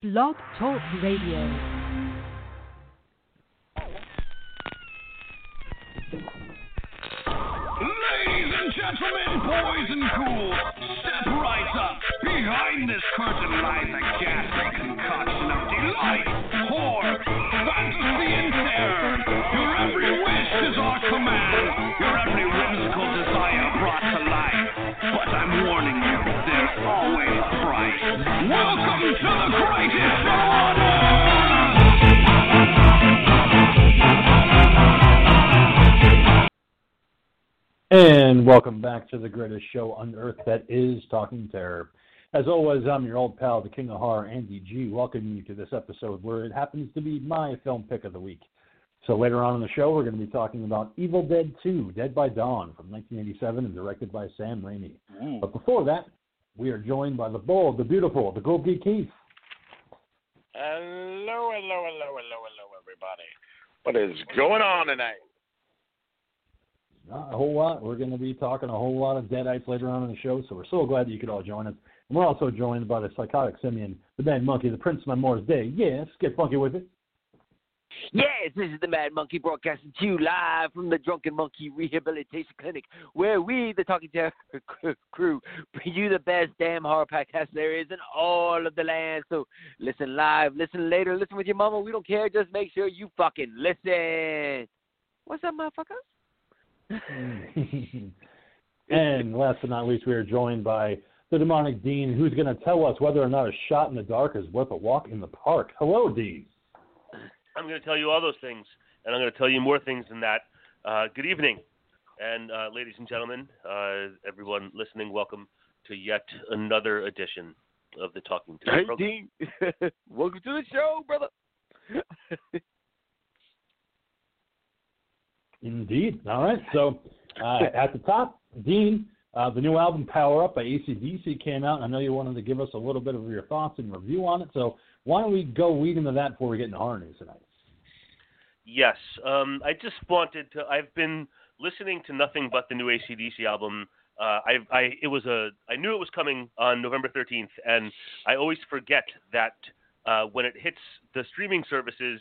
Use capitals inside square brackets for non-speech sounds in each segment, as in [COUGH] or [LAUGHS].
Blog Talk Radio. Ladies and gentlemen, boys and ghouls, step right up. Behind this curtain lies a ghastly concoction of delight, And welcome back to the greatest show on earth that is Talking Terror. As always, I'm your old pal, the King of Horror, Andy G, welcoming you to this episode where it happens to be my film pick of the week. So later on in the show, we're going to be talking about Evil Dead 2, Dead by Dawn from 1987 and directed by Sam Raimi. Mm. But before that, we are joined by the bold, the beautiful, the Gold Geek Keith. Hello, hello, hello, hello, hello, everybody. What is going on tonight? Not a whole lot. We're going to be talking a whole lot of Deadites later on in the show, so we're so glad that you could all join us. And we're also joined by the psychotic simian, the Mad Monkey, the Prince of Memoir's Day. Yes, get funky with it. Yes, this is the Mad Monkey broadcasting to you live from the Drunken Monkey Rehabilitation Clinic, where we, the Talking Terror [LAUGHS] crew, bring you the best damn horror podcast there is in all of the land. So listen live, listen later, listen with your mama. We don't care. Just make sure you fucking listen. What's up, motherfuckers? [LAUGHS] and last but not least, we are joined by the demonic Dean, who's going to tell us whether or not a shot in the dark is worth a walk in the park. Hello, Dean. I'm going to tell you all those things, and I'm going to tell you more things than that. Uh, good evening, and uh, ladies and gentlemen, uh, everyone listening, welcome to yet another edition of the Talking to Hey, program. Dean. [LAUGHS] Welcome to the show, brother. [LAUGHS] Indeed. All right. So uh, at the top, Dean, uh, the new album Power Up by ACDC came out. and I know you wanted to give us a little bit of your thoughts and review on it. So why don't we go weed into that before we get into horror news tonight? Yes, um, I just wanted to. I've been listening to nothing but the new ACDC album. Uh, I, I, it was a. I knew it was coming on November 13th, and I always forget that uh, when it hits the streaming services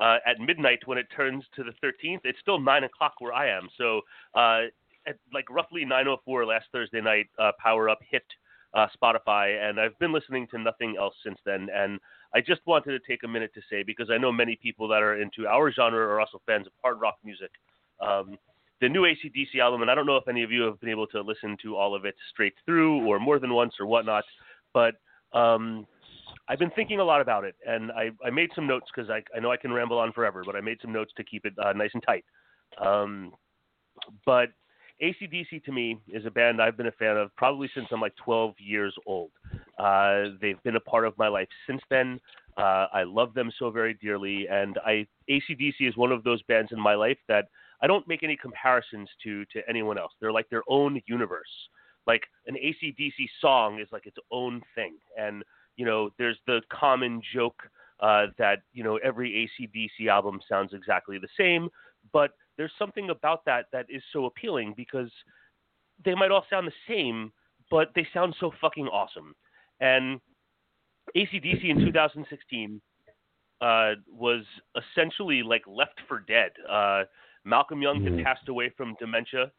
uh, at midnight, when it turns to the 13th, it's still nine o'clock where I am. So, uh, at like roughly 9:04 last Thursday night, uh, Power Up hit uh, Spotify, and I've been listening to nothing else since then. And I just wanted to take a minute to say because I know many people that are into our genre are also fans of hard rock music. Um, the new ACDC album, and I don't know if any of you have been able to listen to all of it straight through or more than once or whatnot, but um, I've been thinking a lot about it, and I, I made some notes because I, I know I can ramble on forever, but I made some notes to keep it uh, nice and tight. Um, but ACDC to me is a band I've been a fan of probably since I'm like 12 years old. Uh, they've been a part of my life since then. Uh, I love them so very dearly, and I ACDC is one of those bands in my life that I don't make any comparisons to to anyone else. They're like their own universe. Like an ACDC song is like its own thing, and you know, there's the common joke uh, that you know every ACDC album sounds exactly the same, but there's something about that that is so appealing because they might all sound the same, but they sound so fucking awesome. And ACDC in 2016 uh, was essentially like left for dead. Uh, Malcolm Young had passed away from dementia,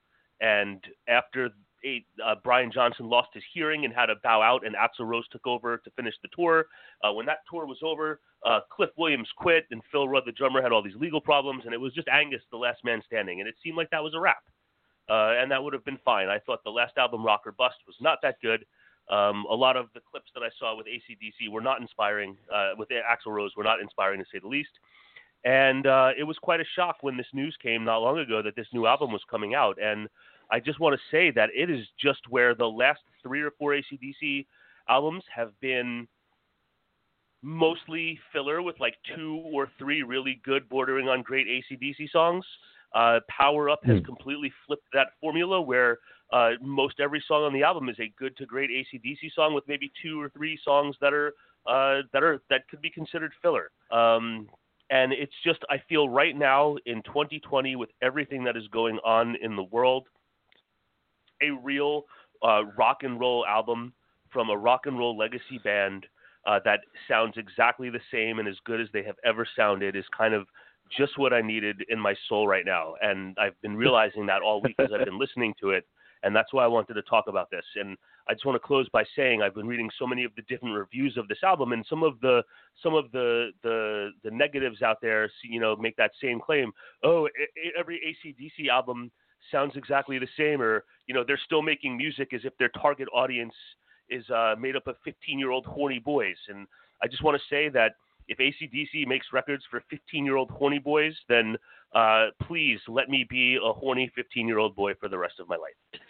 and after a, uh, Brian Johnson lost his hearing and had to bow out, and Axl Rose took over to finish the tour. Uh, when that tour was over, uh, Cliff Williams quit, and Phil Rudd, the drummer, had all these legal problems, and it was just Angus, the last man standing, and it seemed like that was a wrap. Uh, and that would have been fine. I thought the last album, Rock or Bust, was not that good. Um, a lot of the clips that I saw with ACDC were not inspiring, uh, with Axl Rose were not inspiring to say the least. And uh, it was quite a shock when this news came not long ago that this new album was coming out. And I just want to say that it is just where the last three or four ACDC albums have been mostly filler with like two or three really good, bordering on great ACDC songs. Uh, Power Up has completely flipped that formula where uh, most every song on the album is a good to great ACDC song with maybe two or three songs that are uh, that are that could be considered filler. Um, and it's just I feel right now in 2020 with everything that is going on in the world, a real uh, rock and roll album from a rock and roll legacy band uh, that sounds exactly the same and as good as they have ever sounded is kind of just what I needed in my soul right now. And I've been realizing that all week as I've been [LAUGHS] listening to it. And that's why I wanted to talk about this. And I just want to close by saying I've been reading so many of the different reviews of this album, and some of the some of the the, the negatives out there, you know, make that same claim. Oh, every ACDC album sounds exactly the same, or you know, they're still making music as if their target audience is uh, made up of 15 year old horny boys. And I just want to say that if ACDC makes records for 15 year old horny boys, then uh, please let me be a horny 15 year old boy for the rest of my life.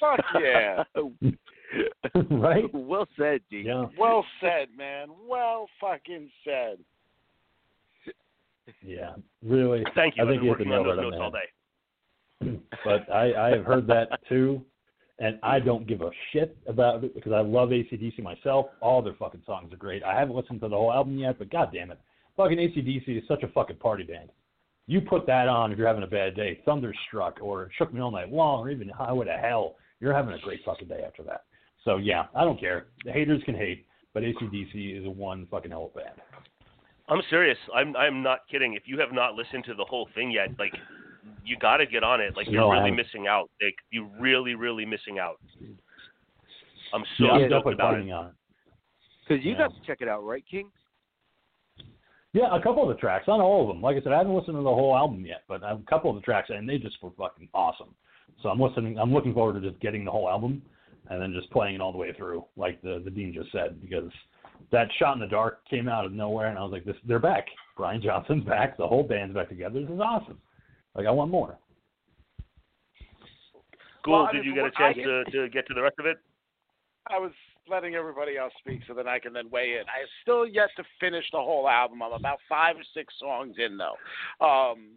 Fuck yeah. [LAUGHS] right? Well said, D. Yeah. well said, man. Well fucking said. Yeah. Really. Thank you. I I've think been you hit the working on those notes all day. But I, I have heard that too, and I don't give a shit about it because I love ACDC myself. All their fucking songs are great. I haven't listened to the whole album yet, but god damn it, fucking ACDC is such a fucking party band. You put that on if you're having a bad day, Thunderstruck or Shook Me All Night Long or even Highway to Hell, you're having a great fucking day after that. So yeah, I don't care. The haters can hate, but ACDC is a one fucking hell of a band. I'm serious. I'm I'm not kidding. If you have not listened to the whole thing yet, like you got to get on it. Like you're No, really haven't. missing out. Like you're really really missing out. I'm so yeah, I'm stoked definitely about it. on it. Because you Yeah. got to check it out, right, King? Yeah, a couple of the tracks, not all of them. Like I said, I haven't listened to the whole album yet, but a couple of the tracks, and they just were fucking awesome. So I'm listening. I'm looking forward to just getting the whole album and then just playing it all the way through, like the the dean just said, because that shot in the dark came out of nowhere, and I was like, this, they're back. Brian Johnson's back. The whole band's back together. This is awesome. Like I want more. Cool. Well, Did you get a from what I chance to, to get to the rest of it? I was letting everybody else speak so that I can then weigh in. I have still yet to finish the whole album. I'm about five or six songs in though. Um,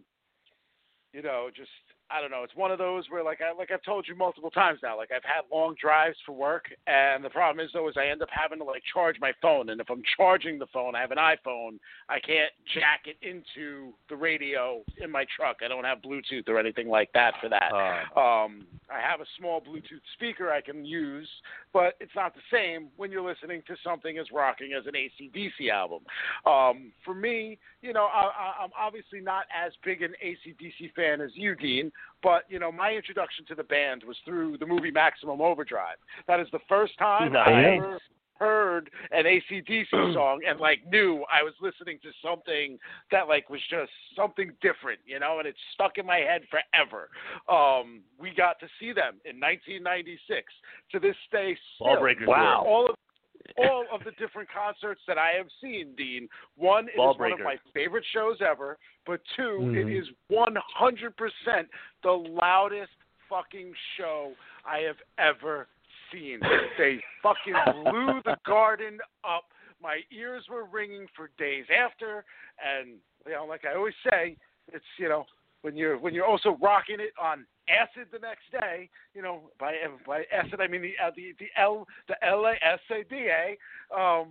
you know, just I don't know. It's one of those where like I like I've told you multiple times now. Like I've had long drives for work, and the problem is though is I end up having to like charge my phone. And if I'm charging the phone, I have an iPhone. I can't jack it into the radio in my truck. I don't have Bluetooth or anything like that for that. Uh, Um, I have a small Bluetooth speaker I can use, but it's not the same when you're listening to something as rocking as an ACDC album. Um, for me, you know, I, I, I'm obviously not as big an ACDC fan as you, Dean, but, you know, my introduction to the band was through the movie Maximum Overdrive. That is the first time I ever heard an ACDC [CLEARS THROAT] song and like knew I was listening to something that like was just something different, you know, and it stuck in my head forever. Um, we got to see them in 1996. To this day, still, Wow. all of [LAUGHS] all of the different concerts that I have seen, Dean. One, it is one of my favorite shows ever. But 2 it Mhm. is 100% the loudest fucking show I have ever seen. They fucking blew the garden up. My ears were ringing for days after, and you know, like I always say, it's you know when you're when you're also rocking it on acid the next day. You know, by by acid I mean the uh, the the L the L A S A D A. Um,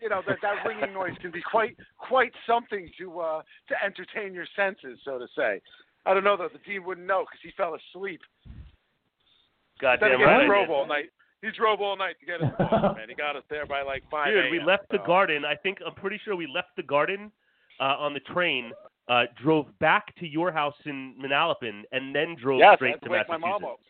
you know that that ringing noise can be quite quite something to uh to entertain your senses, so to say. I don't know though. The dean wouldn't know because he fell asleep. Then goddamn again, right. he drove all night. He drove all night to get us [LAUGHS] there, man. He got us there by like five. Dude, we a.m., left the garden. I think I'm pretty sure we left the garden uh, on the train, uh, drove back to your house in Manalapan, and then drove Yes, I straight had to to wake my Massachusetts. mom up.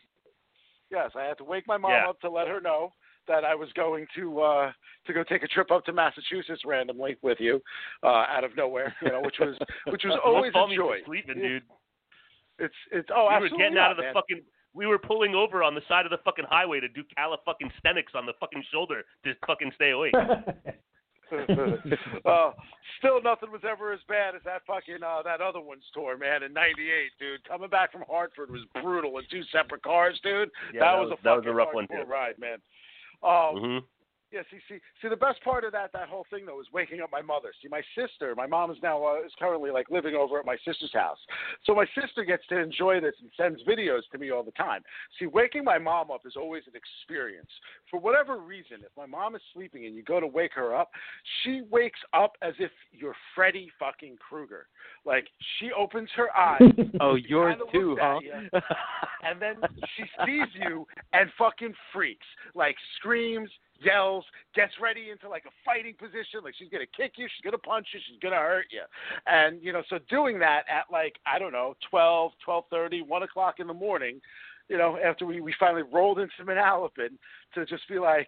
Yes, I had to wake my mom Yeah. up to let her know that I was going to uh to go take a trip up to Massachusetts randomly with you, uh, out of nowhere, you know, which was which was Don't [LAUGHS] always a me joy. for sleeping, dude. It's it's oh we were absolutely getting not, out of the man. fucking. We were pulling over on the side of the fucking highway to do cala fucking stenics on the fucking shoulder to fucking stay awake. [LAUGHS] [LAUGHS] uh, still, nothing was ever as bad as that fucking uh, that other one's tour, man. In '98, dude, coming back from Hartford was brutal in two separate cars, dude. Yeah, that, that was, was- a that was a rough one, hardcore too. ride, man. Um, hmm yeah, see, see, see, the best part of that, that whole thing though, is waking up my mother. See, my sister, my mom is now uh, is currently like living over at my sister's house, so my sister gets to enjoy this and sends videos to me all the time. See, waking my mom up is always an experience. For whatever reason, if my mom is sleeping and you go to wake her up, she wakes up as if you're Freddy fucking Krueger. Like she opens her eyes. [LAUGHS] Oh, yours kinda too, huh? you, [LAUGHS] and then she sees you and fucking freaks, like screams, yells, gets ready into like a fighting position, like she's gonna kick you, she's gonna punch you, she's gonna hurt you, and you know, so doing that at like I don't know, twelve, twelve thirty, one o'clock in the morning, you know, after we we finally rolled into Manalapan, to just be like,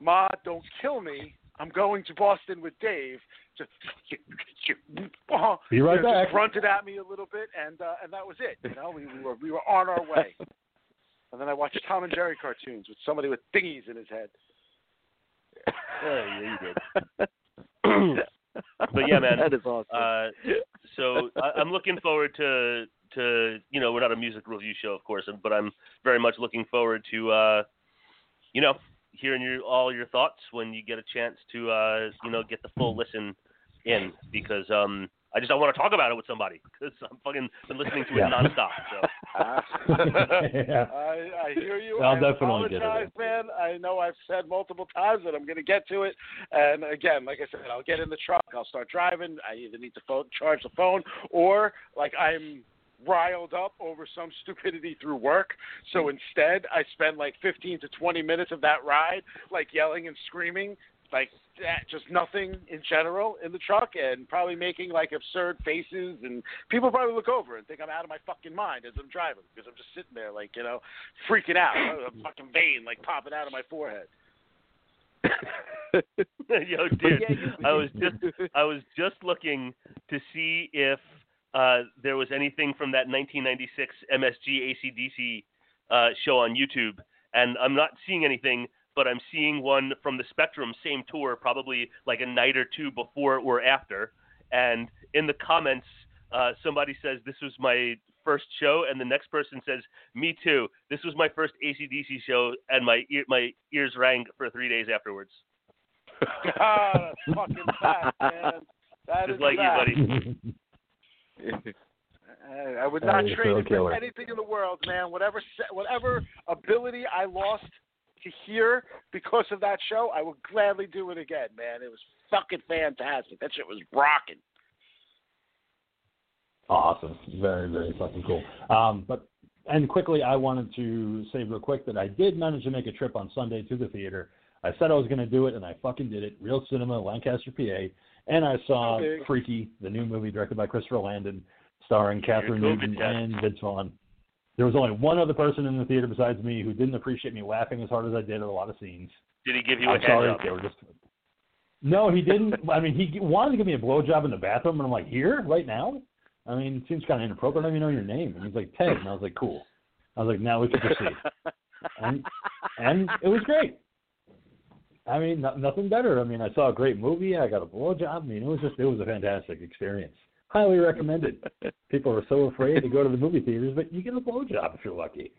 Ma, don't kill me. I'm going to Boston with Dave. Just, [LAUGHS] [LAUGHS] Be right you know, back. Grunted at me a little bit, and uh, and that was it. You know, we, we were we were on our way. [LAUGHS] And then I watched Tom and Jerry cartoons with somebody with thingies in his head. Yeah, yeah, you did. [LAUGHS] but yeah, man. That is awesome. Uh, so I, I'm looking forward to to you know we're not a music review show of course, but I'm very much looking forward to uh, you know hearing your all your thoughts when you get a chance to uh, you know get the full listen in because um, I just don't want to talk about it with somebody because I'm fucking been listening to it Yeah. nonstop. So [LAUGHS] yeah. I, I hear you. I'll I definitely get it man. I know I've said multiple times that I'm going to get to it. And again, like I said, I'll get in the truck. I'll start driving. I either need to phone, charge the phone or like I'm riled up over some stupidity through work. So instead, I spend like 15 to 20 minutes of that ride like yelling and screaming. Like that, just nothing in general in the truck, and probably making like absurd faces, and people probably look over and think I'm out of my fucking mind as I'm driving because I'm just sitting there like you know, freaking out, [LAUGHS] a fucking vein like popping out of my forehead. [LAUGHS] [LAUGHS] yo, dude, I was just I was just looking to see if uh, there was anything from that 1996 MSG ACDC uh, show on YouTube, and I'm not seeing anything, but I'm seeing one from the Spectrum same tour, probably like a night or two before or after. And in the comments, uh, somebody says this was my first show, and the next person says, "Me too. This was my first ACDC show, and my ear, my ears rang for three days afterwards." God, [LAUGHS] that's fucking fact, man. That Just is like fact. you, buddy. [LAUGHS] I I would not trade so it for anything in the world, man. Whatever whatever ability I lost to hear because of that show, I would gladly do it again, man. It was fucking fantastic. That shit was rocking. Awesome. Very, very fucking cool. Um, but and quickly, I wanted to say real quick that I did manage to make a trip on Sunday to the theater. I said I was going to do it, and I fucking did it. Real Cinema, Lancaster, PA, and I saw Okay. Freaky, the new movie directed by Christopher Landon, starring Kathryn Newton and Vince Vaughn. There was only one other person in the theater besides me who didn't appreciate me laughing as hard as I did at a lot of scenes. Did he give you a I'm sorry, up? they were just. No, he didn't. [LAUGHS] I mean, he wanted to give me a blowjob in the bathroom, and I'm like, here, right now. I mean, it seems kind of inappropriate. I don't even know your name. And he's like Ted, and I was like, cool. I was like, now we can proceed, [LAUGHS] and and it was great. I mean, no, nothing better. I mean, I saw a great movie. I got a blowjob. I mean, it was just it was a fantastic experience. Highly recommended. People are so afraid to go to the movie theaters, but you get a blowjob if you're lucky.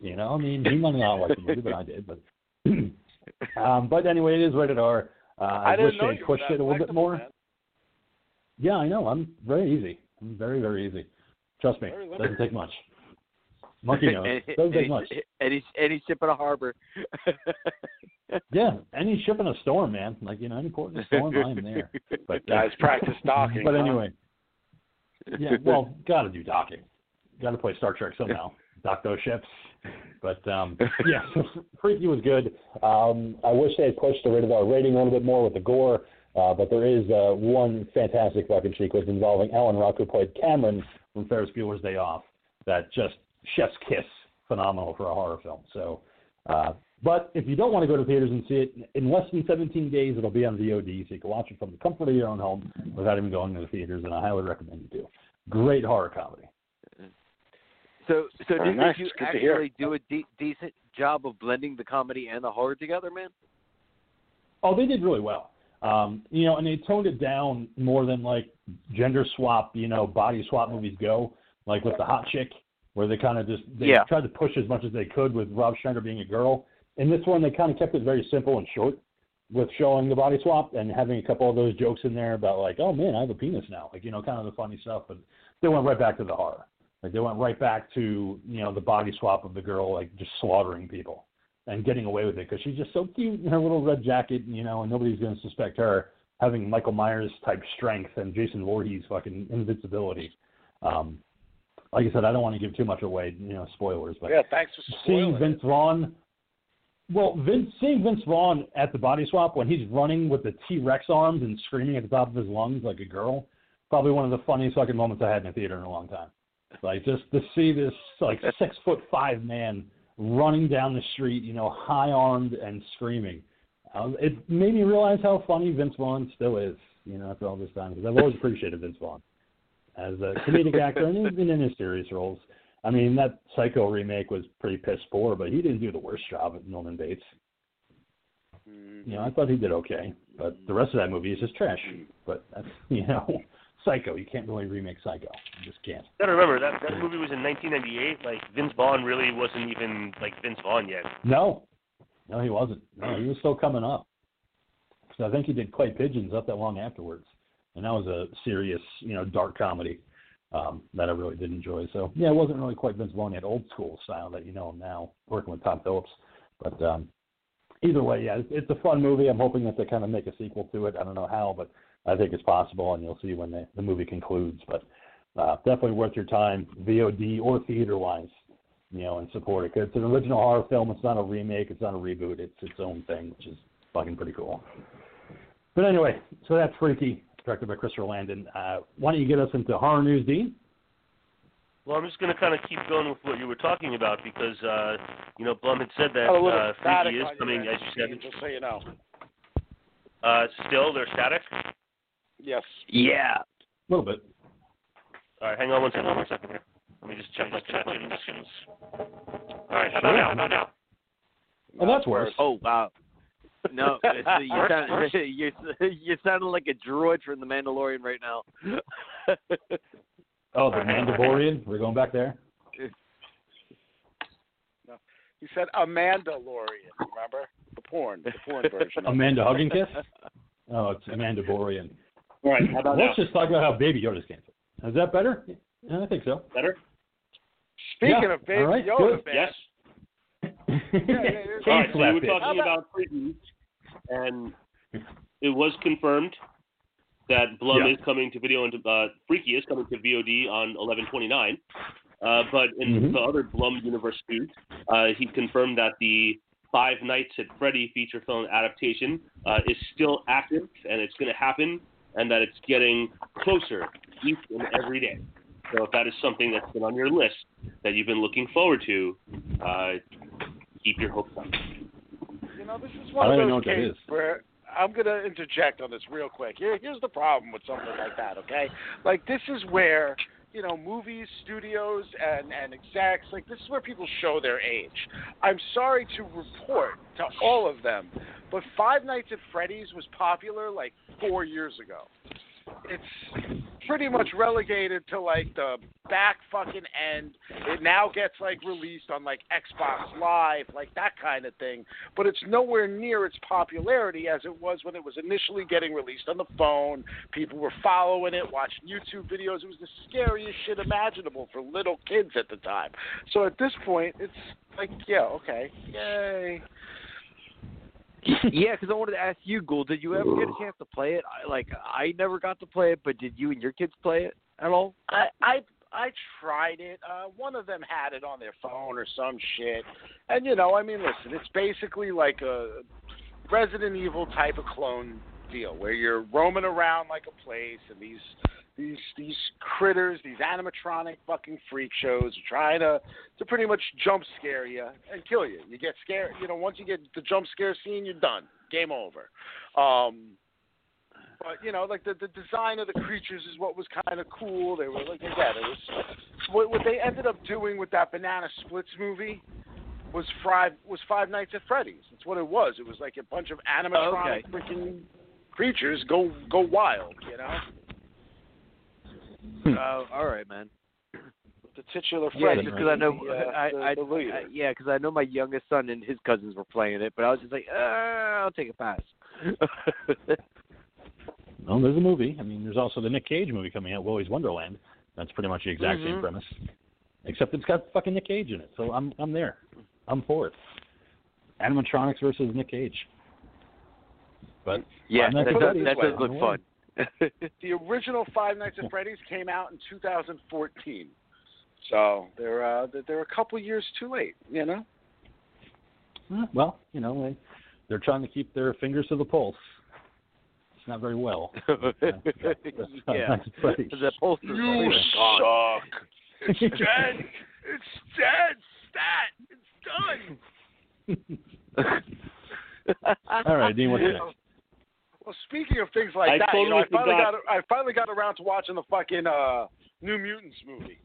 You know, I mean, he might not like the movie, but I did. But [CLEARS THROAT] um, but anyway, it is rated R. Uh, I, I wish they pushed it a little bit more. man. Yeah, I know. I'm very easy. I'm very, very easy. Trust me. Doesn't take much. Monkey knows. [LAUGHS] Doesn't take much. and he's and he's shipping a harbor. [LAUGHS] Yeah, any ship in a storm, man. Like you know, any port in a storm, I'm there. [LAUGHS] But Guys practice docking. But anyway, yeah. [LAUGHS] Well, got to do docking. Got to play Star Trek somehow. [LAUGHS] Dock those ships. But um, [LAUGHS] yeah, so Freaky was good. Um, I wish they had pushed the rated R rating a little bit more with the gore. Uh, but there is uh, one fantastic fucking sequence involving Alan Ruck, who played Cameron from Ferris Bueller's Day Off. That just chef's kiss, phenomenal for a horror film. So, uh, but if you don't want to go to theaters and see it, in less than 17 days it'll be on VOD, so you can watch it from the comfort of your own home without even going to the theaters, and I highly recommend you do. Great horror comedy. So, so Very did nice. you Good actually do a de- decent job of blending the comedy and the horror together, man? Oh, they did really well. Um, you know, and they toned it down more than like gender swap, you know, body swap movies go, like with the hot chick, where they kind of just they Yeah. tried to push as much as they could with Rob Schneider being a girl. In this one, they kind of kept it very simple and short with showing the body swap and having a couple of those jokes in there about like, oh man, I have a penis now, like you know, kind of the funny stuff. But they went right back to the horror. Like they went right back to you know the body swap of the girl like just slaughtering people and getting away with it because she's just so cute in her little red jacket, you know, and nobody's going to suspect her having Michael Myers type strength and Jason Voorhees fucking invincibility. Um, like I said, I don't want to give too much away, you know, spoilers, but Yeah, thanks for seeing. Vince Vaughn, Well, Vince, seeing Vince Vaughn at the body swap when he's running with the T Rex arms and screaming at the top of his lungs like a girl, probably one of the funniest fucking moments I had in a theater in a long time. Like just to see this like six foot five man running down the street, you know, high armed and screaming. Um, it made me realize how funny Vince Vaughn still is, you know, after all this time. Because I've always appreciated Vince Vaughn as a comedic actor and even in his serious roles. I mean, that Psycho remake was pretty piss poor, but he didn't do the worst job at Norman Bates. You know, I mm-hmm. thought he did okay, but the rest of that movie is just trash. But that's [LAUGHS] you know, Psycho. You can't really remake Psycho. You just can't. Gotta remember that that movie was in 1998. Like Vince Vaughn really wasn't even like Vince Vaughn yet. No, no, he wasn't. No, he was still coming up. So I think he did Clay Pigeons not that long afterwards, and that was a serious, you know, dark comedy um, that I really did enjoy. So yeah, it wasn't really quite Vince Vaughn yet, old school style that you know him now, working with Todd Phillips. But um, either way, yeah, it's, it's a fun movie. I'm hoping that they kind of make a sequel to it. I don't know how, but I think it's possible, and you'll see when the, the movie concludes. But uh, definitely worth your time, VOD or theater wise, you know, and support it. 'Cause it's an original horror film. It's not a remake. It's not a reboot. It's its own thing, which is fucking pretty cool. But anyway, so that's Freaky, directed by Christopher Landon. Uh, why don't you get us into horror news, Dean? Well, I'm just going to kind of keep going with what you were talking about because, uh, you know, Blum had said that Got a uh, static Freaky is coming, end, as you said. Just so you know. Uh, still, they're static. Yes. Yeah. A little bit. All right, hang on one second. One second here. Let me just check my chat. All right, how Sure. about now? How about now? Oh, that's worse. Oh wow. No, [LAUGHS] uh, you sound [LAUGHS] you're [LAUGHS] you're sounding like a droid from the Mandalorian right now. Oh, the Mandalorian. We're going back there. No. He said Amanda Lorian. Remember the porn, the porn version. Amanda Hug and Kiss. Oh, it's Amanda Borian. All right, how about now? Let's just talk about how Baby Yoda's canceled. Is that better? Yeah, I think so. Better? Speaking Yeah, of Baby all right, Yoda, man. Yes. Yeah, yeah. [LAUGHS] All right, so you were Left it. talking about- about Freaky, and it was confirmed that Blum Yeah. is coming to video and uh, Freaky is coming to VOD on 11/29. Uh, but in Mhm. the other Blum universe news, uh, he confirmed that the Five Nights at Freddy feature film adaptation uh, is still active and it's going to happen, and that it's getting closer each and every day. So if that is something that's been on your list that you've been looking forward to, uh, keep your hopes up. You know, this is I one don't of even know those what that cases where I'm going to interject on this real quick. Here, here's the problem with something like that, okay? Like, this is where, you know, movies, studios, and, and execs, like, this is where people show their age. I'm sorry to report to all of them, but Five Nights at Freddy's was popular, like, four years ago. It's pretty much relegated to like the back fucking end. It now gets like released on like Xbox Live, like that kind of thing. But it's nowhere near its popularity as it was when it was initially getting released on the phone. People were following it, watching YouTube videos. It was the scariest shit imaginable for little kids at the time. So at this point, it's like, yeah, okay, yay. [LAUGHS] yeah, because I wanted to ask you, Gould, did you ever get a chance to play it? I, like, I never got to play it, but did you and your kids play it at all? I I I tried it. Uh, one of them had it on their phone or some shit, and you know, I mean, listen, it's basically like a Resident Evil type of clone deal where you're roaming around like a place, and these these these critters, these animatronic fucking freak shows, are trying to to pretty much jump scare you and kill you. You get scared, you know. Once you get the jump scare scene, you're done. Game over. Um, but you know, like the the design of the creatures is what was kind of cool. They were like again, it was what, what they ended up doing with that Banana Splits movie was five was Five Nights at Freddy's. That's what it was. It was like a bunch of animatronic Okay. freaking creatures go go wild. You know, Oh, all right, man. the titular Yeah, just because I know, the, uh, I, the, I, the. I, yeah, because I know my youngest son and his cousins were playing it, but I was just like, uh, I'll take a pass. [LAUGHS] Well, there's a movie. I mean, there's also the Nick Cage movie coming out, Willy's Wonderland. That's pretty much the exact same Mhm. premise, except it's got fucking Nick Cage in it. So I'm I'm there. I'm for it. Animatronics versus Nick Cage. But yeah, that does, that does look fun. [LAUGHS] the original Five Nights at Freddy's came out in 2014, so they're uh, they're- they're a couple years too late. You know. Well, you know, they, they're trying to keep their fingers to the pulse. It's not very well. [LAUGHS] That's not yeah. nice place. The pulse is You really gone. suck. [LAUGHS] It's dead. It's dead. Stat. It's done. All right, Dean, what's next? Well, speaking of things like I that, you know, I finally forgot. got I finally got around to watching the fucking uh, New Mutants movie.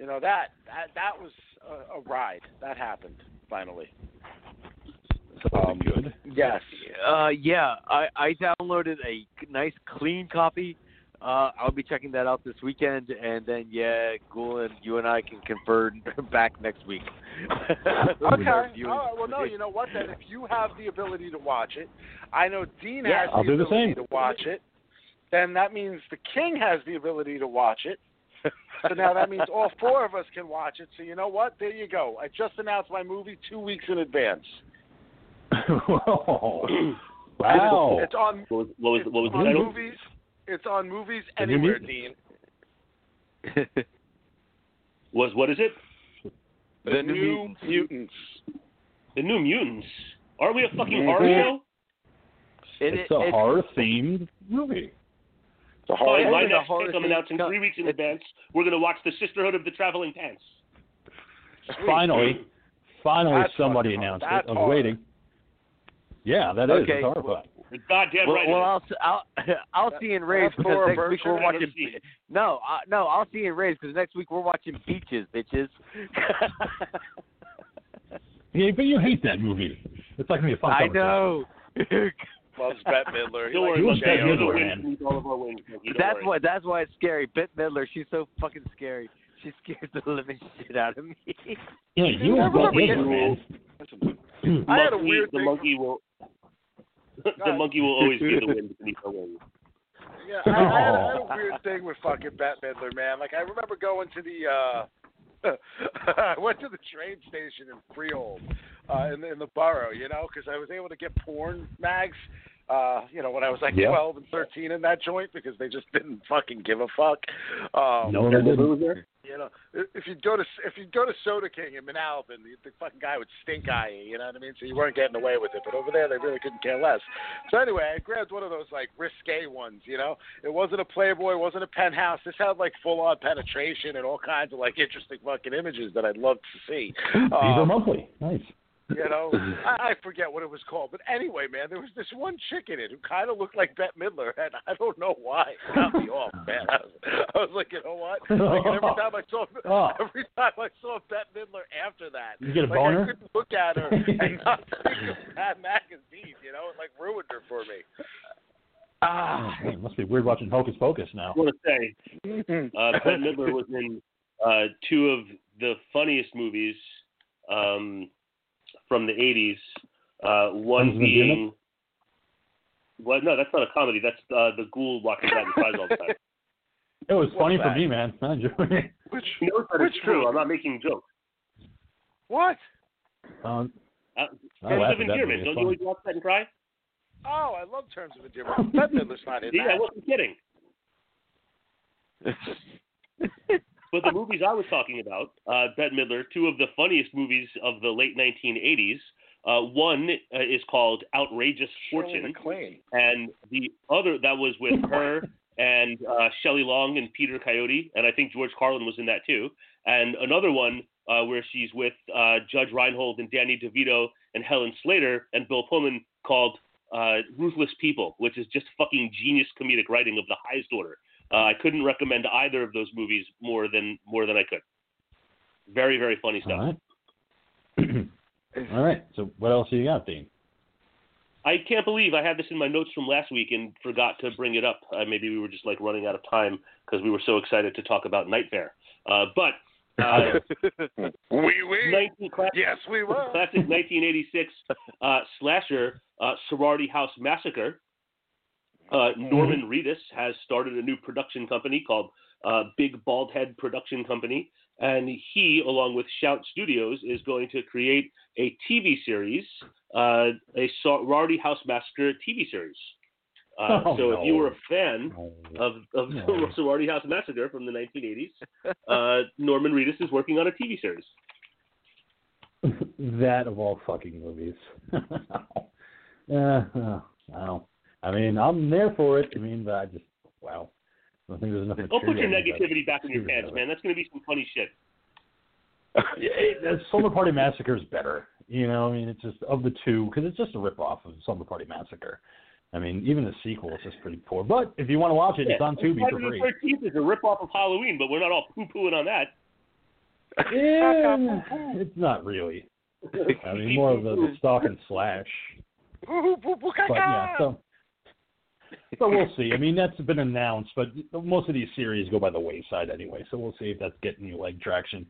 You know that that that was a, a ride. That happened finally. Something good. Yes. Uh, yeah, I, I downloaded a nice clean copy. Uh, I'll be checking that out this weekend, and then yeah, Ghoul and you and I can confer [LAUGHS] back next week. [LAUGHS] Okay. All right. Well, no. You know what? Then, if you have the ability to watch it, I know Dean Yeah, has I'll the do the same. to watch it. Then that means the King has the ability to watch it. So now that means all [LAUGHS] four of us can watch it. So you know what? There you go. I just announced my movie two weeks in advance. Whoa. wow. It's on. What was what was, what was the title? movies. It's on movies The anywhere, Dean. [LAUGHS] Was what is it? The New New Mutants. Mutants. The New Mutants. Are we a fucking Mhm. horror show? It- it's it- a horror themed movie. The Fine, horror. my it's next horror pick I'm thing. announcing three weeks in it- advance. We're gonna watch the Sisterhood of the Traveling Pants. Finally, finally That's somebody fucking announced hard. it. I That's was waiting. Yeah, that is. Okay. It's horrifying. You're goddamn well, right. well. I'll I'll [LAUGHS] I'll see in Rays That's because horror next week we're watching. see it. [LAUGHS] No, I, no, I'll see in Rays because next week we're watching Beaches, bitches. [LAUGHS] Yeah, but you hate that movie. It's like gonna be a fun. I conversation. know. Loves Bette Midler. He Don't worry, likes Who's Monkey. that You're the Midler, man? beneath all of our wings. Monkey. That's why. That's why it's scary. Bette Midler. She's so fucking scary. She scares the living shit out of me. Yeah, you Yeah, are Bette remember Midler, man. I had a Monkey- weird the thing- monkey will. The monkey will always be the wind beneath our wings. Yeah, I, I, had, I had a weird thing with fucking Bette Midler, man. Like I remember going to the uh [LAUGHS] I went to the train station in Freehold, uh, in the in the borough, you know, because I was able to get porn mags, uh, you know, when I was like Yeah. twelve and thirteen in that joint because they just didn't fucking give a fuck. Um, No, they didn't. you know, if you go to if you go to Soda King in Manalapan, the, the fucking guy would stink eye you. You know what I mean? So you weren't getting away with it. But over there, they really couldn't care less. So anyway, I grabbed one of those like risque ones. You know, it wasn't a Playboy, it wasn't a penthouse. This had like full on penetration and all kinds of like interesting fucking images that I'd love to see. Um, Monthly. Nice. You know, [LAUGHS] I, I forget what it was called, but anyway, man, there was this one chick in it who kind of looked like Bette Midler, and I don't know why. It got me off, [LAUGHS] man. I was, I was like, you know what? [LAUGHS] Like every time I saw, Oh. every time I saw Bette Midler after that, You get a like boner? I couldn't look at her and not think of that magazine. You know, it like ruined her for me. Ah, man, it must be weird watching Hocus Pocus now. I want to say, uh, Bette Midler was in uh, two of the funniest movies um, from the '80s. Uh, one Sons the being. Well, no, that's not a comedy. That's uh, the ghoul walking down the sides all the time. [LAUGHS] It was What's funny for me, man. I enjoyed it. Which She knows that Which it's true. movie? I'm not making jokes. what? Um, Uh, I Terms laugh of at endearment. Don't It's you always watch that and cry? Oh, I love Terms of Endearment. [LAUGHS] Bette Midler's not in See, I wasn't kidding. [LAUGHS] But the movies I was talking about, uh, Bette Midler, two of the funniest movies of the late 1980s. Uh, one uh, is called Outrageous Fortune, and the other that was with her and uh, Shelley Long and Peter Coyote, and I think George Carlin was in that too. And another one uh, where she's with uh, Judge Reinhold and Danny DeVito and Helen Slater and Bill Pullman called uh, Ruthless People, which is just fucking genius comedic writing of the highest order. Uh, I couldn't recommend either of those movies more than more than I could. Very very funny stuff. all right. [CLEARS THROAT] all right. So what else do you got, Dean? I can't believe I had this in my notes from last week and forgot to bring it up. Uh, maybe we were just like running out of time because we were so excited to talk about Nightmare. Uh, but uh, [LAUGHS] We we. 19 classic, Yes, we were. classic 1986 uh, slasher uh, Sorority House Massacre. Uh, Norman Reedus has started a new production company called uh, Big Bald Head Production Company, and he, along with Shout Studios, is going to create a TV series, uh, a Sorority House Massacre TV series. Uh, Oh, so if you were a fan of, of [LAUGHS] No. Sorority House Massacre from the 1980s, uh, Norman Reedus is working on a TV series. [LAUGHS] that of all fucking movies. [LAUGHS] uh, I don't. I mean, I'm there for it. I mean, but I just wow. I don't think there's enough. Don't put your material about it. negativity back in your pants, man. That's going to be some funny shit. [LAUGHS] Yeah, it- that Slumber Party Massacre is better. You know, I mean, it's just of the two because it's just a rip off of Slumber Party Massacre. I mean, even the sequel is just pretty poor. But if you want to watch it, it's on Tubi for free. the 13th is a rip-off of Halloween, but we're not all poo-pooing on that. Yeah, it's not really. I mean, more of the [LAUGHS] stalk and slash. But yeah, so so we'll [LAUGHS] see. I mean, that's been announced, but most of these series go by the wayside anyway. So we'll see if that's getting any leg traction.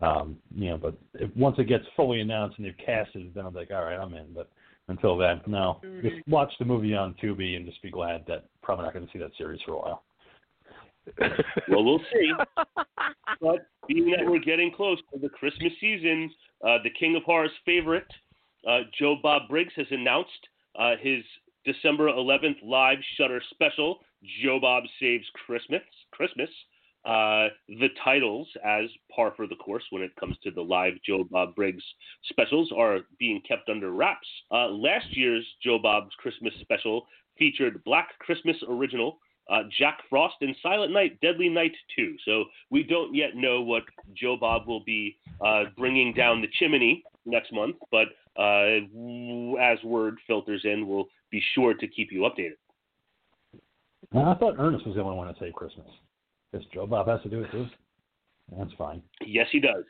Um, you know, but if, once it gets fully announced and they've casted, it, then I'm like, all right, I'm in. But until then, no. Just watch the movie on Tubi and just be glad that probably not going to see that series for a while. [LAUGHS] Well, we'll see. But being that we're getting close to the Christmas season, uh, the King of Horror's favorite, uh, Joe Bob Briggs, has announced uh, his December 11th live Shudder special, Joe Bob Saves Christmas. Christmas. Uh, the titles, as par for the course when it comes to the live Joe Bob Briggs specials, are being kept under wraps. Uh, last year's Joe Bob's Christmas special featured Black Christmas Original, uh, Jack Frost, and Silent Night, Deadly Night 2. So we don't yet know what Joe Bob will be uh, bringing down the chimney next month, but uh, as word filters in, we'll be sure to keep you updated. Now, I thought Ernest was the only one to save Christmas. Because Joe Bob has to do it too. That's fine. Yes, he does.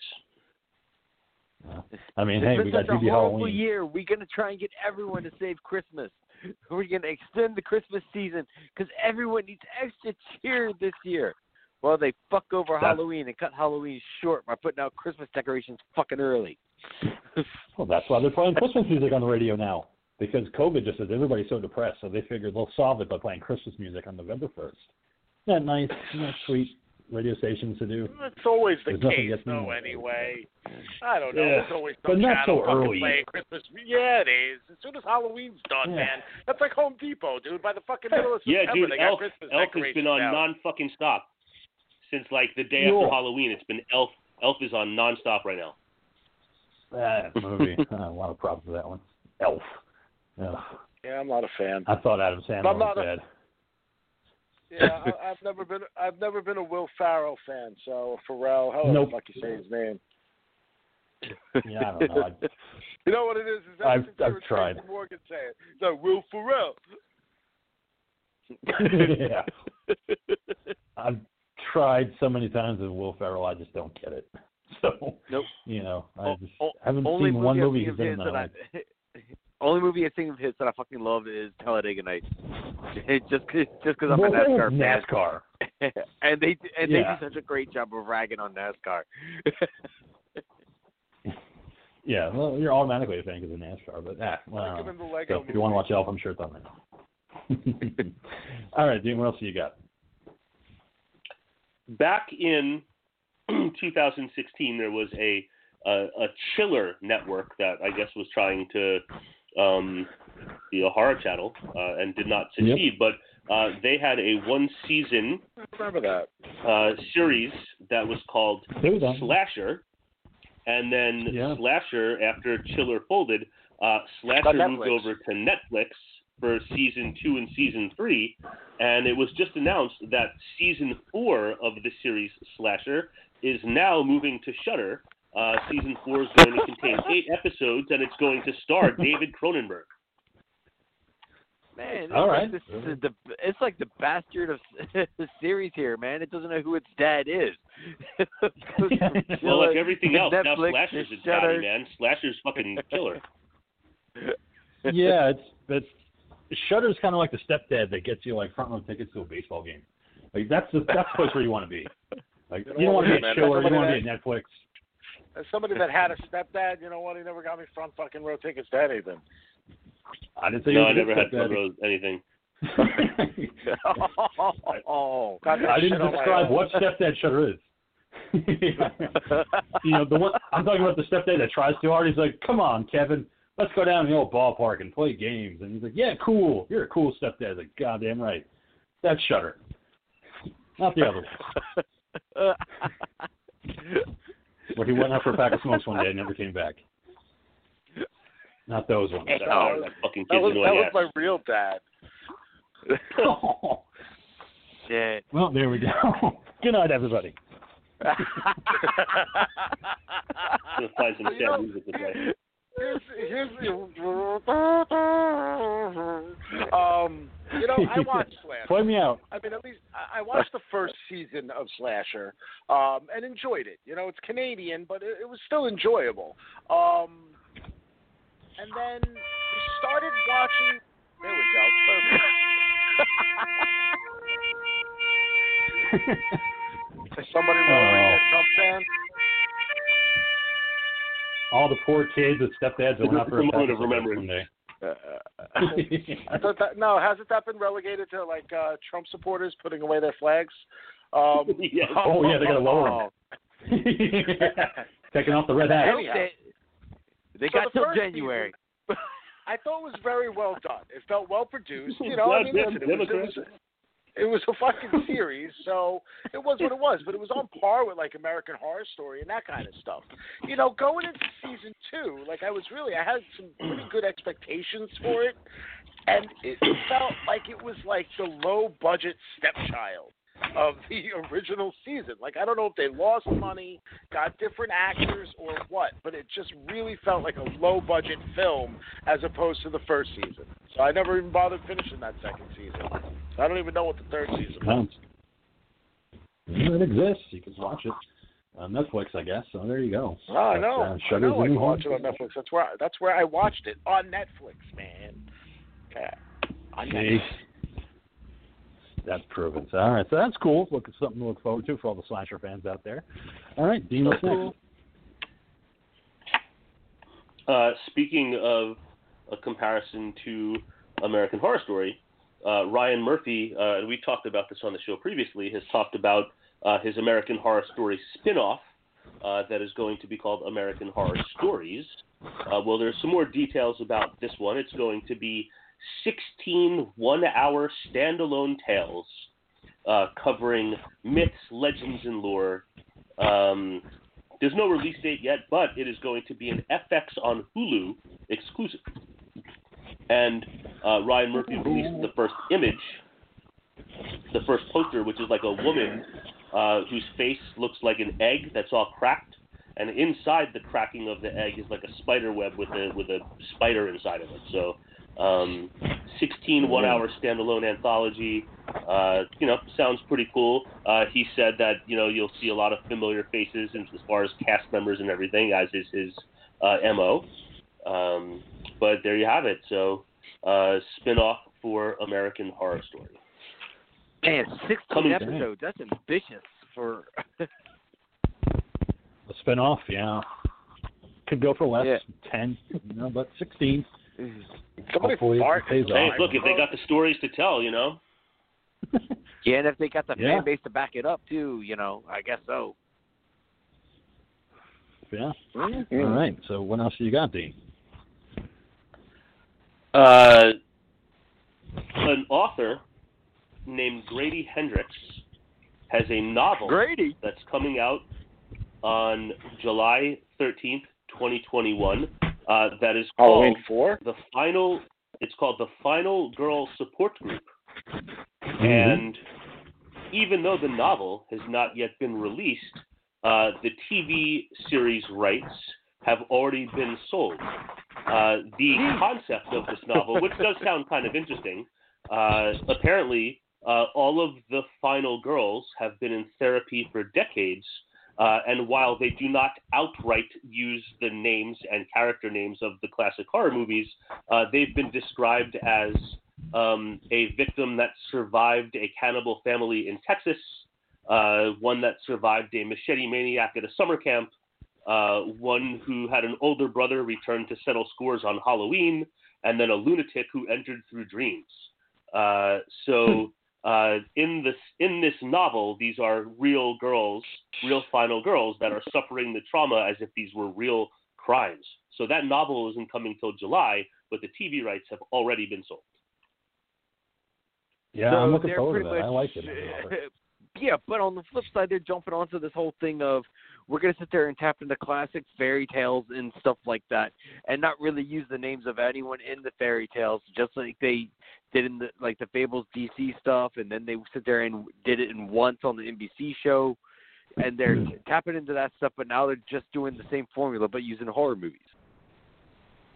I mean, hey, we got such a DB horrible Halloween. year. We're gonna try and get everyone to save Christmas. [LAUGHS] We're gonna extend the Christmas season because everyone needs extra cheer this year. Well, they fuck over That's- Halloween and cut Halloween short by putting out Christmas decorations fucking early. [LAUGHS] Well, that's why they're playing Christmas music on the radio now. Because COVID just says everybody's so depressed, so they figured they'll solve it by playing Christmas music on November 1st. Isn't that nice? Isn't that sweet radio stations to do? That's always the There's nothing case, gets me though. more. Anyway, I don't know. Yeah, There's always but some not so fucking early. playing Christmas. Yeah, it is. As soon as Halloween's done, Yeah. man, that's like Home Depot, dude. By the fucking middle of Yeah, September, dude, they got Elf, Christmas Elf has been on out. non-fucking stop since like the day Cool. after Halloween. It's been Elf. Elf is on non-stop right now. That [LAUGHS] movie. I have a lot of problems with that one. Elf. Ugh. Yeah, I'm not a fan. I thought Adam Sandler I'm was a- dead. Yeah, [LAUGHS] I, I've never been. I've never been a Will Ferrell fan. So Pharrell, however Nope. the fuck you say his name. Yeah, I don't know. I, [LAUGHS] You know what it is? Is I've- ever since you I've tried. Tracy Morgan say it. It's like Will Ferrell. [LAUGHS] yeah. I've tried so many times with Will Ferrell, I just don't get it. So, Nope. you know, I just o- haven't seen one movie he's of been his in that I, only movie I've seen of his that I fucking love is Talladega Nights. [LAUGHS] just cause, just because I'm Well, a NASCAR fan. NASCAR. [LAUGHS] and they and Yeah. they do such a great job of ragging on NASCAR. [LAUGHS] Yeah, well, you're automatically a fan because of NASCAR, but ah, well, Like don't him know. in the Lego So if you want to watch Elf, I'm sure it's on there. All right, Dean, what else do you got? back in [CLEARS THROAT] 2016, there was a, a a chiller network that I guess was trying to um, be a horror channel uh, and did not Yep. succeed. But uh, they had a one season I remember that. uh, series that was called It was on. Slasher, and then Yeah. Slasher after Chiller folded, uh, Slasher moved over to Netflix for season two and season three, and it was just announced that season four of the series Slasher is now moving to Shudder. Uh, season four is going to contain [LAUGHS] eight episodes, and it's going to star [LAUGHS] David Cronenberg. Man, all right. Like right. this is the it's like the bastard of the [LAUGHS] series here, man. It doesn't know who its dad is. Well, like everything else, now Netflix, Slasher's to a daddy, man. Slasher's fucking killer. yeah, it's it's Shudder's kind of like the stepdad that gets you like front row tickets to a baseball game. Like that's the that's the place where you want to be. Like you don't want to be man. at Chiller, you Somebody want to be at Netflix. As somebody that had a stepdad, you know what? He never got me front fucking row tickets to anything. I didn't say No, you I never had front row anything. [LAUGHS] oh, Got that I didn't describe own. what stepdad Shudder is. [LAUGHS] you know the one I'm talking about the stepdad that tries too hard. He's like, "Come on, Kevin, let's go down to the old ballpark and play games." And he's like, "Yeah, cool. You're a cool stepdad." He's like, "Goddamn right, that's Shudder, not the other one." [LAUGHS] Where he went out for a pack of smokes one day and never came back. Not those ones. That, Oh, that fucking That was, that was my real dad. [LAUGHS] Yeah. well, there we go. [LAUGHS] Good night, everybody. [LAUGHS] gonna find some You sad music to play. Here's, here's the, um, you know, I watched [LAUGHS] Slasher. Play me out. I mean, at least I I watched the first season of Slasher um, and enjoyed it. You know, it's Canadian, but it, it was still enjoyable. Um, and then we started watching. There we go. Perfect. [LAUGHS] Is somebody Oh. that Trump fan? All the poor kids that stepdads that went out for a The pack moment of of remembrance. one day. I thought that no, hasn't that been relegated to like uh, Trump supporters putting away their flags? Um, [LAUGHS] Yes. [LAUGHS] Oh, yeah, they gotta lower them. [LAUGHS] Taking off the red hat. They, they So got the till first January. I thought it was very well done. It felt well produced. You know, I mean, listen, it was, it was it was a fucking [LAUGHS] series, so it was what it was. But it was on par with like American Horror Story and that kind of stuff. You know, going into season two, like I was really, I had some pretty good expectations for it, and it felt like it was like the low budget stepchild of the [LAUGHS] original season. Like I don't know if they lost money, got different actors, or what, but it just really felt like a low budget film as opposed to the first season. So I never even bothered finishing that second season. So I don't even know what the third season was. It exists. You can watch it on Netflix, I guess. So there you go. Oh, I know. uh, I know. I can watch it on Netflix. That's where that's where I watched it on Netflix, man. Yeah. On Netflix. That's proven. So, all right, so that's cool. Look, it's something to look forward to for all the slasher fans out there. All right, Dean, what's next? Uh, speaking of a comparison to American Horror Story, uh, Ryan Murphy, uh, and we talked about this on the show previously, has talked about uh, his American Horror Story spin-off uh, that is going to be called American Horror Stories. Uh, well, there's some more details about this one. It's going to be 16 one-hour standalone tales uh, covering myths, legends, and lore. Um, there's no release date yet, but it is going to be an FX on Hulu exclusive. And uh, Ryan Murphy released the first image, the first poster, which is like a woman uh, whose face looks like an egg that's all cracked, and inside the cracking of the egg is like a spider web with a with a spider inside of it. So, um, 16 one-hour standalone anthology. Uh, you know, sounds pretty cool. Uh, he said that you know you'll see a lot of familiar faces as as far as cast members and everything, as is his uh, mo. Um, but there you have it. So, uh, spin-off for American Horror Story. Man, 16 Coming soon. episodes. That's ambitious for. A spin-off, yeah. Could go for less, Yeah. 10, you know, but 16. Somebody Hopefully it fart. pays Hey, off. look, if they got the stories to tell, you know. [LAUGHS] yeah, and if they got the Yeah. fan base to back it up too, you know, I guess so. Yeah. Mm-hmm. All right. So what else have you got, Dean? Uh, an author named Grady Hendrix has a novel Grady. that's coming out on July 13th, 2021. Uh, that is called Halloween four. the final. It's called the Final Girl Support Group, Mm-hmm. and even though the novel has not yet been released, uh, the TV series rights have already been sold. Uh, the concept of this novel, which does sound kind of interesting, uh, apparently uh, all of the final girls have been in therapy for decades. Uh, and while they do not outright use the names and character names of the classic horror movies, uh, they've been described as um, a victim that survived a cannibal family in Texas, uh, one that survived a machete maniac at a summer camp, uh, one who had an older brother return to settle scores on Halloween, and then a lunatic who entered through dreams. Uh, so uh, in this in this novel, these are real girls, real final girls that are suffering the trauma as if these were real crimes. So that novel isn't coming till July, but the TV rights have already been sold. Yeah, so I'm looking forward to pretty that. I like it. [LAUGHS] yeah, but on the flip side, they're jumping onto this whole thing of we're gonna sit there and tap into classic fairy tales and stuff like that, and not really use the names of anyone in the fairy tales, just like they did in the like the Fables DC stuff, and then they sit there and did it in once on the NBC show, and they're Hmm. tapping into that stuff, but now they're just doing the same formula but using horror movies.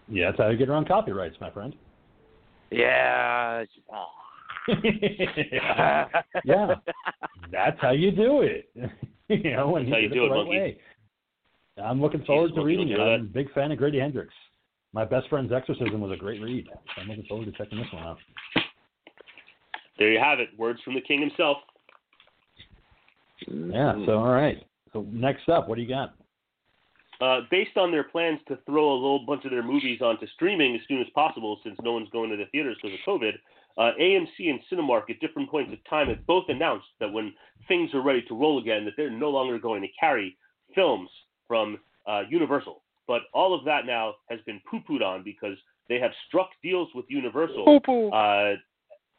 Yeah, that's how you get around copyrights, my friend. Yeah. just- [LAUGHS] yeah. [LAUGHS] yeah, that's how you do it. [LAUGHS] [LAUGHS] you know, when That's you did do the it, right monkey. way. I'm looking forward to reading it. I'm a big fan of Grady Hendrix. My best friend's Exorcism was a great read. So I'm looking forward to checking this one out. There you have it. Words from the king himself. Yeah. So all right. So next up, what do you got? Uh, based on their plans to throw a little bunch of their movies onto streaming as soon as possible, since no one's going to the theaters because of COVID, uh, AMC and Cinemark at different points of time have both announced that when things are ready to roll again, that they're no longer going to carry films from uh, Universal. But all of that now has been poo-pooed on because they have struck deals with Universal. Uh,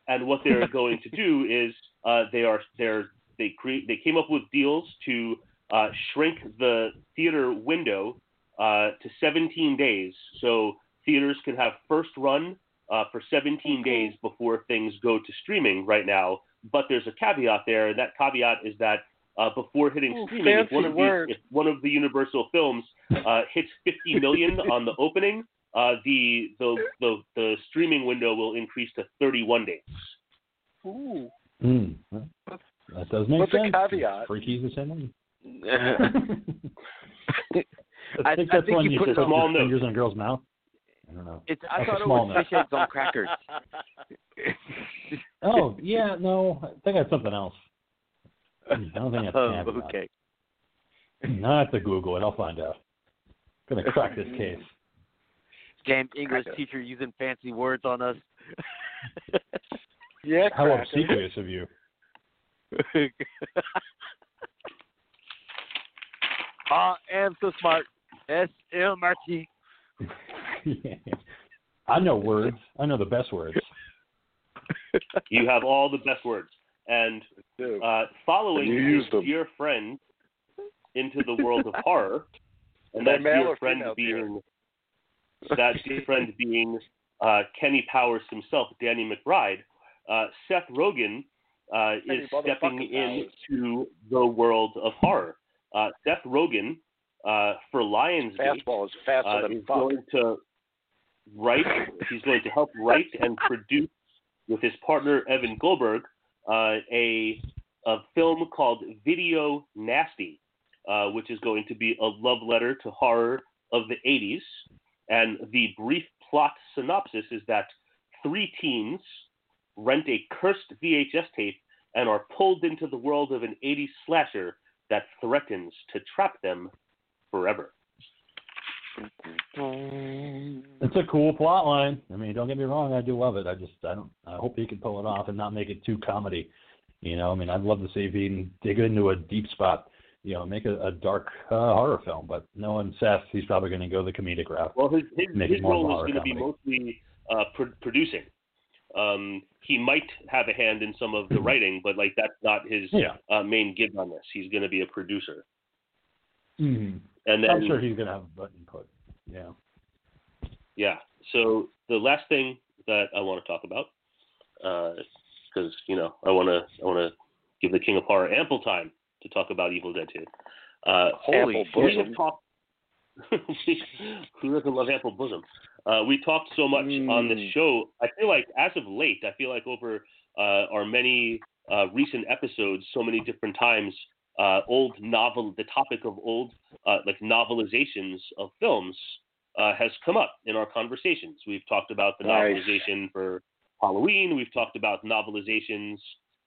and what they're [LAUGHS] going to do is uh, they are they're they create they came up with deals to uh, shrink the theater window uh, to 17 days, so theaters can have first run uh, for 17 days before things go to streaming. Right now, but there's a caveat there, and that caveat is that uh, before hitting Ooh, streaming, if one of word. these, if one of the Universal films uh, hits 50 million [LAUGHS] on the opening, uh, the, the the the streaming window will increase to 31 days. Ooh. Mm, that does make What's the sense. caveat? Freaky's the same one. [LAUGHS] [LAUGHS] I- I think I that's think when you you put put it Small fingers in a girl's mouth. I don't know. It's, I That's thought it was note. fish eggs on [LAUGHS] crackers. [LAUGHS] Oh yeah, no, I think that's something else. I don't think that's oh, caviar. okay. [CLEARS THROAT] I have to Google it. I'll find out. I'm Gonna crack this case. [LAUGHS] Damn English Cracker. teacher using fancy words on us. Yeah, How cracker. obsequious of you. I am so smart. S M R T. [LAUGHS] I know words. I know the best words. [LAUGHS] You have all the best words. And uh, following You use his them. dear friend into the world of horror, [LAUGHS] and They're that dear friend being that dear friend being uh, Kenny Powers himself, Danny McBride. Uh, Seth Rogen uh, is stepping into the world of horror. Uh, Seth Rogen uh, for Lionsgate Fastball is faster uh, than is fuck. going to write. He's going to help write and produce with his partner Evan Goldberg uh, a a film called Video Nasty, uh, which is going to be a love letter to horror of the 80s. And the brief plot synopsis is that three teens rent a cursed VHS tape and are pulled into the world of an 80s slasher that threatens to trap them forever. It's a cool plot line. I mean, don't get me wrong, I do love it. I just I don't I hope he can pull it off and not make it too comedy. You know, I mean, I'd love to see if he can dig into a deep spot. You know, make a, a dark uh, horror film. But knowing Seth, he's probably going to go the comedic route. Well, his his, his role is going to be mostly uh, pro- producing. Um, he might have a hand in some of the writing, but like that's not his Yeah. uh, main gig on this. He's going to be a producer, Mm-hmm. And then I'm sure he's going to have a button input. Yeah. yeah. So the last thing that I want to talk about, because you know I want to I want to give the King of Horror ample time to talk about Evil Dead 2. Uh, Holy we shit. have talked. [LAUGHS] Who doesn't love ample bosom? Uh, we talked so much on this Mm. show. I feel like, as of late, I feel like over uh, our many uh, recent episodes, so many different times, uh, old novel, the topic of old uh, like novelizations of films uh, has come up in our conversations. We've talked about the Nice. novelization for Halloween. We've talked about novelizations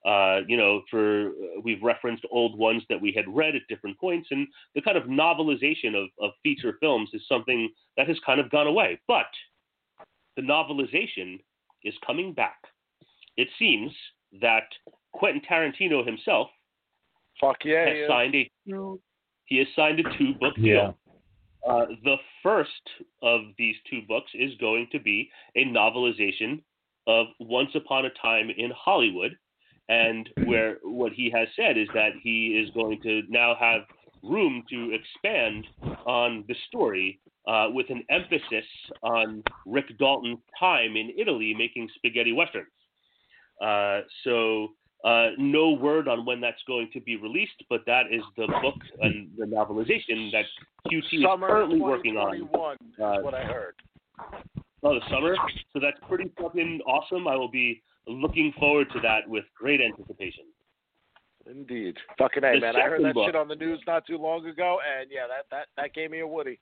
uh, you know, for uh, we've referenced old ones that we had read at different points, and the kind of novelization of, of feature films is something that has kind of gone away. But the novelization is coming back. It seems that Quentin Tarantino himself Fuck yeah. has yeah. signed a two. He has signed a two book deal. Yeah. Uh, the first of these two books is going to be a novelization of Once Upon a Time in Hollywood, and where what he has said is that he is going to now have room to expand on the story uh, with an emphasis on Rick Dalton's time in Italy making spaghetti westerns. Uh, so uh, no word on when that's going to be released, but that is the book and the novelization that QT Summer is currently working on. 2021 Uh, is what I heard. Oh, the summer. So that's pretty fucking awesome. I will be looking forward to that with great anticipation. Indeed. Fucking A, The man. I heard that book- shit on the news not too long ago, and yeah, that, that, that gave me a Woody.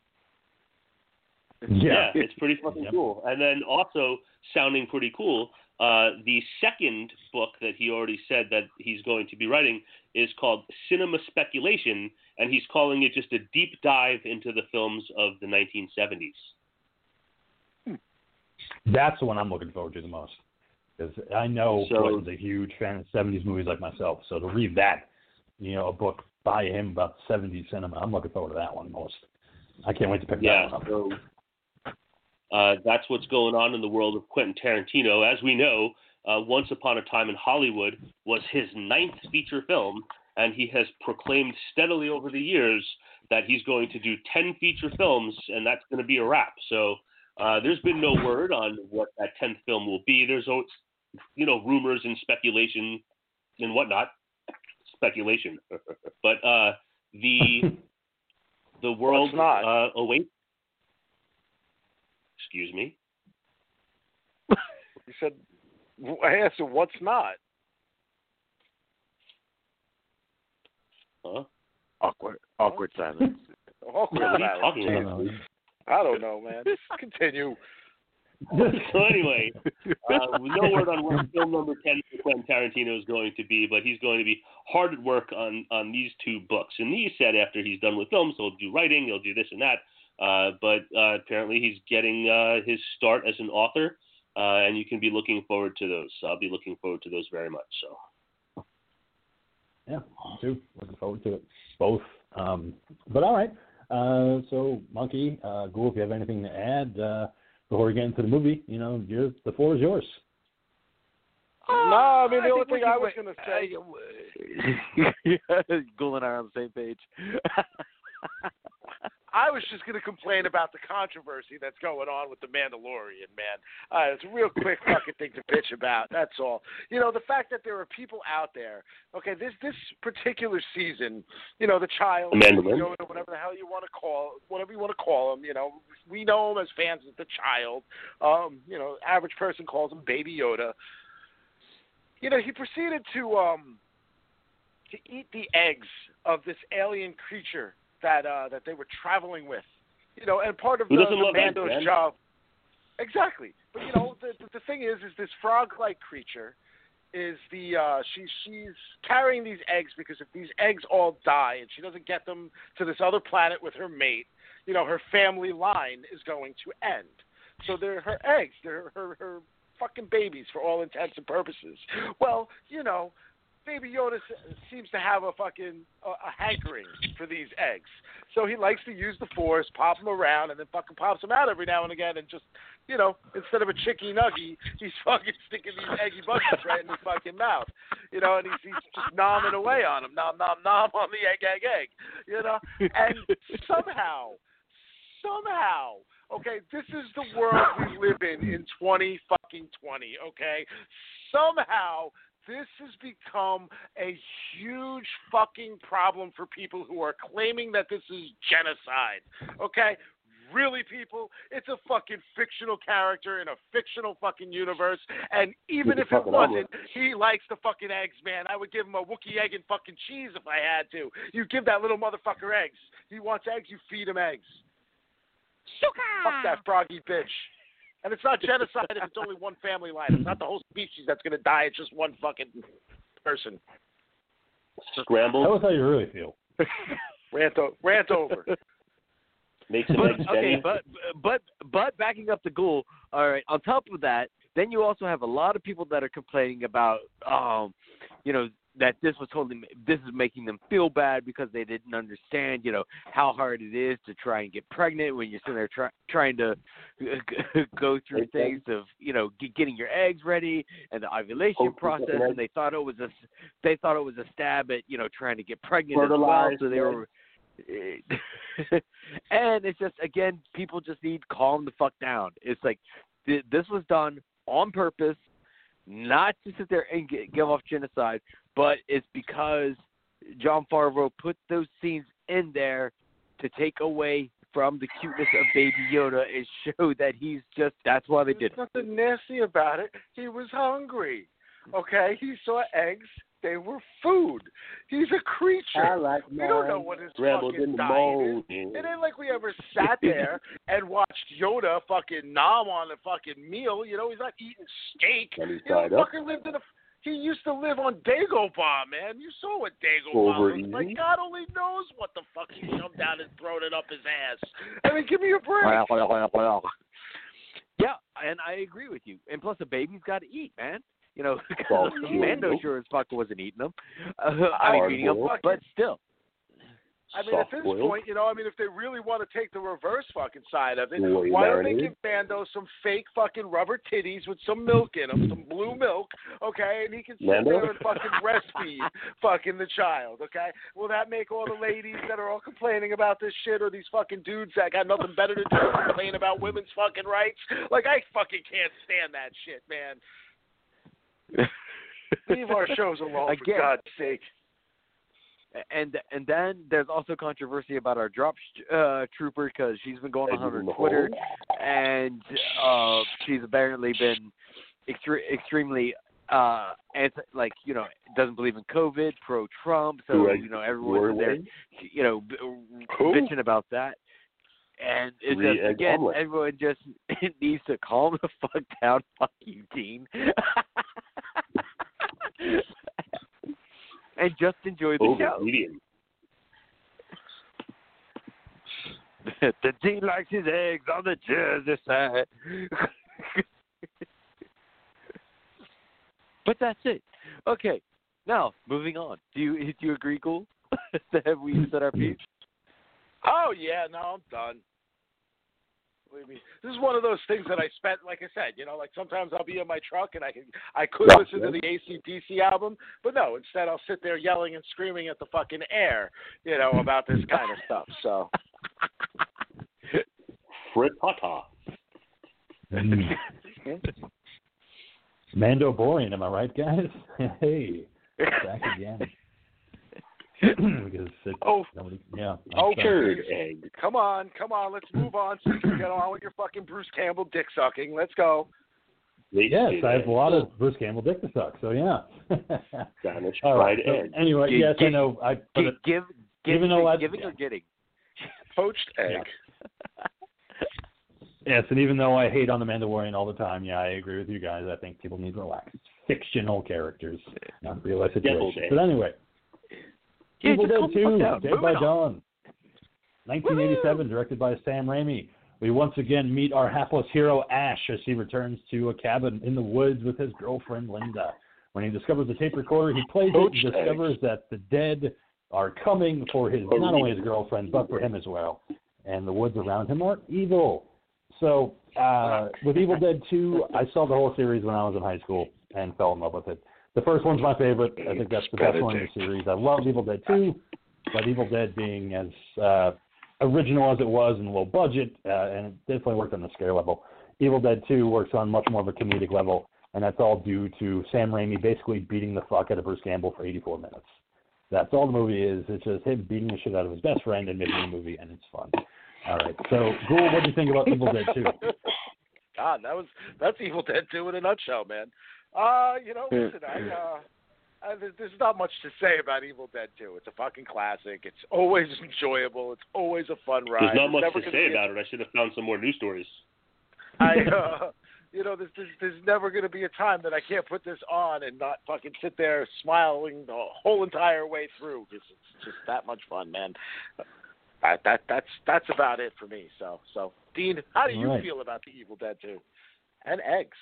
Yeah. it's pretty fucking Yep. cool. And then also sounding pretty cool, uh, the second book that he already said that he's going to be writing is called Cinema Speculation, and he's calling it just a deep dive into the films of the 1970s. That's the one I'm looking forward to the most. Because I know So- Quentin's a huge fan of 70s movies like myself. So to read that, you know, a book by him about 70s cinema, I'm looking forward to that one most. I can't wait to pick Yeah, that one up. so uh, that's what's going on in the world of Quentin Tarantino. As we know, uh, Once Upon a Time in Hollywood was his ninth feature film, and he has proclaimed steadily over the years that he's going to do 10 feature films, and that's going to be a wrap. So uh, there's been no word on what that 10th film will be. There's, always, you know, rumors and speculation and whatnot. Speculation. [LAUGHS] but uh, the the world uh, awaits. Excuse me. He said, I asked him, what's not? Huh? Awkward, awkward silence. [LAUGHS] Awkward What are you silence. talking I about? don't know. I don't know, man. Just continue. [LAUGHS] so anyway, uh, [LAUGHS] no word on what film number ten for Quentin Tarantino is going to be, but he's going to be hard at work on on these two books. And he said after he's done with films, he'll do writing, he'll do this and that. Uh, but uh, apparently, he's getting uh, his start as an author, uh, and you can be looking forward to those. I'll be looking forward to those very much. So. Yeah, me too. Looking forward to it. Both. Um, but all right. Uh, so, Monkey, uh, Ghoul, if you have anything to add uh, before we get into the movie, you know, you're, the floor is yours. No, I mean, the I only thing I can was going to say. I- [LAUGHS] Ghoul and I are on the same page. [LAUGHS] I was just going to complain about the controversy that's going on with the Mandalorian, man. Uh, it's a real quick fucking thing to bitch about. That's all. You know, the fact that there are people out there. Okay, this this particular season, you know, the child, Mandalorian? Yoda, whatever the hell you want to call, whatever you want to call him. You know, we know him as fans as the child. Um, you know, average person calls him Baby Yoda. You know, he proceeded to um to eat the eggs of this alien creature that uh that they were traveling with. You know, and part of Who the, the love eggs, Mando's man? job. Exactly. But you know, the the thing is is this frog like creature is the uh she she's carrying these eggs because if these eggs all die and she doesn't get them to this other planet with her mate, you know, her family line is going to end. So they're her eggs, they're her her fucking babies for all intents and purposes. Well, you know, Baby Yoda seems to have a fucking uh, a hankering for these eggs, so he likes to use the force, pop them around, and then fucking pops them out every now and again, and just, you know, instead of a chicky nuggy, he's [LAUGHS] fucking sticking these eggy buckets right in his fucking mouth, you know, and he's, he's just nomming away on them, nom nom nom on the egg egg egg, you know, and somehow, somehow, okay, this is the world we live in in twenty fucking twenty, okay, somehow this has become a huge fucking problem for people who are claiming that this is genocide. Okay? Really, people? It's a fucking fictional character in a fictional fucking universe, and even if it wasn't, omelet. he likes the fucking eggs, man. I would give him a Wookiee egg and fucking cheese if I had to. You give that little motherfucker eggs. He wants eggs, you feed him eggs. Fuck that froggy bitch. And it's not genocide if it's only one family line. It's not the whole species that's going to die. It's just one fucking person. Scrambled, Tell us how you really feel. [LAUGHS] Rant, o- rant over. make some but eggs okay, but but but backing up the Ghoul. All right. On top of that, then you also have a lot of people that are complaining about, um, you know, that this was totally this is making them feel bad because they didn't understand you know how hard it is to try and get pregnant when you're sitting there try, trying to [LAUGHS] go through things of you know getting your eggs ready and the ovulation oh, Hopefully process and they thought it was a they thought it was a stab at you know trying to get pregnant as well so they were eh, [LAUGHS] and it's just again people just need calm the fuck down. It's like th- this was done on purpose not to sit there and g give off genocide, but it's because Jon Favreau put those scenes in there to take away from the cuteness of Baby Yoda and [LAUGHS] show that he's just that's why they did There's it. nothing nasty about it. He was hungry. Okay, he saw eggs. They were food. He's a creature. I like we don't know what his Rebels fucking diet morning. is. It ain't like we ever [LAUGHS] sat there and watched Yoda fucking nom on a fucking meal. You know, he's not eating steak. And he's He don't up. fucking lived in a. He used to live on Dagobah, man. You saw what Dagobah Over was like. God only knows what the fuck he shoved down and thrown it up his ass. I mean, give me a break. Yeah, and I agree with you. And plus, a baby's got to eat, man. You know, [LAUGHS] Well, [LAUGHS] Mando true. sure as fuck wasn't eating them. Uh, [LAUGHS] I mean, Hard eating them, boiled. but still. I mean, at this Soft-boiled. point, you know, I mean, if they really want to take the reverse fucking side of it, Boy, why don't they give Mando some fake fucking rubber titties with some milk in them, some blue milk, okay, and he can sit Mando? there and fucking breastfeed fucking the child, okay? Will that make all the ladies that are all complaining about this shit or these fucking dudes that got nothing better to do than complain about women's fucking rights? Like, I fucking can't stand that shit, man. Leave our [LAUGHS] shows alone, Again. for God's sake. and and then there's also controversy about our drop uh, trooper because she's been going on her Twitter and uh, she's apparently been extre- extremely uh, anti, like you know doesn't believe in COVID, pro Trump, so Greg you know everyone's there, Norway. you know, b- Who? bitching about that. And it's Three just again, omelet. everyone just [LAUGHS] needs to calm the fuck down. Fuck you, Dean. [LAUGHS] [LAUGHS] and just enjoy the Over show. [LAUGHS] the Dean likes his eggs on the Jersey side. [LAUGHS] but that's it. Okay. Now, moving on. Do you do you agree, Cool? Have we said our piece? Oh yeah, no, I'm done. Believe me, this is one of those things that I spent, like I said, you know, like sometimes I'll be in my truck and I can, I could Yeah. listen to the ACDC album, but no, instead I'll sit there yelling and screaming at the fucking air, you know, about this kind of stuff. So Frittata. Mm. [LAUGHS] Mando boring, am I right, guys? [LAUGHS] hey, back again. Because it, Oh. nobody, yeah. Oh, egg. come on, come on, let's move on so you can get on with your fucking Bruce Campbell dick sucking. Let's go. Late Yes, I have egg. a lot of Bruce Campbell dick to suck, so yeah. [LAUGHS] Spanish All fried right. So egg. anyway, Gi- yes, I gi- know. I Give, it- give, give Even though I- giving or getting? Poached egg. [LAUGHS] yes, and even though I hate on the Mandalorian all the time, yeah, I agree with you guys. I think people need to relax. It's fictional characters, not real life situations. But anyway, Yeah, Evil Dead 2, down. Dead by on. Dawn. 1987, directed by Sam Raimi. We once again meet our hapless hero Ash as he returns to a cabin in the woods with his girlfriend Linda. When he discovers the tape recorder, he plays it Poached and discovers that the dead are coming for his not only his girlfriend but for him as well. And the woods around him are evil. So uh, with Evil Dead 2, I saw the whole series when I was in high school and fell in love with it. The first one's my favorite. I think that's the best one in the series. I love Evil Dead 2, but Evil Dead being as uh, original as it was and low budget, uh, and it definitely worked on the scare level. Evil Dead 2 works on much more of a comedic level, and that's all due to Sam Raimi basically beating the fuck out of Bruce Campbell for 84 minutes. That's all the movie is. It's just him beating the shit out of his best friend and making a movie, and it's fun. All right. So, Ghoul, what do you think about Evil Dead 2? [LAUGHS] God, that was that's Evil Dead 2 in a nutshell, man. Uh, you know, listen, I uh uh, there- there's not much to say about Evil Dead 2. It's a fucking classic. It's always [LAUGHS] enjoyable. It's always a fun ride. There's not much never to say be a- about it. I should have found some more news stories. I, [LAUGHS] uh, you know, there's, there's there's never going to be a time that I can't put this on and not fucking sit there smiling the whole entire way through because it's just that much fun, man. That that that's that's about it for me. So so Dean, how do you All right. feel about the Evil Dead 2 and eggs?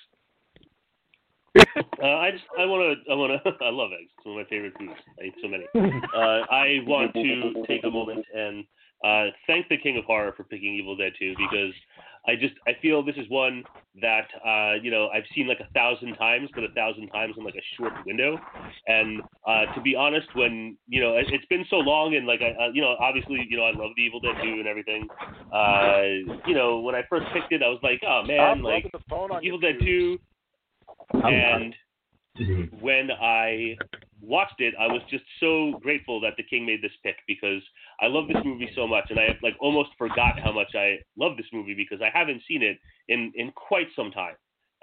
[LAUGHS] Uh, I just I want to I want to [LAUGHS] I love eggs. It's one of my favorite foods. I eat so many. [LAUGHS] Uh, I want to take a moment and uh, thank the King of Horror for picking Evil Dead 2 because I just I feel this is one that uh, you know I've seen like a thousand times, but a thousand times in like a short window. And uh, to be honest, when you know it, it's been so long, and like I uh, you know obviously you know I love the Evil Dead 2 and everything. Uh, you know when I first picked it, I was like, oh man, I'm like the phone on Evil Dead tubes. 2, and when I watched it, I was just so grateful that the King made this pick because I love this movie so much, and I like almost forgot how much I love this movie because I haven't seen it in in quite some time.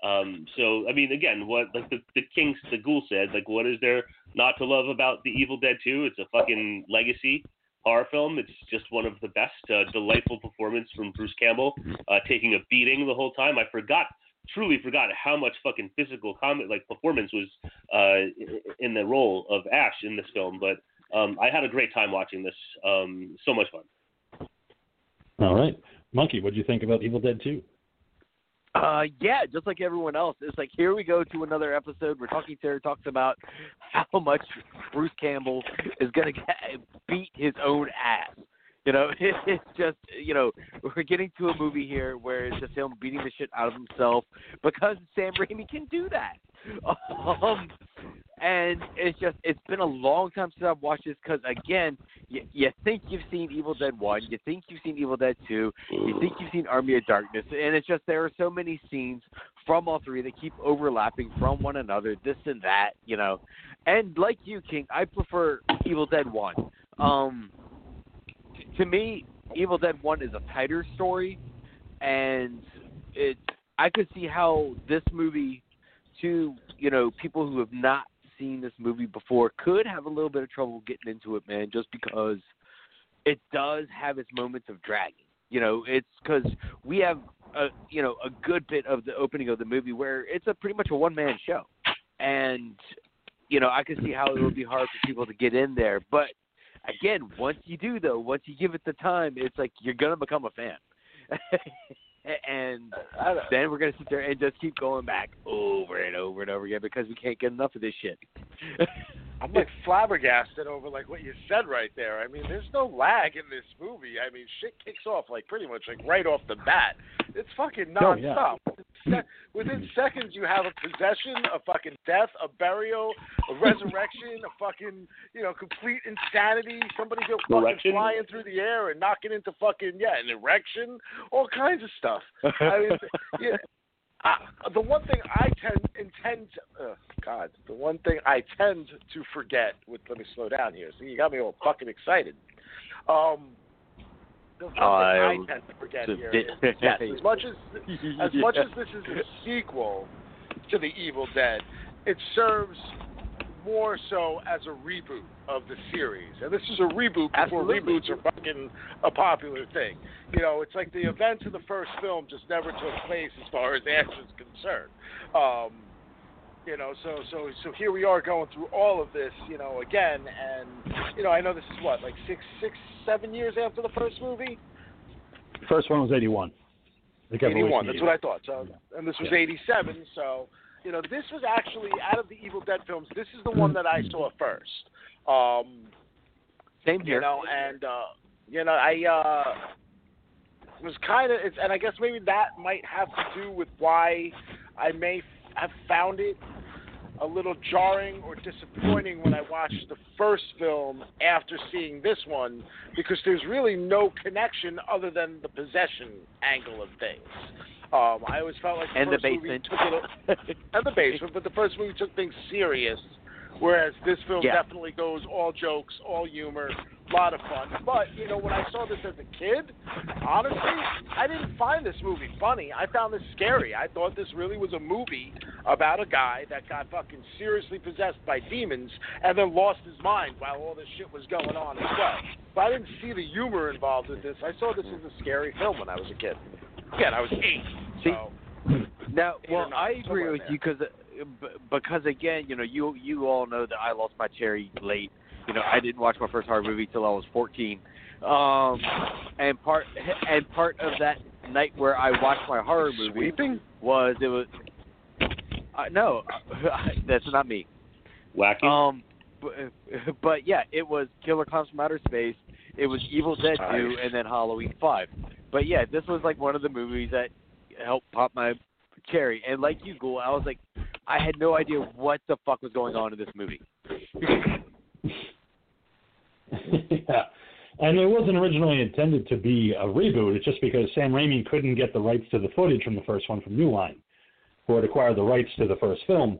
Um, so I mean, again, what like the the King the Ghoul said, like what is there not to love about the Evil Dead 2? It's a fucking legacy horror film. It's just one of the best. Uh, delightful performance from Bruce Campbell, uh, taking a beating the whole time. I forgot truly forgot how much fucking physical comment like performance was uh, in the role of Ash in this film. But um, I had a great time watching this. Um, so much fun. All right, Monkey, what do you think about Evil Dead 2? Uh, yeah, just like everyone else, it's like here we go to another episode where Talking Terror talks about how much Bruce Campbell is gonna get, beat his own ass. You know, [LAUGHS] it's just you know we're getting to a movie here where it's just him beating the shit out of himself because Sam Raimi can do that. [LAUGHS] Um, and it's just it's been a long time since I've watched this because again, you, you think you've seen Evil Dead One, you think you've seen Evil Dead Two, you think you've seen Army of Darkness, and it's just there are so many scenes from all three that keep overlapping from one another, this and that, you know. And like you, King, I prefer Evil Dead One. Um, to me, Evil Dead One is a tighter story, and it I could see how this movie, to you know people who have not seen this movie before, could have a little bit of trouble getting into it, man, just because it does have its moments of dragging. You know, it's because we have a you know a good bit of the opening of the movie where it's a pretty much a one man show, and you know I could see how it would be hard for people to get in there, but again, once you do though, once you give it the time, it's like you're gonna become a fan. [LAUGHS] and then we're gonna sit there and just keep going back over and over and over again because we can't get enough of this shit. [LAUGHS] I'm like flabbergasted over like what you said right there. I mean, there's no lag in this movie. I mean, shit kicks off like pretty much like right off the bat. It's fucking Oh, yeah. Within seconds, you have a possession, a fucking death, a burial, a resurrection, a fucking you know complete insanity. Somebody go fucking Erection? flying through the air and knocking into fucking yeah an erection, all kinds of stuff. I mean, [LAUGHS] yeah. Uh, the one thing I tend intend to, uh, God, the one thing I tend to forget. With let me slow down here. See, you got me all fucking excited. Um, I tend to forget to here di- yes, [LAUGHS] as much as [LAUGHS] as Yeah. much as this is a sequel to The Evil Dead, it serves more so as a reboot of the series. And this is a reboot before Absolutely. reboots are fucking a popular thing. You know, it's like the events of the first film just never took place as far as Ash is concerned. Um, you know, so so so here we are going through all of this, you know, again, and you know, I know this is what like six, six, seven years after the first movie. The first one was eighty one. Eighty one. That's what I thought. So, and this was Yeah. eighty-seven. So, you know, this was actually out of the Evil Dead films. This is the one that I saw first. Um, Same you here. know, and uh, you know, I uh, was kind of, and I guess maybe that might have to do with why I may f- have found it a little jarring or disappointing when I watched the first film after seeing this one, because there's really no connection other than the possession angle of things. Um, I always felt like the and the first movie basement. took it [LAUGHS] and the basement, but the first movie took things serious, whereas this film Yeah. definitely goes all jokes, all humor, a lot of fun. But you know, when I saw this as a kid, honestly, I didn't find this movie funny. I found this scary. I thought this really was a movie about a guy that got fucking seriously possessed by demons and then lost his mind while all this shit was going on as well. But I didn't see the humor involved with this. I saw this as a scary film when I was a kid. Again, I was eight. See, So. Now, well, I agree with there. you because because again, you know, you you all know that I lost my cherry late. You know, I didn't watch my first horror movie till I was 14. Um, and part and part of that night where I watched my horror movie Sweeping? was it was Uh, no, [LAUGHS] that's not me. Wacky. Um, but, [LAUGHS] but yeah, it was Killer Clowns from Outer Space. It was Evil Dead 2, and then Halloween 5. But yeah, this was like one of the movies that helped pop my cherry. And like you, Ghoul, I was like, I had no idea what the fuck was going on in this movie. [LAUGHS] yeah. And it wasn't originally intended to be a reboot. It's just because Sam Raimi couldn't get the rights to the footage from the first one from New Line, who had acquired the rights to the first film.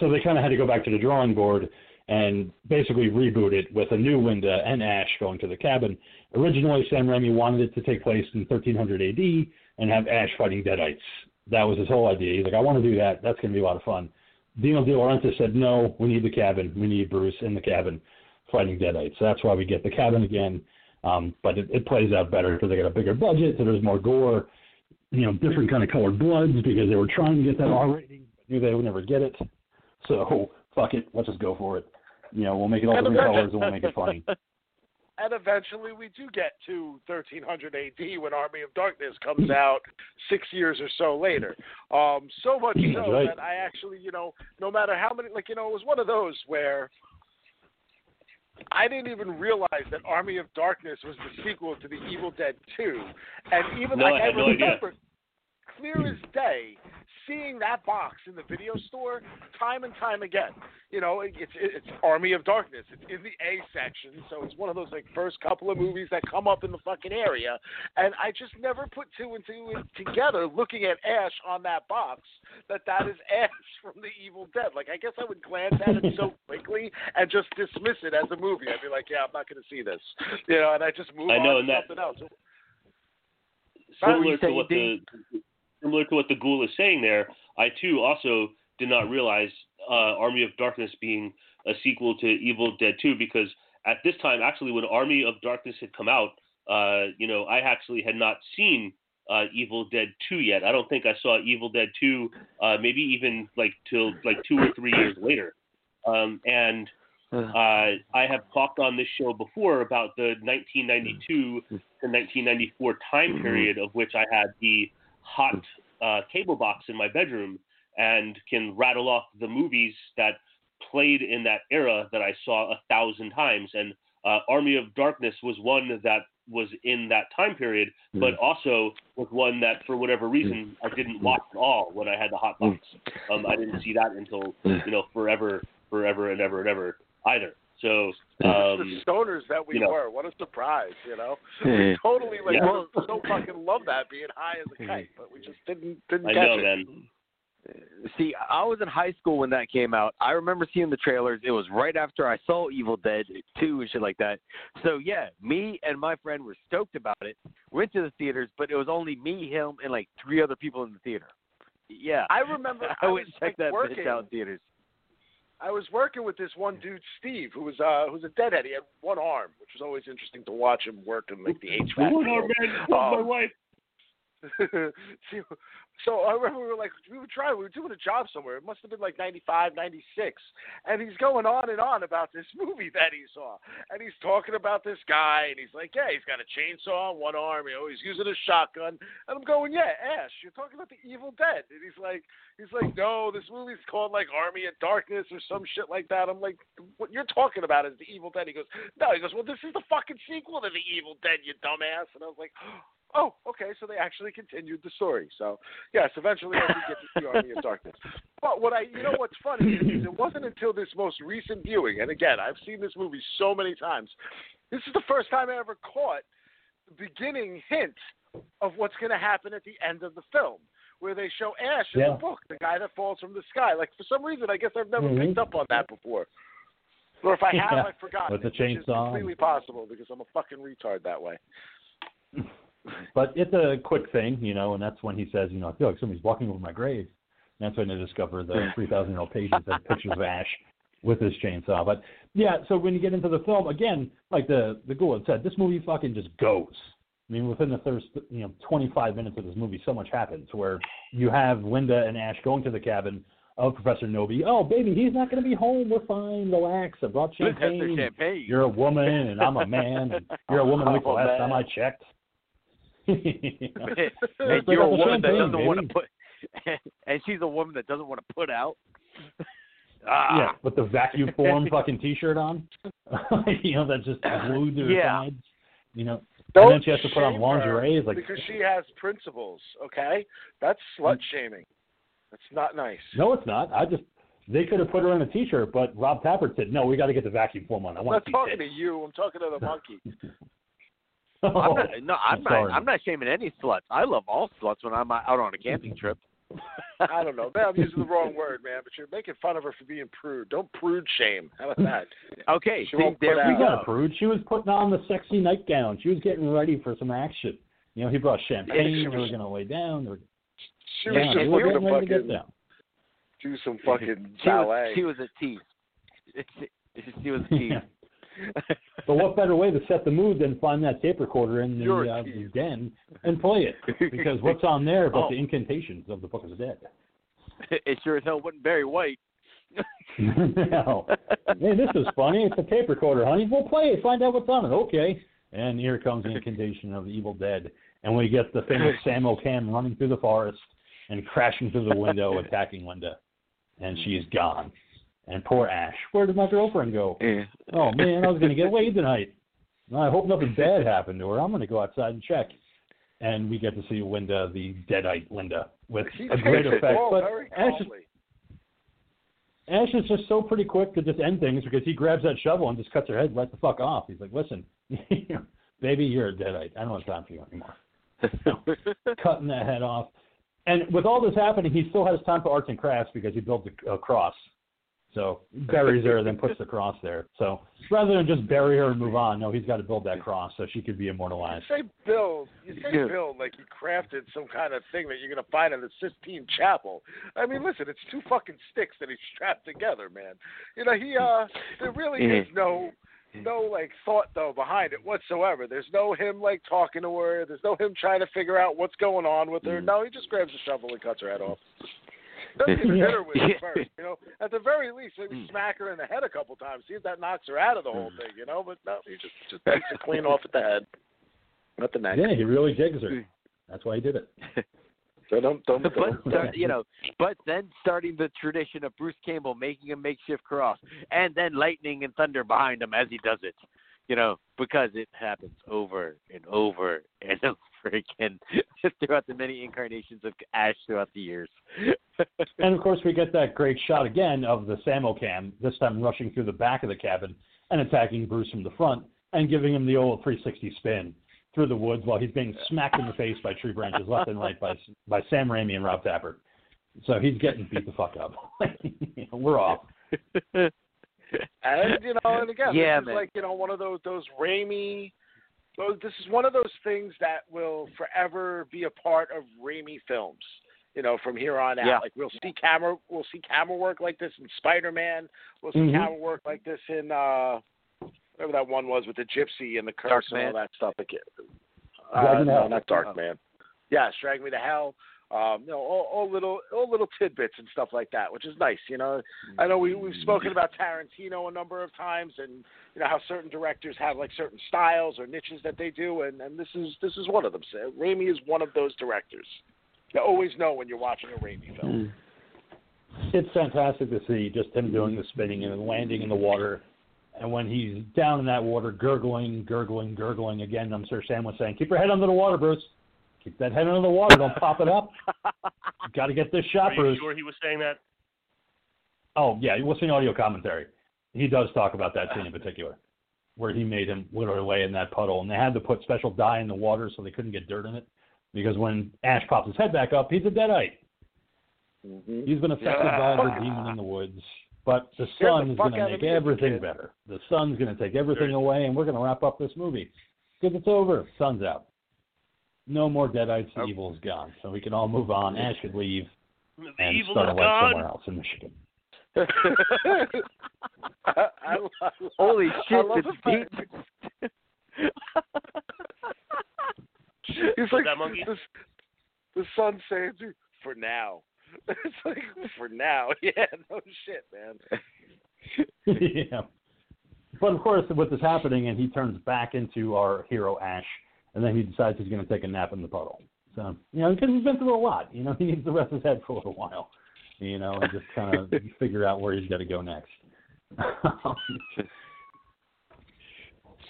So they kind of had to go back to the drawing board and basically reboot it with a new Linda and Ash going to the cabin. Originally, Sam Raimi wanted it to take place in 1300 AD and have Ash fighting Deadites. That was his whole idea. He's like, I want to do that. That's going to be a lot of fun. Dino De Laurentiis said, no, we need the cabin. We need Bruce in the cabin fighting Deadites. So that's why we get the cabin again. Um, but it, it plays out better because they got a bigger budget, so there's more gore, you know, different kind of colored bloods because they were trying to get that R rating, but knew they would never get it. So fuck it, let's just go for it. You know, we'll make it all different colors and we'll make it funny. [LAUGHS] And eventually we do get to 1300 AD when Army of Darkness comes out six years or so later. Um, so much so right. that I actually, you know, no matter how many, like, you know, it was one of those where I didn't even realize that Army of Darkness was the sequel to the Evil Dead 2. And even No, like I no idea. remember, clear as day, seeing that box in the video store time and time again. You know, it- it's it's Army of Darkness. It's in the A section, so it's one of those like first couple of movies that come up in the fucking area. And I just never put two and two together, looking at Ash on that box, that that is Ash [LAUGHS] from the Evil Dead. Like I guess I would glance at it so [LAUGHS] quickly and just dismiss it as a movie. I'd be like, yeah, I'm not going to see this, you know, and I just move I know, on and to that- something else. Similar to what the similar to what the ghoul is saying there, I too also did not realize uh, Army of Darkness being a sequel to Evil Dead 2 because at this time, actually, when Army of Darkness had come out, uh, you know, I actually had not seen uh, Evil Dead 2 yet. I don't think I saw Evil Dead 2, uh, maybe even like till like two or three years later. Um, and uh, I have talked on this show before about the 1992 to 1994 time period of which I had the hot uh, cable box in my bedroom and can rattle off the movies that played in that era that I saw a thousand times. And uh, Army of Darkness was one that was in that time period, but also was one that, for whatever reason, I didn't watch at all when I had the hot box. Um, I didn't see that until you know forever, forever and ever and ever either. So um, the stoners that we you know. were. What a surprise, you know. [LAUGHS] We totally like Yeah. well, so fucking love that being high as a kite, but we just didn't didn't I catch know, it. man. See, I was in high school when that came out. I remember seeing the trailers. It was right after I saw Evil Dead 2 and shit like that. So, yeah, me and my friend were stoked about it. Went to the theaters, but it was only me, him, and like three other people in the theater. Yeah. I remember [LAUGHS] I I went was and like, that working. bitch out in theaters. I was working with this one dude, Steve, who was uh who's a deadhead. He had one arm, which was always interesting to watch him work in like the HVAC. One arm man, my Um, wife. [LAUGHS] So I remember we were like, we were trying, we were doing a job somewhere. It must have been like 95, 96. And he's going on and on about this [LAUGHS] movie that he saw. And he's talking about this guy, and he's like, yeah, he's got a chainsaw on one arm, you know, he's using a shotgun. And I'm going, yeah, Ash, you're talking about the Evil Dead. And he's like, he's like, no, this movie's called like Army of Darkness or some shit like that. I'm like, what you're talking about is the Evil Dead. He goes, no, he goes, well, this is the fucking sequel to the Evil Dead, you dumbass. And I was like, oh, okay, so they actually continued the story. So, yes, eventually I did get to see Army of [LAUGHS] Darkness. But what I, you know, what's funny is, is it wasn't until this most recent viewing, and again, I've seen this movie so many times. This is the first time I ever caught the beginning hint of what's going to happen at the end of the film, where they show Ash in Yeah. the book, the guy that falls from the sky. Like for some reason, I guess I've never Mhm. picked up on that before. Or if I have, Yeah, I've forgotten. with the it, which is chainsaw. completely possible because I'm a fucking retard that way. [LAUGHS] But it's a quick thing, you know, and that's when he says, you know, I feel like somebody's walking over my grave. And that's when they discover the 3,000 year old patient that pictures of Ash [LAUGHS] with his chainsaw. But yeah, so when you get into the film, again, like the the ghoul had said, this movie fucking just goes. I mean, within the first, you know, 25 minutes of this movie, so much happens where you have Linda and Ash going to the cabin of Professor Knowby. Oh, baby, he's not going to be home. We're fine. Relax. I brought Let's have their champagne. champagne. You're a woman and I'm a man. And you're a woman [LAUGHS] Oh, last man. time I checked. [LAUGHS] [LAUGHS] hey, Let's you're a woman that doesn't want to put. [LAUGHS] and she's a woman that doesn't want to put out. ah, Yeah, with the vacuum form fucking T-shirt on. you know, that's just glued to her Yeah. sides. You know, Don't and then she has to put on lingerie. her like because she has principles. Okay, that's slut shaming. That's not nice. no, it's not. I just they could have put her in a T-shirt, but Rob Tapert said no. We got to get the vacuum form on. I I'm not to see talking to you. I'm talking to the monkey. I'm not, [LAUGHS] no, I'm, I'm not. sorry. I'm not shaming any sluts. I love all sluts when I'm out on a camping trip. I don't know. Man, I'm using the wrong word, man. But you're making fun of her for being prude. Don't prude shame. How about that? Okay, She see, won't there put we She's go. a prude. She was putting on the sexy nightgown. She was getting ready for some action. You know, he brought champagne. she they were was- going to lay down. They were, She was they just were looking to ready to get fucking down. do some fucking She was, ballet. she was a tease. [LAUGHS] She was a tease. [LAUGHS] But what better way to set the mood than find that tape recorder in the, uh, the den and play it? Because what's on there but Oh. the incantations of the Book of the Dead? [LAUGHS] it sure as hell wasn't Barry White. [LAUGHS] no. Hey, this is funny. It's a tape recorder, honey. We'll play it. Find out what's on it. Okay. And here comes the incantation of the Evil Dead. And we get the famous [LAUGHS] Sam O'Cam running through the forest and crashing through the window, attacking Linda. And she's gone. And poor Ash. Where did my girlfriend go? Yeah. Oh man, I was gonna get [LAUGHS] laid tonight. I hope nothing bad happened to her. I'm gonna go outside and check. And we get to see Linda, the deadite Linda, with He a great effect. all But very Ash is. Ash is just so pretty quick to just end things because he grabs that shovel and just cuts her head right the fuck off. He's like, "Listen, [LAUGHS] baby, you're a deadite. I don't have time for you anymore." [LAUGHS] Cutting that head off. And with all this happening, he still has time for arts and crafts because he built a, a cross. So [LAUGHS] buries her, then puts the cross there. So rather than just bury her and move on, no, he's got to build that cross so she could be immortalized. You immortalized. say build. You say Yeah. build like you crafted some kind of thing that you're gonna find in the Sistine Chapel. I mean, listen, it's two fucking sticks that he strapped together, man. You know, he uh, there really Yeah. is no no like thought though behind it whatsoever. There's no him like talking to her. There's no him trying to figure out what's going on with her. No, he just grabs a shovel and cuts her head off. Doesn't [LAUGHS] even hit her with it Yeah. first, you know. At the very least, maybe mm. smack her in the head a couple times, see if that knocks her out of the whole mm. thing, you know. But no, he just just takes it clean [LAUGHS] off at the head, not the neck. Yeah, he really jigs her. That's why he did it. [LAUGHS] So don't don't. but don't start, you know, but then starting the tradition of Bruce Campbell making a makeshift cross, and then lightning and thunder behind him as he does it, you know, because it happens over and over and over [LAUGHS] again throughout the many incarnations of Ash throughout the years. [LAUGHS] And of course, we get that great shot again of the Samo cam, this time rushing through the back of the cabin and attacking Bruce from the front and giving him the old 360 spin through the woods while he's being smacked in the face by tree branches left and right by by Sam Raimi and Rob Tapert. So he's getting beat the fuck up. [LAUGHS] We're off. And you know, and again, Yeah, this is like you know one of those those Raimi. Those, this is one of those things that will forever be a part of Raimi films. You know, from here on out, Yeah. like we'll see camera, we'll see camera work like this in Spider Man. We'll see Mhm. camera work like this in uh, whatever that one was with the gypsy and the curse and all Man? that stuff. Again, Drag uh, no, not Darkman. Yes, Drag Me to Hell. Um, you know, all, all little, all little tidbits and stuff like that, which is nice. You know, I know we we've spoken about Tarantino a number of times, and you know how certain directors have like certain styles or niches that they do, and and this is this is one of them. So, Raimi is one of those directors. You always know when you're watching a Raimi film. It's fantastic to see just him doing the spinning and landing in the water. And when he's down in that water, gurgling, gurgling, gurgling again, I'm sure Sam was saying, "Keep your head under the water, Bruce. Keep that head under the water. Don't pop it up. [LAUGHS] Got to get this shot, Are you Bruce." sure he was saying that? Oh yeah, you listen to audio commentary. He does talk about that scene in particular, where he made him literally lay in that puddle, and they had to put special dye in the water so they couldn't get dirt in it, because when Ash pops his head back up, he's a deadite. Mm-hmm. He's been affected by the demon in the woods, but the Scared sun the is going to make me as a everything kid. better. The sun's going to take everything Sure. away, and we're going to wrap up this movie because it's over. Sun's out. No more deadites. The Oh. evil is gone, so we can all move on. Ash could leave The and evil start a life gone. somewhere else in Michigan. [LAUGHS] I, I, I, Holy shit! love It's the fact- deep. [LAUGHS] He's like that monkey? The, the sun saves you for now. [LAUGHS] It's like for now. Yeah, no shit, man. yeah. But of course, with this happening, and he turns back into our hero Ash, and then he decides he's going to take a nap in the puddle. So you know, because he's been through a lot. You know, [LAUGHS] he needs to rest his head for a little while. You know, and just kind of [LAUGHS] figure out where he's got to go next.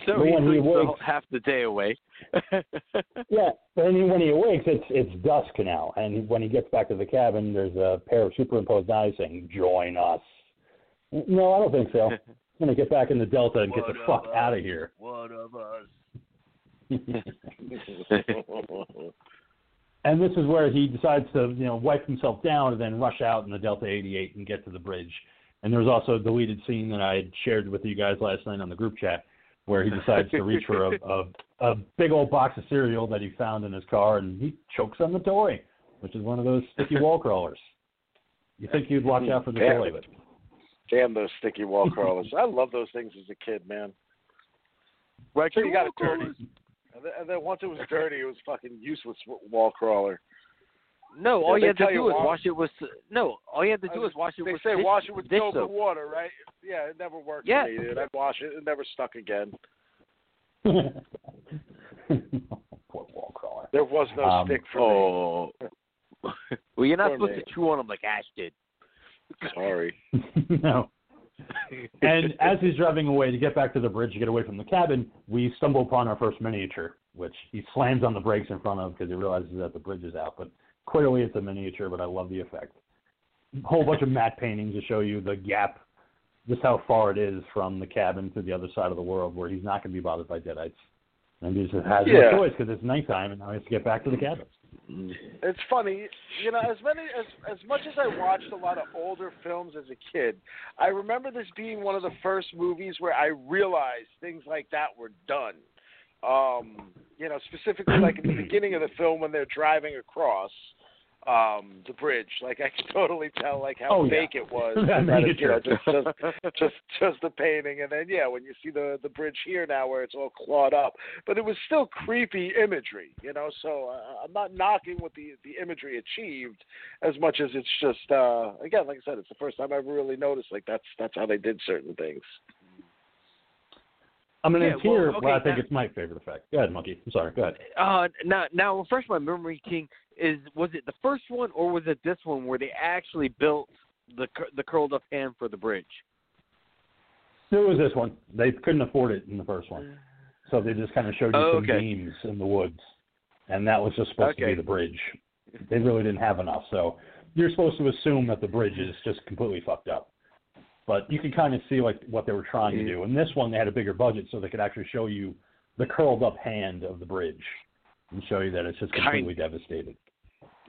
So But he when he sleeps the wakes- half the day away. [LAUGHS] Yeah, but then when he awakes, it's it's dusk now, and when he gets back to the cabin, there's a pair of superimposed eyes saying, "Join us." No, I don't think so. I'm gonna get back in the Delta and get the fuck of out of here. One of us. [LAUGHS] and this is where he decides to, you know, wipe himself down and then rush out in the Delta 88 and get to the bridge. And there was also a deleted scene that I had shared with you guys last night on the group chat where he decides to reach for a, [LAUGHS] a a big old box of cereal that he found in his car and he chokes on the toy, which is one of those sticky wall crawlers. You think you'd watch out for the Damn toy, but [LAUGHS] Damn those sticky wall crawlers. I love those things as a kid, man. Right, So you got it dirty. And then, and then once it was dirty, it was fucking useless wall crawler. No, Yeah, all you had to tell you do is wa- wash it with no. All you had to do was- is wash it They with say dish, wash it with dish soap soap. and water, right? Yeah, it never worked Yeah. for me, dude. I'd wash it, it never stuck again. [LAUGHS] poor wall crawler. There was no Um, stick for Oh. [LAUGHS] well, you're not Poor supposed man. to chew on them like Ash did. Sorry. [LAUGHS] no. [LAUGHS] and as he's driving away to get back to the bridge to get away from the cabin, we stumble upon our first miniature, which he slams on the brakes in front of because he realizes that the bridge is out. But clearly it's a miniature, but I love the effect. A whole bunch of matte paintings to show you the gap, just how far it is from the cabin to the other side of the world where he's not going to be bothered by deadites. And he just has Yeah. no choice because it's nighttime and now he has to get back to the cabin. It's funny, you know, as many as as much as I watched a lot of older films as a kid, I remember this being one of the first movies where I realized things like that were done. Um, you know, specifically like in the beginning of the film when they're driving across um the bridge. Like I can [LAUGHS] totally tell like how Oh, yeah. fake it was. [LAUGHS] That it, you know, just, just just just the painting and then yeah, when you see the the bridge here now where it's all clawed up. But it was still creepy imagery, you know, so uh, I'm not knocking what the the imagery achieved as much as it's just uh again, like I said, it's the first time I ever really noticed like that's that's how they did certain things. I'm going to Yeah, well, okay, well, I think now- it's my favorite effect. Go ahead, Monkey. I'm sorry. Go ahead. Uh, now, now refresh my memory, King. Is was it the first one or was it this one where they actually built the the curled up hand for the bridge? It was this one. They couldn't afford it in the first one, so they just kind of showed you Oh, some okay. beams in the woods, and that was just supposed to be the bridge. They really didn't have enough, so you're supposed to assume that the bridge is just completely fucked up. But you can kind of see like what they were trying Mm-hmm. to do. And this one, they had a bigger budget, so they could actually show you the curled up hand of the bridge and show you that it's just Kind- completely devastated.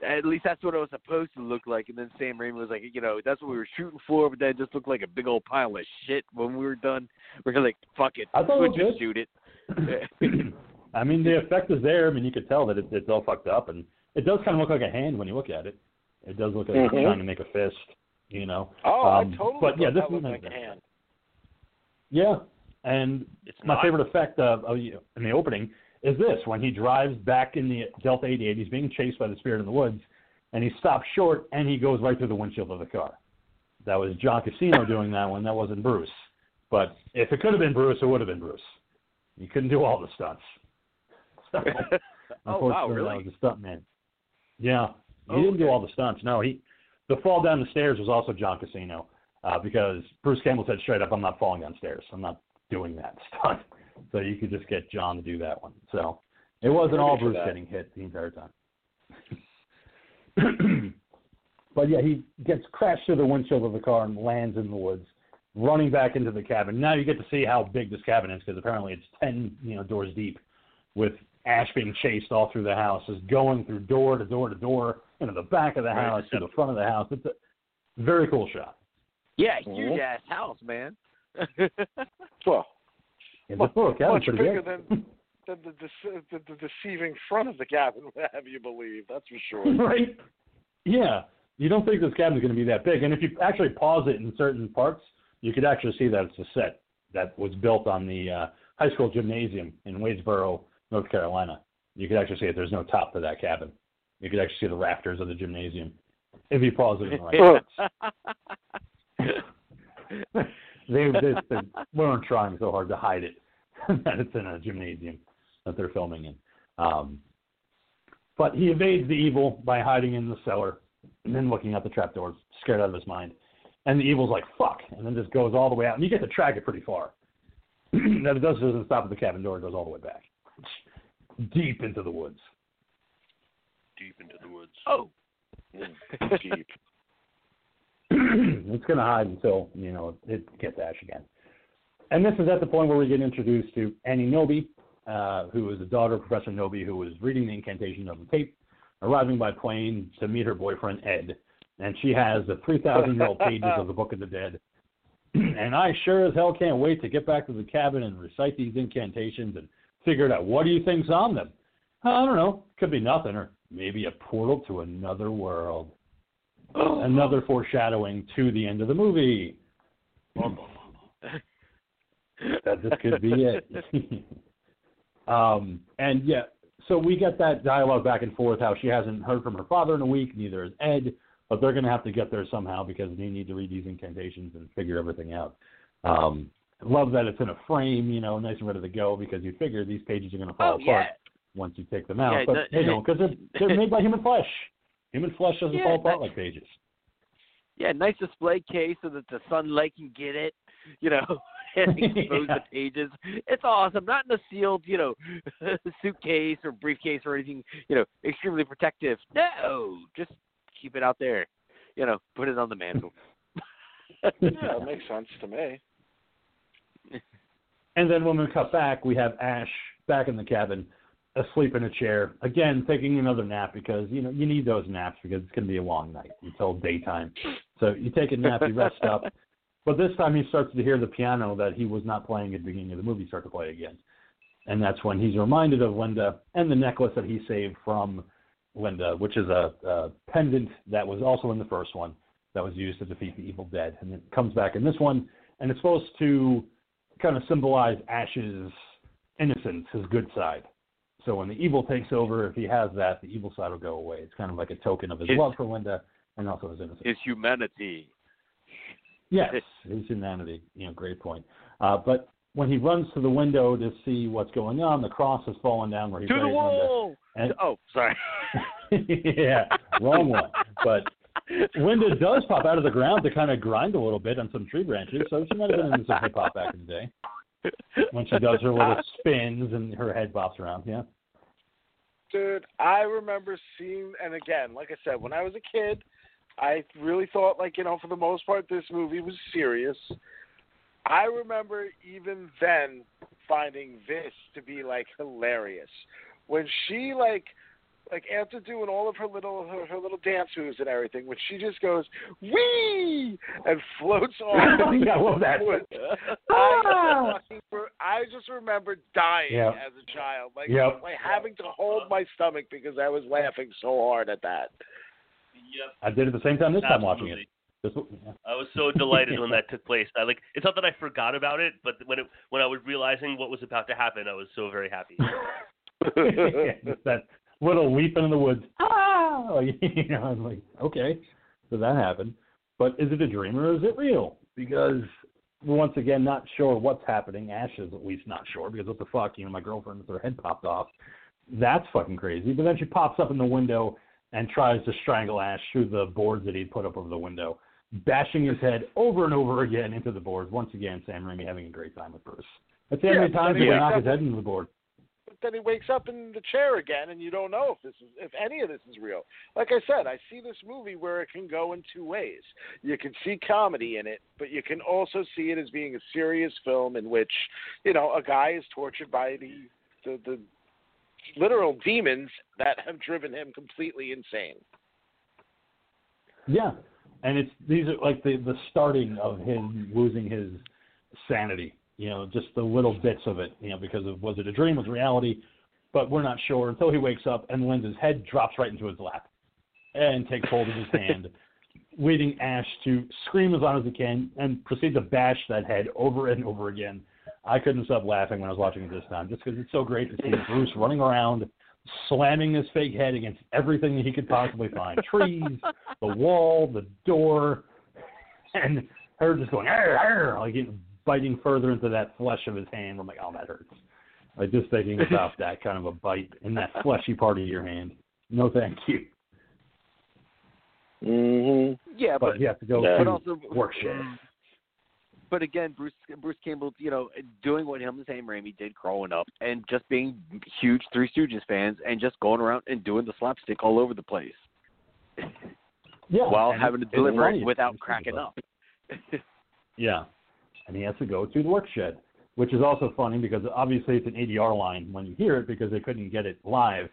At least that's what it was supposed to look like. And then Sam Raimi was like, you know, that's what we were shooting for, but then it just looked like a big old pile of shit when we were done. [LAUGHS] We are like, fuck it, I thought we'll just shoot it. [CLEARS THROAT] I mean, the effect is there. I mean, you could tell that it, it's all fucked up, and it does kind of look like a hand when you look at it. It does look like it's Mhm. trying to make a fist, you know. Oh, Um, I totally but yeah, this that one like hand. Yeah, and It's my not. favorite effect of, of you in the opening is this: when he drives back in the Delta 88, he's being chased by the spirit in the woods, and he stops short and he goes right through the windshield of the car. That was John Casino [LAUGHS] doing that one. That wasn't Bruce. But if it could have been Bruce, it would have been Bruce. He couldn't do all the stunts. [LAUGHS] So, Oh, wow, really? that was a stunt man. Yeah, he Oh, didn't do all the stunts. No, he the fall down the stairs was also John Casino uh, because Bruce Campbell said straight up, "I'm not falling downstairs. I'm not doing that [LAUGHS] stunt." So you could just get John to do that one. So it wasn't all Bruce getting hit the entire time. [CLEARS THROAT] but yeah, he gets crashed through the windshield of the car and lands in the woods, running back into the cabin. Now you get to see how big this cabin is because apparently it's ten you know doors deep, with Ash being chased all through the house, is going through door to door to door into the back of the Right, house to the front of the house. It's a very cool shot. yeah, Mhm. huge ass house, man. [LAUGHS] Well, It's much, a little much bigger good. than than the, dece- the, the deceiving front of the cabin [LAUGHS] would have you believe. That's for sure. [LAUGHS] right? Yeah. You don't think this cabin's going to be that big. And if you actually pause it in certain parts, you could actually see that it's a set that was built on the uh, high school gymnasium in Wadesboro, North Carolina. You could actually see it. There's no top to that cabin. You could actually see the rafters of the gymnasium if you pause it in the right spots. [LAUGHS] they, they, they weren't trying so hard to hide it [LAUGHS] that it's in a gymnasium that they're filming in. Um, But he evades the evil by hiding in the cellar and then looking at the trapdoors, scared out of his mind. And the evil's like, fuck, and then just goes all the way out. And you get to track it pretty far. that it does doesn't stop at the cabin door, it goes all the way back. Deep into the woods. Deep into the woods. Oh, [LAUGHS] Deep. it's going to hide until you know it gets Ash again. And this is at the point where we get introduced to Annie Knowby, uh, who is the daughter of Professor Knowby, who was reading the incantation of the tape, arriving by plane to meet her boyfriend Ed. And she has the 3,000 year old pages of the Book of the Dead. [CLEARS THROAT] and I sure as hell can't wait to get back to the cabin and recite these incantations and figure it out. What do you think's on them? I don't know. Could be nothing, or maybe a portal to another world. Another foreshadowing to the end of the movie. that this could be it. [LAUGHS] um, and yeah, so we get that dialogue back and forth how she hasn't heard from her father in a week, neither has Ed, but they're going to have to get there somehow because they need to read these incantations and figure everything out. Um, love that it's in a frame, you know, nice and ready to go because you figure these pages are going to fall oh apart yeah. once you take them out, Yeah, but no- they don't because they're, they're made by human flesh. Human flesh doesn't Yeah, fall apart that- like pages. Yeah, nice display case so that the sunlight can get it, you know, [LAUGHS] and [LAUGHS] expose Yeah. the pages. It's awesome. Not in a sealed, you know, [LAUGHS] suitcase or briefcase or anything, you know, extremely protective. No, just keep it out there. You know, put it on the mantle. Yeah, that makes sense to me. And then when we cut back, we have Ash back in the cabin, asleep in a chair, again taking another nap because you know you need those naps because it's going to be a long night until daytime. So you take a nap, you rest up, [LAUGHS] but this time he starts to hear the piano that he was not playing at the beginning of the movie start to play again, and that's when he's reminded of Linda and the necklace that he saved from Linda, which is a, a pendant that was also in the first one that was used to defeat the evil dead, and it comes back in this one, and it's supposed to kind of symbolize Ash's innocence, his good side. So when the evil takes over, if he has that, the evil side will go away. It's kind of like a token of his, His- love for Linda and also his innocence. His humanity. yes, his humanity. You know, great point. Uh, but when he runs to the window to see what's going on, the cross has fallen down where he To the Linda. wall. And- Oh, sorry. [LAUGHS] yeah, wrong one. But Linda does pop out of the ground to kind of grind a little bit on some tree branches, so she might have been into some hip hop back in the day when she does her little spins and her head bops around. Yeah. Dude, I remember seeing, and again, like I said, when I was a kid, I really thought, like, you know, for the most part, this movie was serious. I remember even then finding this to be, like, hilarious. When she, like, like after doing all of her little her, her little dance moves and everything, when she just goes wee and [LAUGHS] floats off. [LAUGHS] Yeah, I love that. [LAUGHS] I ah! I just remember dying Yeah. as a child, like Yep. like having to hold my stomach because I was laughing so hard at that. Yep. I did it at the same time this time watching it. I was so delighted when that took place. I like it's not that I forgot about it, but when it when I was realizing what was about to happen, I was so very happy. Just that little leap in the woods. [LAUGHS] Ah! Like, [LAUGHS] you know, I'm like, okay, so that happened. But is it a dream or is it real? Because once again not sure what's happening. Ash is at least not sure because what the fuck, you know, my girlfriend with her head popped off. That's fucking crazy. But then she pops up in the window and tries to strangle Ash through the boards that he'd put up over the window, bashing his head over and over again into the boards. Once again, Sam Raimi having a great time with Bruce. That's how Yeah, many times but he he would knock his head into the board. Then he wakes up in the chair again, and you don't know if this is if any of this is real. Like I said, I see this movie where it can go in two ways. You can see comedy in it, but you can also see it as being a serious film in which you know a guy is tortured by the the, the literal demons that have driven him completely insane. Yeah, and it's these are like the the starting of him losing his sanity. You know, just the little bits of it. You know, because of was it a dream, was it reality? But we're not sure until he wakes up and Linda's head drops right into his lap and takes hold of his [LAUGHS] hand, leading Ash to scream as loud as he can and proceed to bash that head over and over again. I couldn't stop laughing when I was watching it this time, just because it's so great to see [LAUGHS] Bruce running around, slamming his fake head against everything that he could possibly find trees, the wall, the door, [LAUGHS] and her just going, arr, arr, like biting further into that flesh of his hand. I'm like, oh, that hurts. Like just thinking about [LAUGHS] that kind of a bite in that fleshy part of your hand. No, thank you. hmm Yeah, But but you have to go Yeah. to but also work shit. But again, Bruce Bruce Campbell, you know, doing what him and Sam Raimi did growing up, and just being huge Three Stooges fans, and just going around and doing the slapstick all over the place, Yeah, while having to deliver it without cracking up. [LAUGHS] Yeah, and he has to go to the work shed, which is also funny because obviously it's an ADR line when you hear it because they couldn't get it live.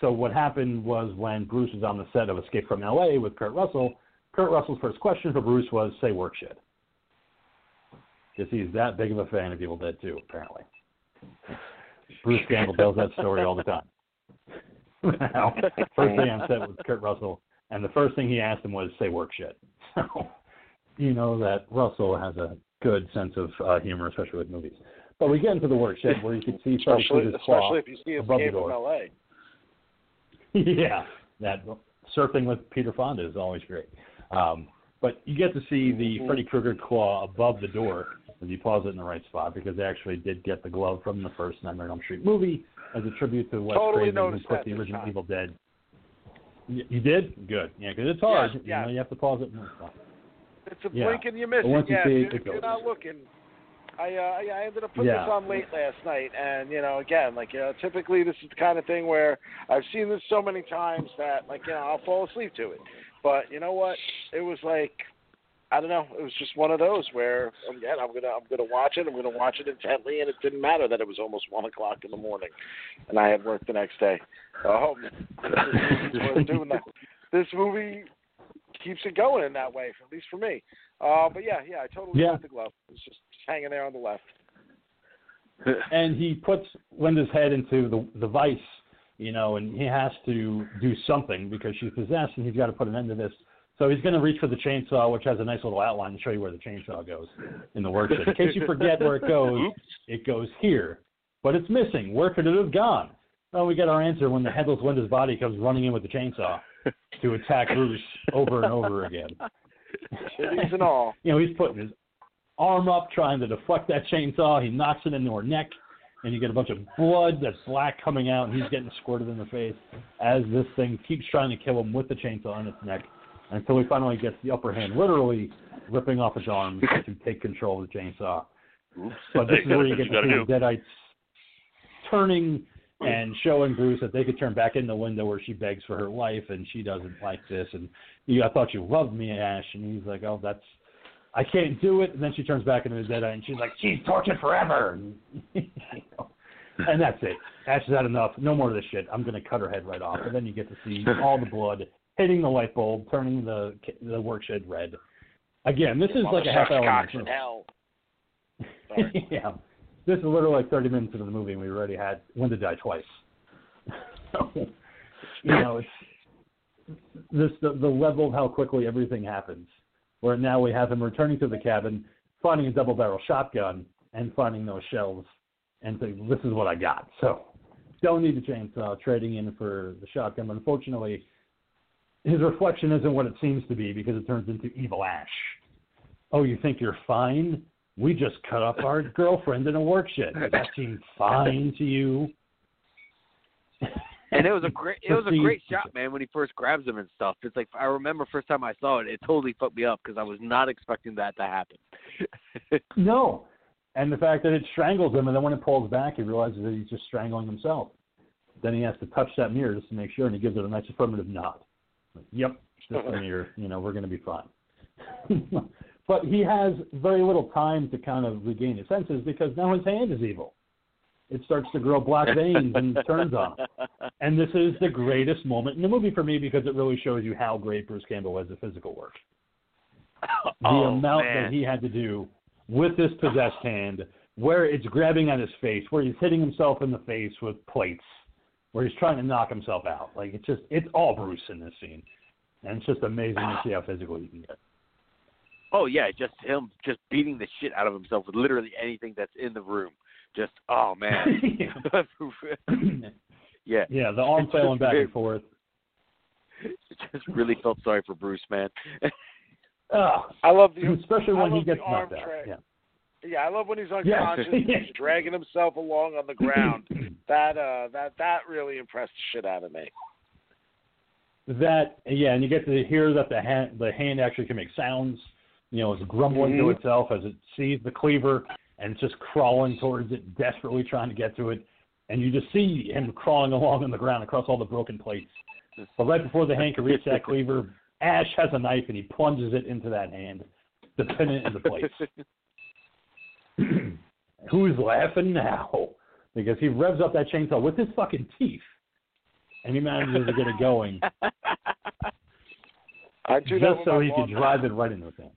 So what happened was when Bruce was on the set of Escape from L.A. with Kurt Russell, Kurt Russell's first question for Bruce was, "Say work shed," because he's that big of a fan of Evil Dead 2, apparently. Bruce Campbell tells that story all the time. now, [LAUGHS] first thing on set was Kurt Russell, and the first thing he asked him was, "Say work shed." [LAUGHS] So you know that Russell has a good sense of uh, humor, especially with movies. But we get into the work shed where you can see Freddy [LAUGHS] Especially, Krueger's claw especially if you see above the from door. L.A. yeah, that surfing with Peter Fonda is always great. Um, but you get to see the Mhm. Freddy Krueger claw above the door if you pause it in the right spot because they actually did get the glove from the first Nightmare on Elm Street movie as a tribute to Wes Totally Craven who put the original time. Evil Dead. You, did good, yeah, because it's hard. Yes, You know, you have to pause it in the right spot. It's a Yeah. blink and you miss it. Yeah, if, you, you're not looking. I uh, I I ended up putting Yeah. this on late last night, and you know, again, like you know, typically this is the kind of thing where I've seen this so many times that like you know I'll fall asleep to it. But you know what? It was like I don't know. It was just one of those where again I'm gonna I'm gonna watch it. I'm gonna watch it intently, and it didn't matter that it was almost one o'clock in the morning, and I had work the next day. So this movie's worth doing that. This movie keeps it going in that way, at least for me. Uh, but yeah, yeah, I totally Yeah. got the glove. It's just hanging there on the left. [LAUGHS] and he puts Linda's head into the the vice, you know, and he has to do something because she's possessed, and he's got to put an end to this. So he's going to reach for the chainsaw, which has a nice little outline to show you where the chainsaw goes in the workshop. In case you forget where it goes, it goes here, but it's missing. Where could it have gone? Well, we get our answer when the headless Linda's body comes running in with the chainsaw to attack Bruce over and over again. Titties and all. [LAUGHS] You know, he's putting his arm up trying to deflect that chainsaw. He knocks it into her neck, and you get a bunch of blood that's black coming out, and he's getting squirted in the face as this thing keeps trying to kill him with the chainsaw in its neck until he finally gets the upper hand, literally ripping off his arm to take control of the chainsaw. But this is where you get to [LAUGHS] see the Deadites turning and showing Bruce that they could turn back in the window where she begs for her life, and she doesn't like this. And you, I thought you loved me, Ash. And he's like, oh, that's, I can't do it. And then she turns back into the Deadite, and she's like, she's tortured forever. And, [LAUGHS] you know, and that's it. Ash has had enough. No more of this shit. I'm going to cut her head right off. And then you get to see all the blood hitting the light bulb, turning the the work shed red. Again, this is like a half hour. Cocks into in hell. [LAUGHS] yeah. This is literally like 30 minutes into the movie, and we already had Linda die twice. [LAUGHS] so, you know, it's this the, the level of how quickly everything happens. Where now we have him returning to the cabin, finding a double barrel shotgun, and finding those shells, and saying, "This is what I got." So, don't need the chainsaw, uh, trading in for the shotgun. But unfortunately, his reflection isn't what it seems to be because it turns into evil ash. Oh, you think you're fine? We just cut off our girlfriend in a work shed. Does that seem fine to you? And it was a great, it was a great shot, man. When he first grabs him and stuff, it's like I remember first time I saw it, it totally fucked me up because I was not expecting that to happen. [LAUGHS] No. And the fact that it strangles him, and then when it pulls back, he realizes that he's just strangling himself. Then he has to touch that mirror just to make sure, and he gives it a nice affirmative nod. Like, yep, this [LAUGHS] mirror. You know, we're going to be fine. [LAUGHS] but he has very little time to kind of regain his senses because now his hand is evil. It starts to grow black veins and [LAUGHS] turns on him. And this is the greatest moment in the movie for me because it really shows you how great Bruce Campbell was at physical work. [LAUGHS] The oh, amount man. that he had to do with this possessed hand, where it's grabbing at his face, where he's hitting himself in the face with plates, where he's trying to knock himself out. Like it's just it's all Bruce in this scene. And it's just amazing to see how physical he can get. Oh yeah, just him just beating the shit out of himself with literally anything that's in the room. Just oh man. [LAUGHS] [LAUGHS] yeah. yeah, the arm flailing back and forth. [LAUGHS] Just really felt sorry for Bruce, man. Oh, I love the especially when he gets arm knocked out. Yeah. Yeah, I love when he's Yeah. unconscious and he's dragging himself along on the ground. [CLEARS THROAT] That uh that that really impressed the shit out of me. that yeah, and you get to hear that the hand the hand actually can make sounds. You know, it's grumbling to Mhm. itself as it sees the cleaver and it's just crawling towards it, desperately trying to get to it. And you just see him crawling along on the ground across all the broken plates. But right before the hand can reach that cleaver, Ash has a knife and he plunges it into that hand the pin it into place. Who's laughing now? Because he revs up that chainsaw with his fucking teeth, and he manages to get it going [LAUGHS] I do just so he can drive it right into his hand.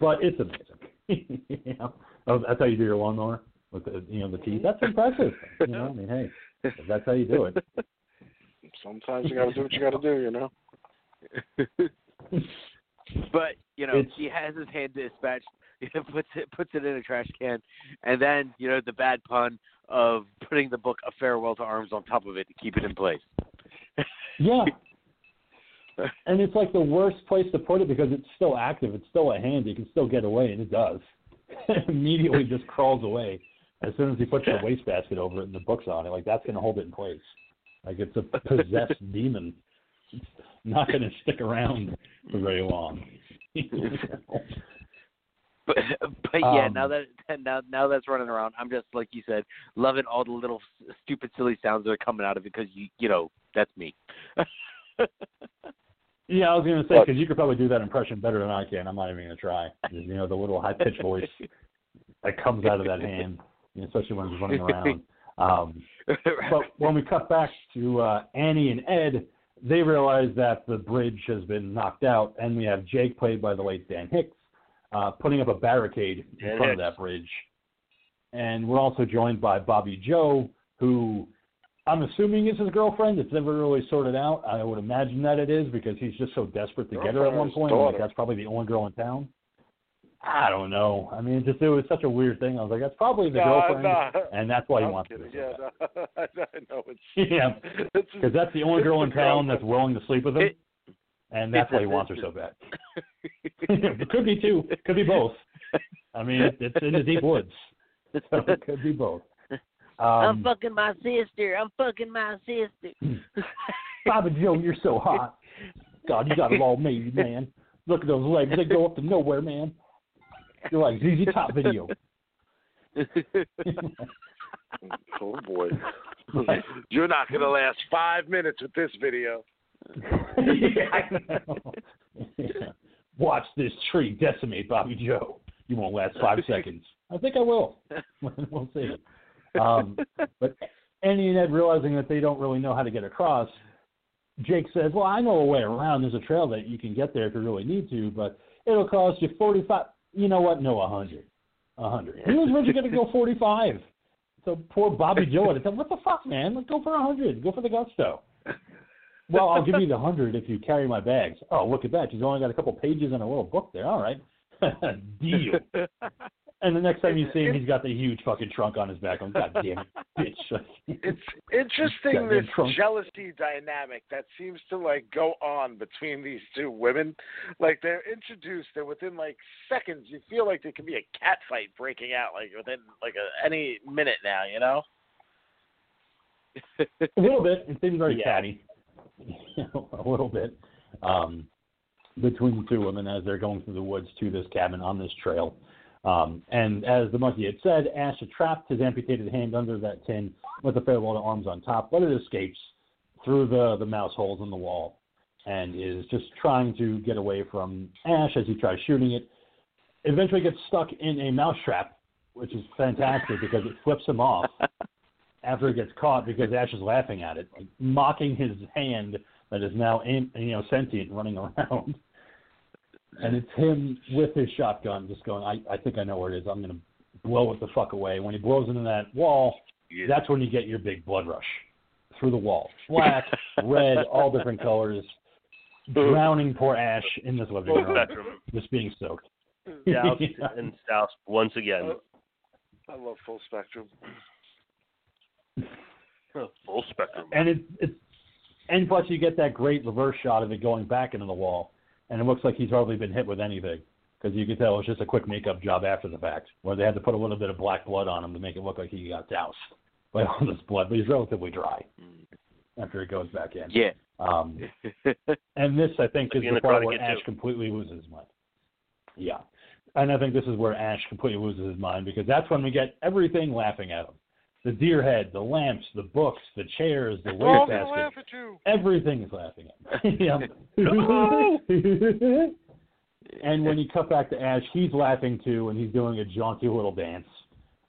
But it's amazing. [LAUGHS] you know? oh, that's how you do your lawnmower with the you know the teeth. That's impressive. You know, I mean, hey, that's how you do it. [LAUGHS] Sometimes you got to do what you got to do, you know. [LAUGHS] But you know, It's- he has his hand dispatched. puts it puts it in a trash can, and then you know the bad pun of putting the book "A Farewell to Arms" on top of it to keep it in place. Yeah. [LAUGHS] And it's like the worst place to put it because it's still active. It's still a hand. You can still get away, and it does. It [LAUGHS] immediately just crawls away as soon as he puts the wastebasket over it and the books on it. Like that's going to hold it in place. Like it's a possessed [LAUGHS] demon. It's not going to stick around for very long. But but yeah, Um, now that now now that's running around, I'm just like you said, loving all the little stupid, silly sounds that are coming out of it because you you know that's me. Yeah, I was going to say because you could probably do that impression better than I can. I'm not even going to try. You know, the little high pitched voice [LAUGHS] that comes out of that hand, especially when he's running around. Um, [LAUGHS] but when we cut back to uh, Annie and Ed, they realize that the bridge has been knocked out, and we have Jake, played by the late Dan Hicks, uh, putting up a barricade in front of that bridge. And we're also joined by Bobby Joe, who I'm assuming it's his girlfriend. It's never really sorted out. I would imagine that it is because he's just so desperate to get her at one point. Like, that's probably the only girl in town. I don't know. I mean, just it was such a weird thing. I was like, that's probably the No, girlfriend, no. and that's why he I'm wants kidding. to. Yeah, [LAUGHS] no, I know it's. [LAUGHS] Yeah, because that's the only girl in town that's willing to sleep with him, It- and that's why he [LAUGHS] wants her so bad. it could be two. Could be both. I mean, it, it's in the deep woods, so it could be both. I'm Um, fucking my sister. I'm fucking my sister. [LAUGHS] Bobby Joe, you're so hot. God, you got it all made, man. Look at those legs; they go up to nowhere, man. You're like ZZ Top video. [LAUGHS] Oh boy, you're not gonna last five minutes with this video. yeah, I know. Yeah. Watch this tree decimate Bobby Joe. You won't last five seconds. I think I will. [LAUGHS] we'll see. Um, [LAUGHS] but Andy and Ed realizing that they don't really know how to get across, Jake says, "Well, I know a way around. There's a trail that you can get there if you really need to, but it'll cost you forty-five. You know what? No, a hundred. A hundred. He was originally going to go [LAUGHS] forty-five. So poor Bobby Joe had to tell him, "What the fuck, man? Let's go for a hundred. Go for the gusto." well, I'll give you the hundred if you carry my bags. Oh, look at that. She's only got a couple pages in a little book there. All right. [LAUGHS] Deal. And the next time you see him, he's got the huge fucking trunk on his back. I'm God damn it, [LAUGHS] bitch. It's [LAUGHS] interesting this trunk. jealousy dynamic that seems to like go on between these two women. Like they're introduced, and within like seconds, you feel like there could be a cat fight breaking out, like within like a, any minute now. You know? [LAUGHS] a little bit. It seems very Yeah. catty. A little bit. Um, between the two women as they're going through the woods to this cabin on this trail. Um, and as the monkey had said, Ash had trapped his amputated hand under that tin with the farewell to arms on top, but it escapes through the, the mouse holes in the wall and is just trying to get away from Ash as he tries shooting it. Eventually gets stuck in a mouse trap, which is fantastic because it flips him off [LAUGHS] after it gets caught because Ash is laughing at it, like, mocking his hand that is now in, you know sentient running around. And it's him with his shotgun just going, I, I think I know where it is. I'm going to blow it the fuck away. When he blows into that wall, that's when you get your big blood rush through the wall. [LAUGHS] Black, red, all different colors, drowning poor Ash in this living Full room, spectrum. just being soaked. [LAUGHS] Doused Yeah. and doused once again. Oh. I love full spectrum. Full spectrum. and it, it's and plus you get that great reverse shot of it going back into the wall, and it looks like he's hardly been hit with anything because you can tell it was just a quick makeup job after the fact, where they had to put a little bit of black blood on him to make it look like he got doused [LAUGHS] by all this blood, but he's relatively dry. after it goes back in. Yeah. Um, [LAUGHS] and this, I think, is the the part where Ash you. completely loses his mind. Yeah. And I think this is where Ash completely loses his mind because that's when we get everything laughing at him. The deer head, the lamps, the books, the chairs, the We're wastebasket. laugh at you. Everything is laughing at him. [LAUGHS] And when you cut back to Ash, he's laughing too, and he's doing a jaunty little dance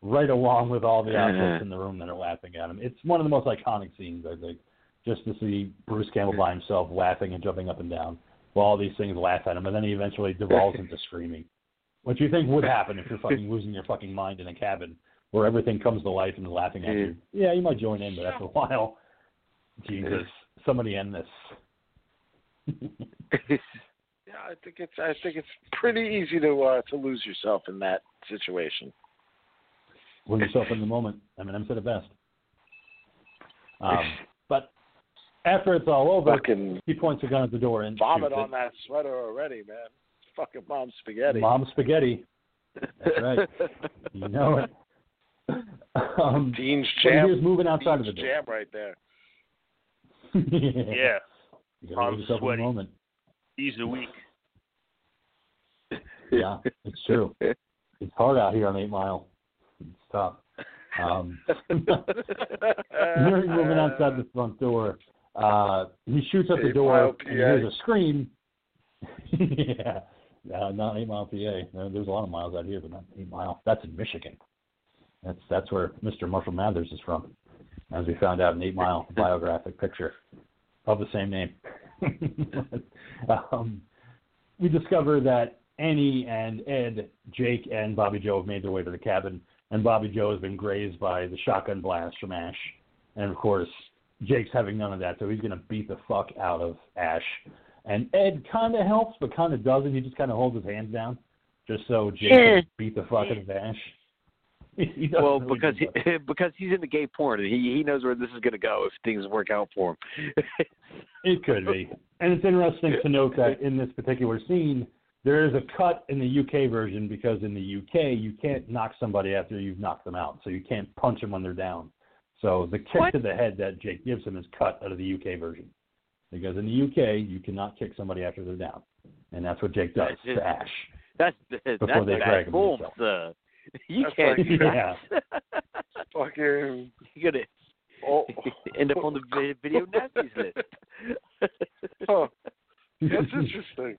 right along with all the objects uh-huh. in the room that are laughing at him. It's one of the most iconic scenes, I think, just to see Bruce Campbell by himself laughing and jumping up and down while all these things laugh at him, and then he eventually devolves into screaming. What you think would happen if you're fucking [LAUGHS] losing your fucking mind in a cabin where everything comes to life and is laughing at you? Yeah, you might join in, but after a while, Jesus, somebody end this. [LAUGHS] Yeah, I think it's I think it's pretty easy to uh, to lose yourself in that situation. Lose yourself in the moment. I mean, I'm said it best. Um, [LAUGHS] but after it's all over, Fucking he points a gun at the door and vomit shoots on it. that sweater already, man. Fucking mom spaghetti. Mom spaghetti. That's right. [LAUGHS] You know it. [LAUGHS] Um, Dean's jam. here's moving outside of the jam right there. [LAUGHS] Yeah, gotta I'm lose yourself in sweaty. moment. he's a week. Yeah, it's true. [LAUGHS] It's hard out here on Eight Mile. It's tough. Um, Hearing moving outside the front door, uh, he shoots up the door and hears a scream. yeah, uh, not Eight Mile, PA. Uh, There's a lot of miles out here, but not Eight Mile. That's in Michigan. That's that's where Mr. Marshall Mathers is from, as we found out in Eight Mile [LAUGHS] biographic picture of the same name. [LAUGHS] um, we discover that Annie and Ed, Jake, and Bobby Joe have made their way to the cabin, and Bobby Joe has been grazed by the shotgun blast from Ash. And of course, Jake's having none of that, so he's going to beat the fuck out of Ash. And Ed kind of helps, but kind of doesn't. He just kind of holds his hands down, just so Jake can beat the fuck out of Ash. [LAUGHS] He well, because he, [LAUGHS] because he's into gay porn, and he he knows where this is going to go if things work out for him. [LAUGHS] It could be. And it's interesting to note that in this particular scene, there is a cut in the UK version because in the UK, you can't knock somebody after you've knocked them out. So you can't punch them when they're down. So the kick What? to the head that Jake gives him is cut out of the UK version. Because in the UK, you cannot kick somebody after they're down. And that's what Jake does to Ash. That's that's Before they drag bad him form, themselves. Sir. [LAUGHS] You That's can't. like- do Yeah. that. [LAUGHS] Fucking You're gonna oh, [LAUGHS] end up on the video nasties list. Huh. that's interesting.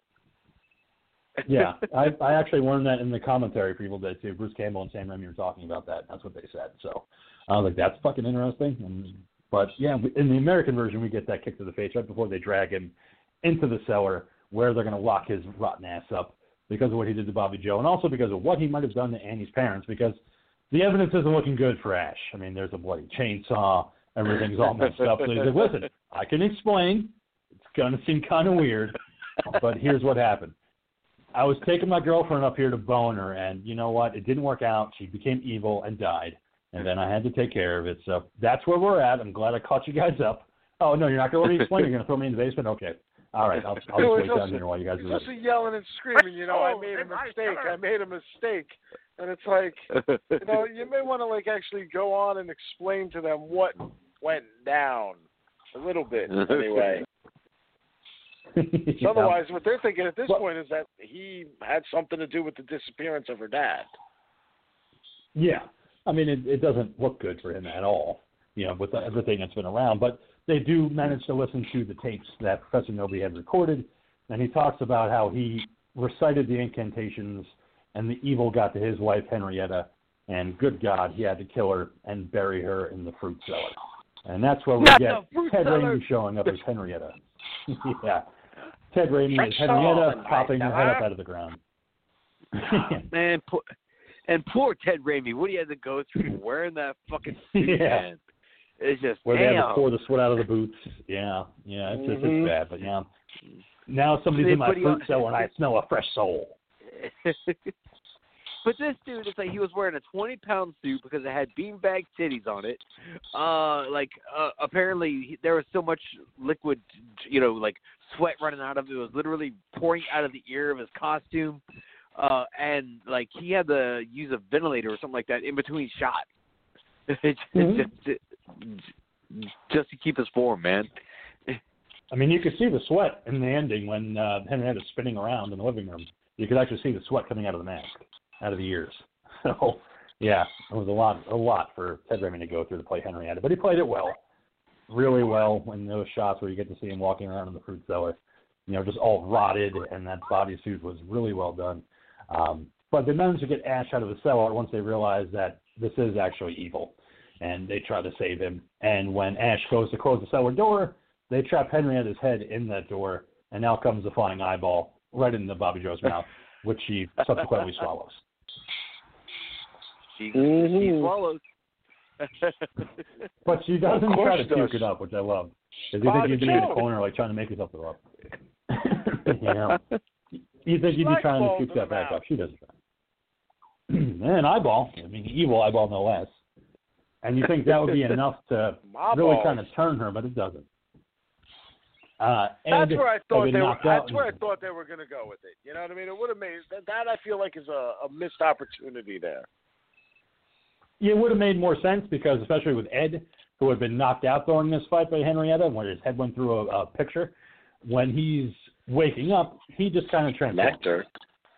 yeah, I, I actually learned that in the commentary for Evil Dead 2. Bruce Campbell and Sam Raimi were talking about that. That's what they said. So I was like, that's fucking interesting. And, but yeah, in the American version, we get that kick to the face right before they drag him into the cellar where they're going to lock his rotten ass up because of what he did to Bobby Joe and also because of what he might have done to Annie's parents because the evidence isn't looking good for Ash. I mean, there's a bloody chainsaw. Everything's all messed up. So listen, I can explain. It's going to seem kind of weird, but here's what happened. I was taking my girlfriend up here to bone her, and you know what? It didn't work out. She became evil and died, and then I had to take care of it. So that's where we're at. I'm glad I caught you guys up. Oh no, you're not going to let me explain. You're going to throw me in the basement? Okay. All right. I'll, I'll just was wait down here while you guys He's are also ready. yelling and screaming, you know, I Oh, made a mistake, I made a mistake. And it's like, you know, you may want to like actually go on and explain to them what went down a little bit [LAUGHS] anyway. Yeah. Otherwise, what they're thinking at this Well- point is that he had something to do with the disappearance of her dad. Yeah, I mean, it, it doesn't look good for him at all, you know, with the, everything that's been around. But they do manage to listen to the tapes that Professor Knowby had recorded, and he talks about how he recited the incantations, and the evil got to his wife Henrietta, and good God, he had to kill her and bury her in the fruit cellar. And that's where we Not get Ted. Raimi showing up as Henrietta. [LAUGHS] yeah, Ted Raimi is Henrietta popping her head up out of the ground. [LAUGHS] Man, poor, and poor Ted Raimi, what he had to go through wearing that fucking [LAUGHS] suit, Yeah. man. It's just where they had to pour the sweat out of the boots. Yeah, yeah, it's just Mhm. it's bad. But yeah, now somebody's They in my fruit cellar and I smell a fresh soul. [LAUGHS] but this dude, it's like he was wearing a twenty pound suit because it had beanbag titties on it. Uh, like uh, apparently he- there was so much liquid, you know, like sweat running out of it. It was literally pouring out of the ear of his costume. Uh, and like he had to use a ventilator or something like that in between shots. [LAUGHS] it's Mhm. just, just to keep us warm, man. I mean, you could see the sweat in the ending when uh, Henrietta's spinning around in the living room. You could actually see the sweat coming out of the mask, out of the ears. [LAUGHS] So, yeah, it was a lot, a lot for Ted Raimi to go through to play Henrietta, but he played it well, really well. In those shots where you get to see him walking around in the fruit cellar, you know, just all rotted, and that bodysuit was really well done. Um, but they managed to get Ash out of the cellar once they realized that this is actually evil, and they try to save him. And when Ash goes to close the cellar door, they trap Henrietta's head in that door, and now comes the flying eyeball right into Bobby Joe's [LAUGHS] mouth, which she subsequently swallows. She, Mm-hmm. she swallows. But she doesn't try to does. puke it up, which I love. Because you Bobby think you'd be in the corner, like trying to make yourself throw up. [LAUGHS] you [LAUGHS] know, you think you'd be trying to puke that back mouth. up. She doesn't try. [CLEARS THROAT] and eyeball. I mean, evil eyeball, no less. And you think that would be [LAUGHS] enough to My really balls. kind of turn her, but it doesn't. Uh, That's where I thought they were. That's where I thought they were going to go with it. You know what I mean? It would have made that. That I feel like is a, a missed opportunity there. Yeah, it would have made more sense because, especially with Ed, who had been knocked out during this fight by Henrietta, when his head went through a, a picture, when he's waking up, he just kind of transforms. Nectar.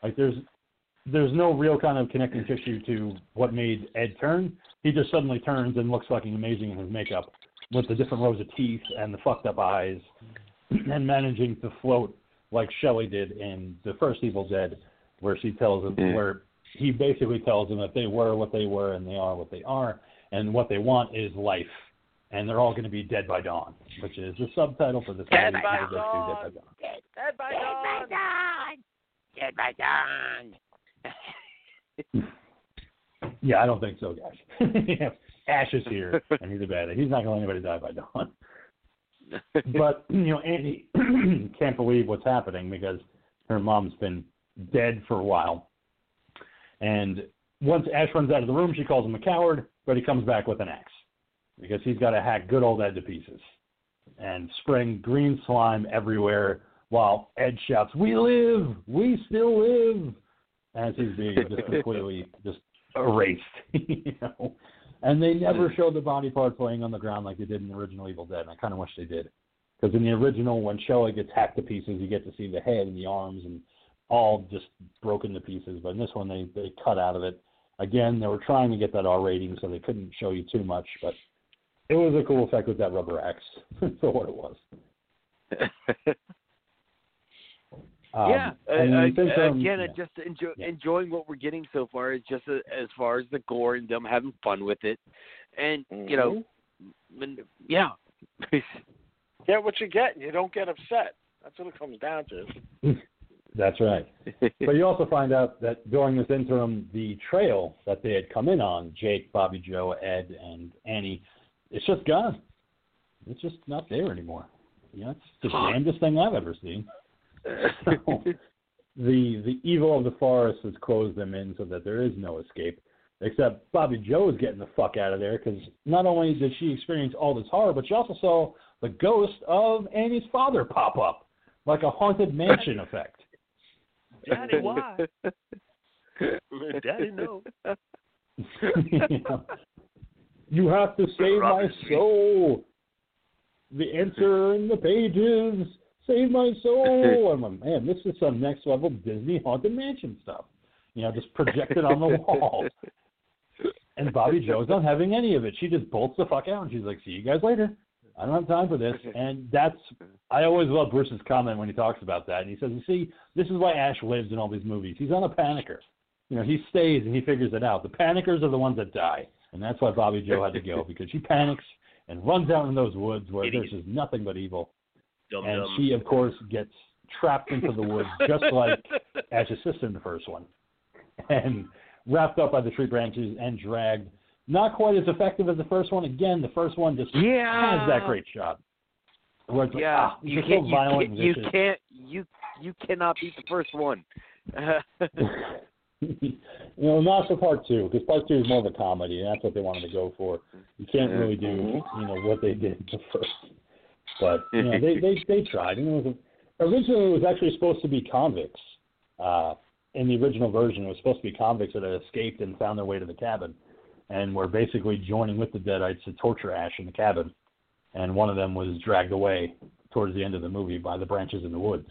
Like there's there's no real kind of connecting tissue to what made Ed turn. He just suddenly turns and looks fucking amazing in his makeup with the different rows of teeth and the fucked up eyes [CLEARS THROAT] and managing to float like Shelley did in the first Evil Dead, where she tells him Mm. where he basically tells them that they were what they were and they are what they are, and what they want is life, and they're all going to be dead by dawn, which is the subtitle for this Dead movie, by Dead 2, dawn. Dead by Dawn. Dead by dawn. Dead by dawn. [LAUGHS] Yeah, I don't think so, guys. [LAUGHS] Yeah, Ash is here, and he's a bad. He's not going to let anybody die by dawn. [LAUGHS] But you know, Annie [CLEARS THROAT] can't believe what's happening because her mom's been dead for a while. And once Ash runs out of the room, she calls him a coward, but he comes back with an axe because he's got to hack good old Ed to pieces and spraying green slime everywhere while Ed shouts, "We live, we still live," as he's being just completely [LAUGHS] just erased, [LAUGHS] you know. And they never showed the body parts laying on the ground like they did in the original Evil Dead. And I kind of wish they did, because in the original, when Shelley gets hacked to pieces, you get to see the head and the arms and all just broken to pieces. But in this one, they they cut out of it. Again, they were trying to get that R rating, so they couldn't show you too much. But it was a cool effect with that rubber axe [LAUGHS] for what it was. Um, yeah, uh, and uh, you think, um, again, yeah. just enjoy, Yeah. enjoying what we're getting so far is just uh as far as the gore and them having fun with it, and you know, and, yeah, [LAUGHS] Get what you get, and you don't get upset. That's what it comes down to. [LAUGHS] That's right. but you also find out that during this interim, the trail that they had come in on, Jake, Bobby Joe, Ed, and Annie, it's just gone. It's just not there anymore. You know, it's the Huh. damnedest thing I've ever seen. [LAUGHS] So, the the evil of the forest has closed them in so that there is no escape. Except Bobby Joe is getting the fuck out of there because not only did she experience all this horror, but she also saw the ghost of Annie's father pop up, like a haunted mansion effect. Daddy, why? Daddy, no. you, [LAUGHS] you have to save my soul. The answer in the pages. Save my soul. I'm like, man, this is some next level Disney haunted mansion stuff. You know, just projected on the [LAUGHS] wall. And Bobby Joe's not having any of it. She just bolts the fuck out and she's like, "See you guys later. I don't have time for this." And that's I always love Bruce's comment when he talks about that. And he says, "You see, this is why Ash lives in all these movies. He's on a panicker. You know, he stays and he figures it out. The panickers are the ones that die, and that's why Bobby Joe had to go because she panics and runs out in those woods where Idiot. there's just nothing but evil. And she, of course, gets trapped into the woods just [LAUGHS] like Ash's sister in the first one, and wrapped up by the tree branches and dragged. Not quite as effective as the first one. Again, the first one just yeah, has that great shot. Like, Yeah, ah, you can't, so you can't, you can't, you you cannot beat the first one. [LAUGHS] you know, not for part two, because part two is more of a comedy, and that's what they wanted to go for. You can't really do, you know, what they did the first. But you know, they they they tried. And it was a, originally it was actually supposed to be convicts. Uh, in the original version, it was supposed to be convicts that had escaped and found their way to the cabin, and were basically joining with the Deadites to torture Ash in the cabin. and one of them was dragged away towards the end of the movie by the branches in the woods.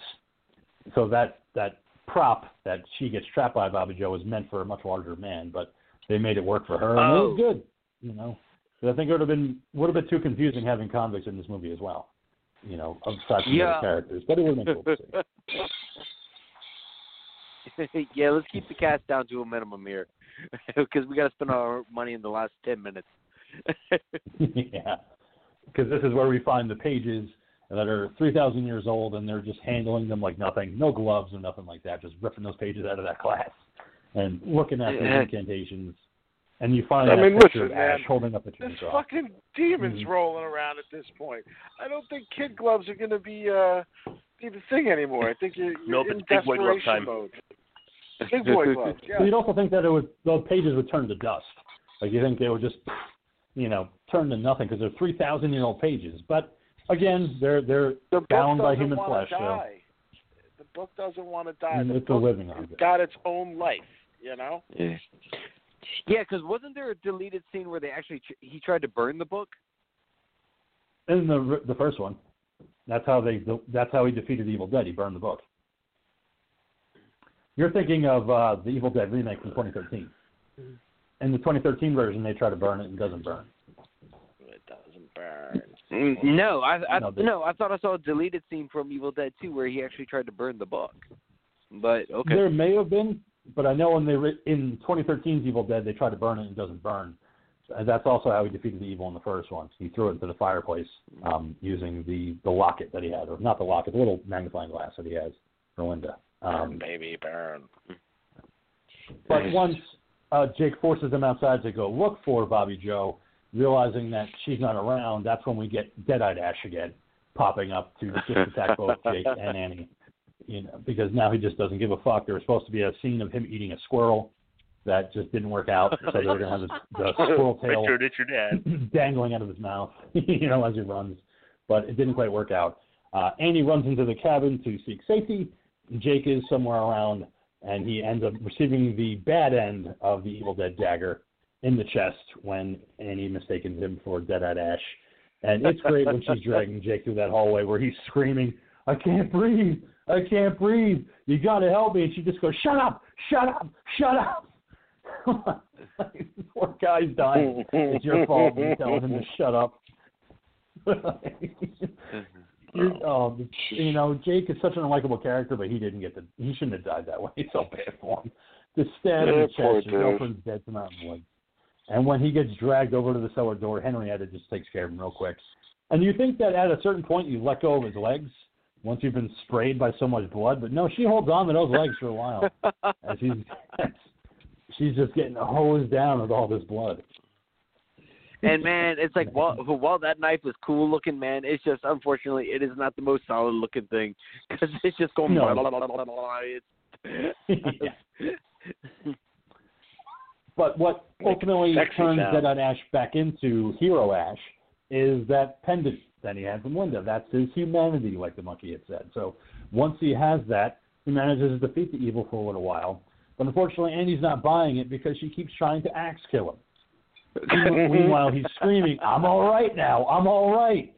So that that prop that she gets trapped by Bobby Joe is meant for a much larger man, but they made it work for her, and it was Oh. good. You know, I think it would have been would have been too confusing having convicts in this movie as well. You know, of such the Yeah. characters, but it would have been cool to see. [LAUGHS] [LAUGHS] yeah, let's keep the cast down to a minimum here, [LAUGHS] because we got to spend our money in the last ten minutes. yeah, because this is where we find the pages that are 3,000 years old, and they're just handling them like nothing, no gloves or nothing like that, just ripping those pages out of that class and looking at the incantations. And you find I that mean, picture listen, of Ash man, holding up a There's chainsaw. fucking demons Mhm. rolling around at this point. I don't think kid gloves are going to be uh be the thing anymore. I think you're, you're Nope, in it's big boy glove desperation time. mode. [LAUGHS] Big boy gloves, yeah. So you'd also think that it would those pages would turn to dust. Like you think they would just, you know, turn to nothing because they're 3,000 year old pages. But again, they're they're the book bound by doesn't human wanna flesh. So Die. The book doesn't want to die. and The it's a book living has got its own life. You know. Yeah, yeah, because wasn't there a deleted scene where they actually tr- he tried to burn the book? In the the first one, that's how they that's how he defeated Evil Dead. He burned the book. You're thinking of uh, the Evil Dead remake from 2013. In the 2013 version, they try to burn it and it doesn't burn. It doesn't burn. Mm, No, I, I No, no, I thought I saw a deleted scene from Evil Dead 2 where he actually tried to burn the book. But okay, There may have been, but I know when they re- in 2013's Evil Dead, they tried to burn it and it doesn't burn. And that's also how he defeated the evil in the first one. He threw it into the fireplace um, using the the locket that he had, or not the locket, the little magnifying glass that he has for Linda. Um, baby, burn. But once uh, Jake forces them outside to go look for Bobby Joe, realizing that she's not around, that's when we get Dead-eyed Ash again popping up to just attack both Jake and Annie. You know, because now he just doesn't give a fuck. There was supposed to be a scene of him eating a squirrel that just didn't work out, so they were gonna have the, the [LAUGHS] squirrel tail Richard, it's your dad. [LAUGHS] dangling out of his mouth, [LAUGHS] you know, as he runs. But it didn't quite work out. Uh, Annie runs into the cabin to seek safety. Jake is somewhere around, and he ends up receiving the bad end of the Evil Dead dagger in the chest when Annie mistakes him for Dead-Eyed Ash. And it's great when she's dragging Jake through that hallway where he's screaming, I can't breathe. I can't breathe. You got to help me. And she just goes, Shut up. Shut up. Shut up. [LAUGHS] Poor guy's dying. It's your fault. You telling him to shut up. [LAUGHS] [LAUGHS] oh, um, you know, Jake is such an unlikable character, but he didn't get the. He shouldn't have died that way. It's so bad for him. The stab in the chest, dude. girlfriend's dead from out blood. And when he gets dragged over to the cellar door, Henrietta just takes care of him real quick. And you think that at a certain point you let go of his legs once you've been sprayed by so much blood, but no, she holds on to those legs for a while [LAUGHS] as he's [LAUGHS] she's just getting hosed down with all this blood. and man, it's like while [LAUGHS] while that knife is cool looking, man, it's just unfortunately it is not the most solid looking thing because it's just going. No. Blah, blah, blah, blah, blah, blah. It's, But what ultimately turns. Dead on Ash back into Hero Ash is that pendant that he had from Linda. That's his humanity, like the monkey had said. So once he has that, he manages to defeat the evil for a little while. But unfortunately, Andy's not buying it because she keeps trying to axe kill him. [LAUGHS] Meanwhile, he's screaming, "I'm all right now. I'm all right."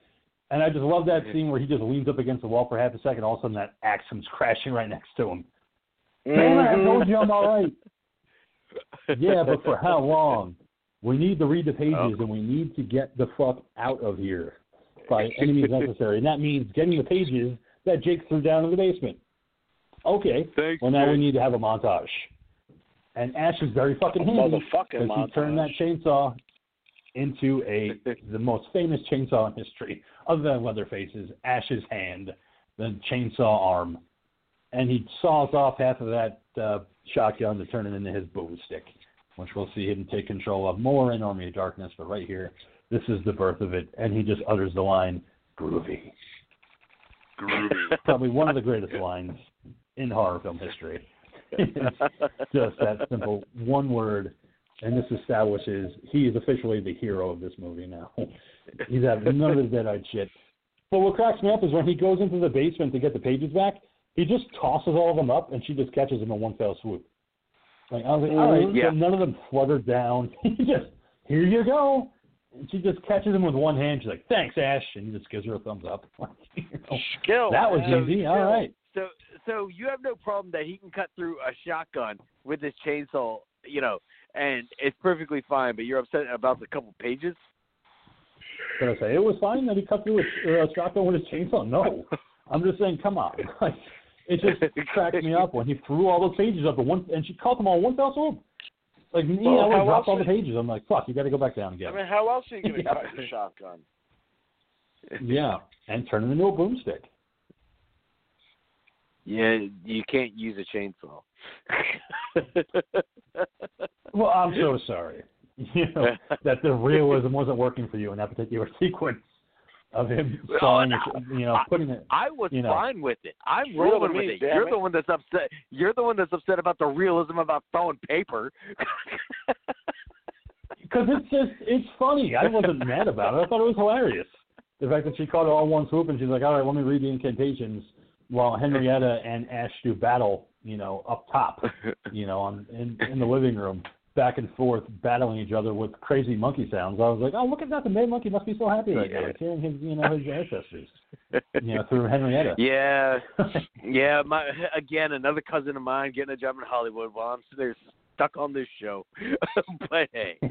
And I just love that scene where he just leans up against the wall for half a second. All of a sudden, that axe comes crashing right next to him. It! I mm-hmm. told you I'm all right. [LAUGHS] Yeah, but for how long? We need to read the pages, Oh. and we need to get the fuck out of here by any means necessary. And that means getting the pages that Jake threw down in the basement. Okay. Thanks, Well, now we need to have a montage. And Ash is very fucking handy Motherfucking because he turned that chainsaw into a [LAUGHS] the most famous chainsaw in history, other than Leatherface's Ash's hand, the chainsaw arm, and he saws off half of that uh, shotgun to turn it into his boom stick, which we'll see him take control of more in Army of Darkness. But right here, this is the birth of it, and he just utters the line "groovy." Groovy. [LAUGHS] Probably one of the greatest lines in horror film history. [LAUGHS] just that simple one word, and this establishes he is officially the hero of this movie now. [LAUGHS] He's having none of his dead-eyed shit. But what cracks me up is when he goes into the basement to get the pages back, he just tosses all of them up, and she just catches them in one fell swoop. Like I was like, all right, mm-hmm. Yeah. so none of them flutter down. He just here you go, and she just catches him with one hand. She's like, "Thanks, Ash," and he just gives her a thumbs up. [LAUGHS] you know, Skill. that was man. easy. All right. So so you have no problem that he can cut through a shotgun with his chainsaw, you know, and it's perfectly fine. But you're upset about the couple pages. Did I say it was fine that he cut through a, a uh, shotgun with his chainsaw? No, [LAUGHS] I'm just saying, come on. [LAUGHS] Like, it just cracked me up when he threw all those pages up at one, and she caught them all one fell swoop. Like me, Well, I would how have dropped all the pages. I'm like, fuck, you got to go back down again. I again. mean, how else are you [LAUGHS] going to Yeah. cut the shotgun? [LAUGHS] [LAUGHS] Yeah, and turn it into a boomstick. Yeah, you can't use a chainsaw. Well, I'm so sorry. You know that the realism wasn't working for you in that particular sequence of him Well, sawing, no, you know, putting it. I was You know. fine with it. I'm rolling me, with it. You're it. the one that's upset. You're the one that's upset about the realism about throwing paper. [LAUGHS] Because it's just, it's funny. I wasn't mad about it. I thought it was hilarious. The fact that she caught it all one swoop and she's like, all right, let me read the incantations while Henrietta and Ash do battle, you know, up top, [LAUGHS] you know, on in, in the living room, back and forth, battling each other with crazy monkey sounds. I was like, oh, look at that. The mad monkey must be so happy right now. Yeah. He's hearing his, you know, his ancestors, you know, through Henrietta. [LAUGHS] yeah, yeah. My again, another cousin of mine getting a job in Hollywood while I'm sitting there stuck on this show. [LAUGHS] but hey, [LAUGHS]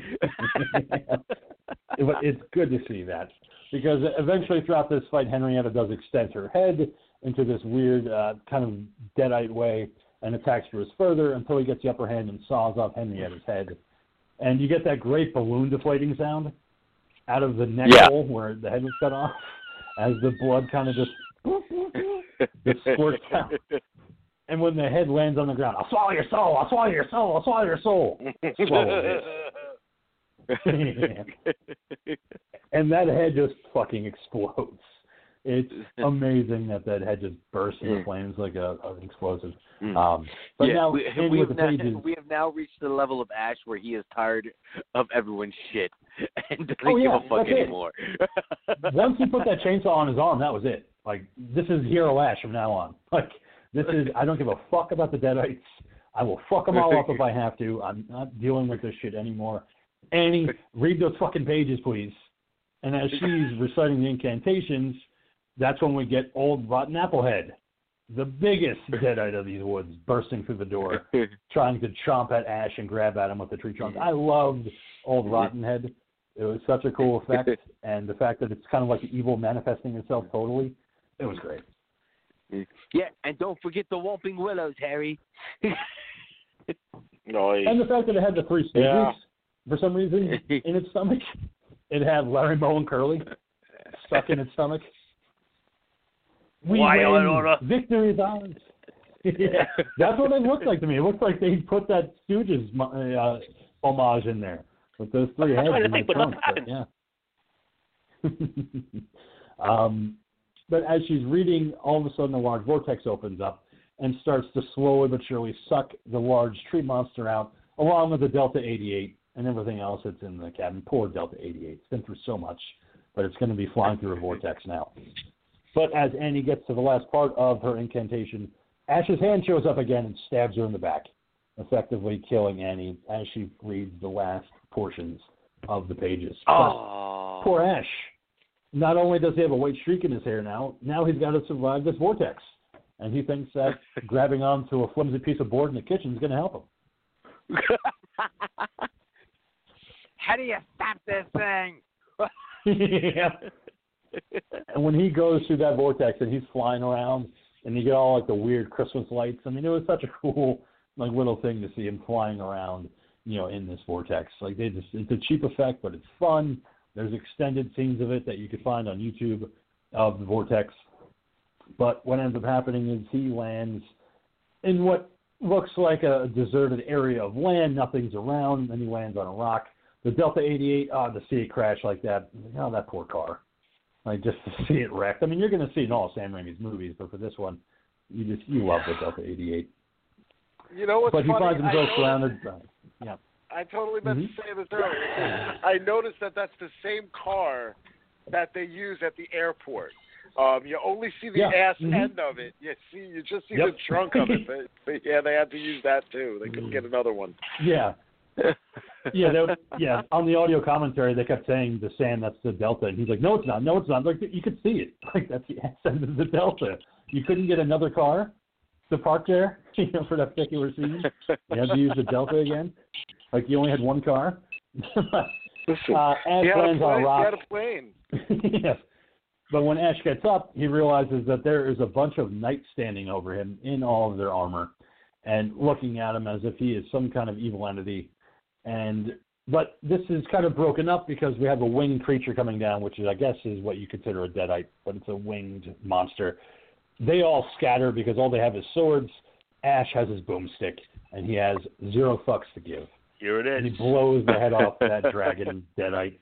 it's good to see that because eventually throughout this fight, Henrietta does extend her head into this weird uh, kind of deadite way and attacks Bruce further until he gets the upper hand and saws off Henrietta's head. And you get that great balloon deflating sound out of the neck Yeah. hole where the head was cut off as the blood kind of just [LAUGHS] just squirts out. And when the head lands on the ground, I'll swallow your soul, I'll swallow your soul, I'll swallow your soul. Swallow it. [LAUGHS] [LAUGHS] and that head just fucking explodes. It's [LAUGHS] amazing that that head just bursts into Mm. flames like a, an explosive. Mm. Um, but yeah, now, we, we, have the now, pages, we have now reached the level of Ash where he is tired of everyone's shit [LAUGHS] and doesn't Oh, yeah, give a fuck anymore. [LAUGHS] once he put that chainsaw on his arm, that was it. Like this is Hero Ash from now on. Like this is I don't give a fuck about the Deadites. I will fuck them all up if I have to. I'm not dealing with this shit anymore. Annie, read those fucking pages, please. And as she's reciting the incantations, that's when we get old rotten applehead, the biggest [LAUGHS] deadite of these woods, bursting through the door, [LAUGHS] trying to chomp at Ash and grab at him with the tree trunk. I loved old mm-hmm. Rottenhead. It was such a cool [LAUGHS] effect, and the fact that it's kind of like the evil manifesting itself totally, it was great. Mm-hmm. yeah, and don't forget the Whomping Willows, Harry. No, And the fact that it had the three Stooges Yeah. for some reason in its stomach. It had Larry Moe and Curly stuck in its stomach. We Why, win. Victory is ours. [LAUGHS] yeah, that's what it looks like to me. It looks like they put that Stooges uh, homage in there with those three heads. in think, but nothing trunk, yeah. [LAUGHS] um, but as she's reading, all of a sudden a large vortex opens up and starts to slowly but surely suck the large tree monster out, along with the Delta 88 and everything else that's in the cabin. Poor Delta 88. It's been through so much, but it's going to be flying through a vortex now. But as Annie gets to the last part of her incantation, Ash's hand shows up again and stabs her in the back, effectively killing Annie as she reads the last portions of the pages. But oh, Poor Ash. Not only does he have a white streak in his hair now, now he's got to survive this vortex. And he thinks that [LAUGHS] grabbing onto a flimsy piece of board in the kitchen is going to help him. [LAUGHS] How do you stop this thing? [LAUGHS] yeah. And when he goes through that vortex and he's flying around and you get all like the weird Christmas lights, I mean, it was such a cool like little thing to see him flying around, you know, in this vortex. Like they just it's a cheap effect, but it's fun. There's extended scenes of it that you could find on YouTube of the vortex. But what ends up happening is he lands in what looks like a deserted area of land. Nothing's around. And then he lands on a rock. The Delta 88, uh, to see it crash like that, oh, that poor car. Like just to [LAUGHS] see it wrecked. I mean, you're going to see it in all Sam Raimi's movies, but for this one, you just you love the Delta 88. You know what's but he funny? finds himself I surrounded. Uh, yeah. I totally meant Mhm. to say this earlier. [COUGHS] I noticed that that's the same car that they use at the airport. Um, you only see the Yeah. ass Mhm. end of it. You see, you just see Yep. the trunk of it. But, but yeah, they had to use that too. They couldn't get another one. Yeah. Yeah, they, yeah. On the audio commentary, they kept saying the sand that's the delta, and he's like, "No, it's not. No, it's not." Like you could see it. [LAUGHS] Like that's the sand of the delta. You couldn't get another car to park there, [LAUGHS] you know, for that particular scene. You had to use the delta again. Like you only had one car. Listen, [LAUGHS] uh, Ash he had a lands on plane. a rock. He had a plane. yes. But when Ash gets up, he realizes that there is a bunch of knights standing over him in all of their armor and looking at him as if he is some kind of evil entity. And but this is kind of broken up because we have a winged creature coming down, which is I guess is what you consider a deadite, but it's a winged monster. They all scatter because all they have is swords. Ash has his boomstick, and he has zero fucks to give. Here it is. And he blows the head off that [LAUGHS] dragon deadite,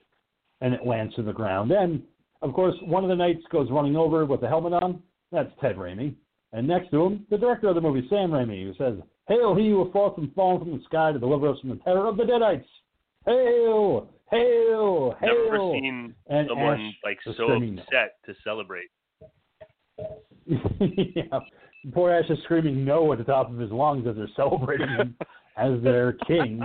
and it lands to the ground. And of course, one of the knights goes running over with the helmet on. That's Ted Raimi. And next to him, the director of the movie, Sam Raimi, who says, "Hail, he who fought from fallen from the sky to deliver us from the terror of the deadites! Hail, hail, hail!" Never seen and someone Ash like so no. upset to celebrate. [LAUGHS] yeah. Poor Ash is screaming no at the top of his lungs as they're celebrating him [LAUGHS] as their king.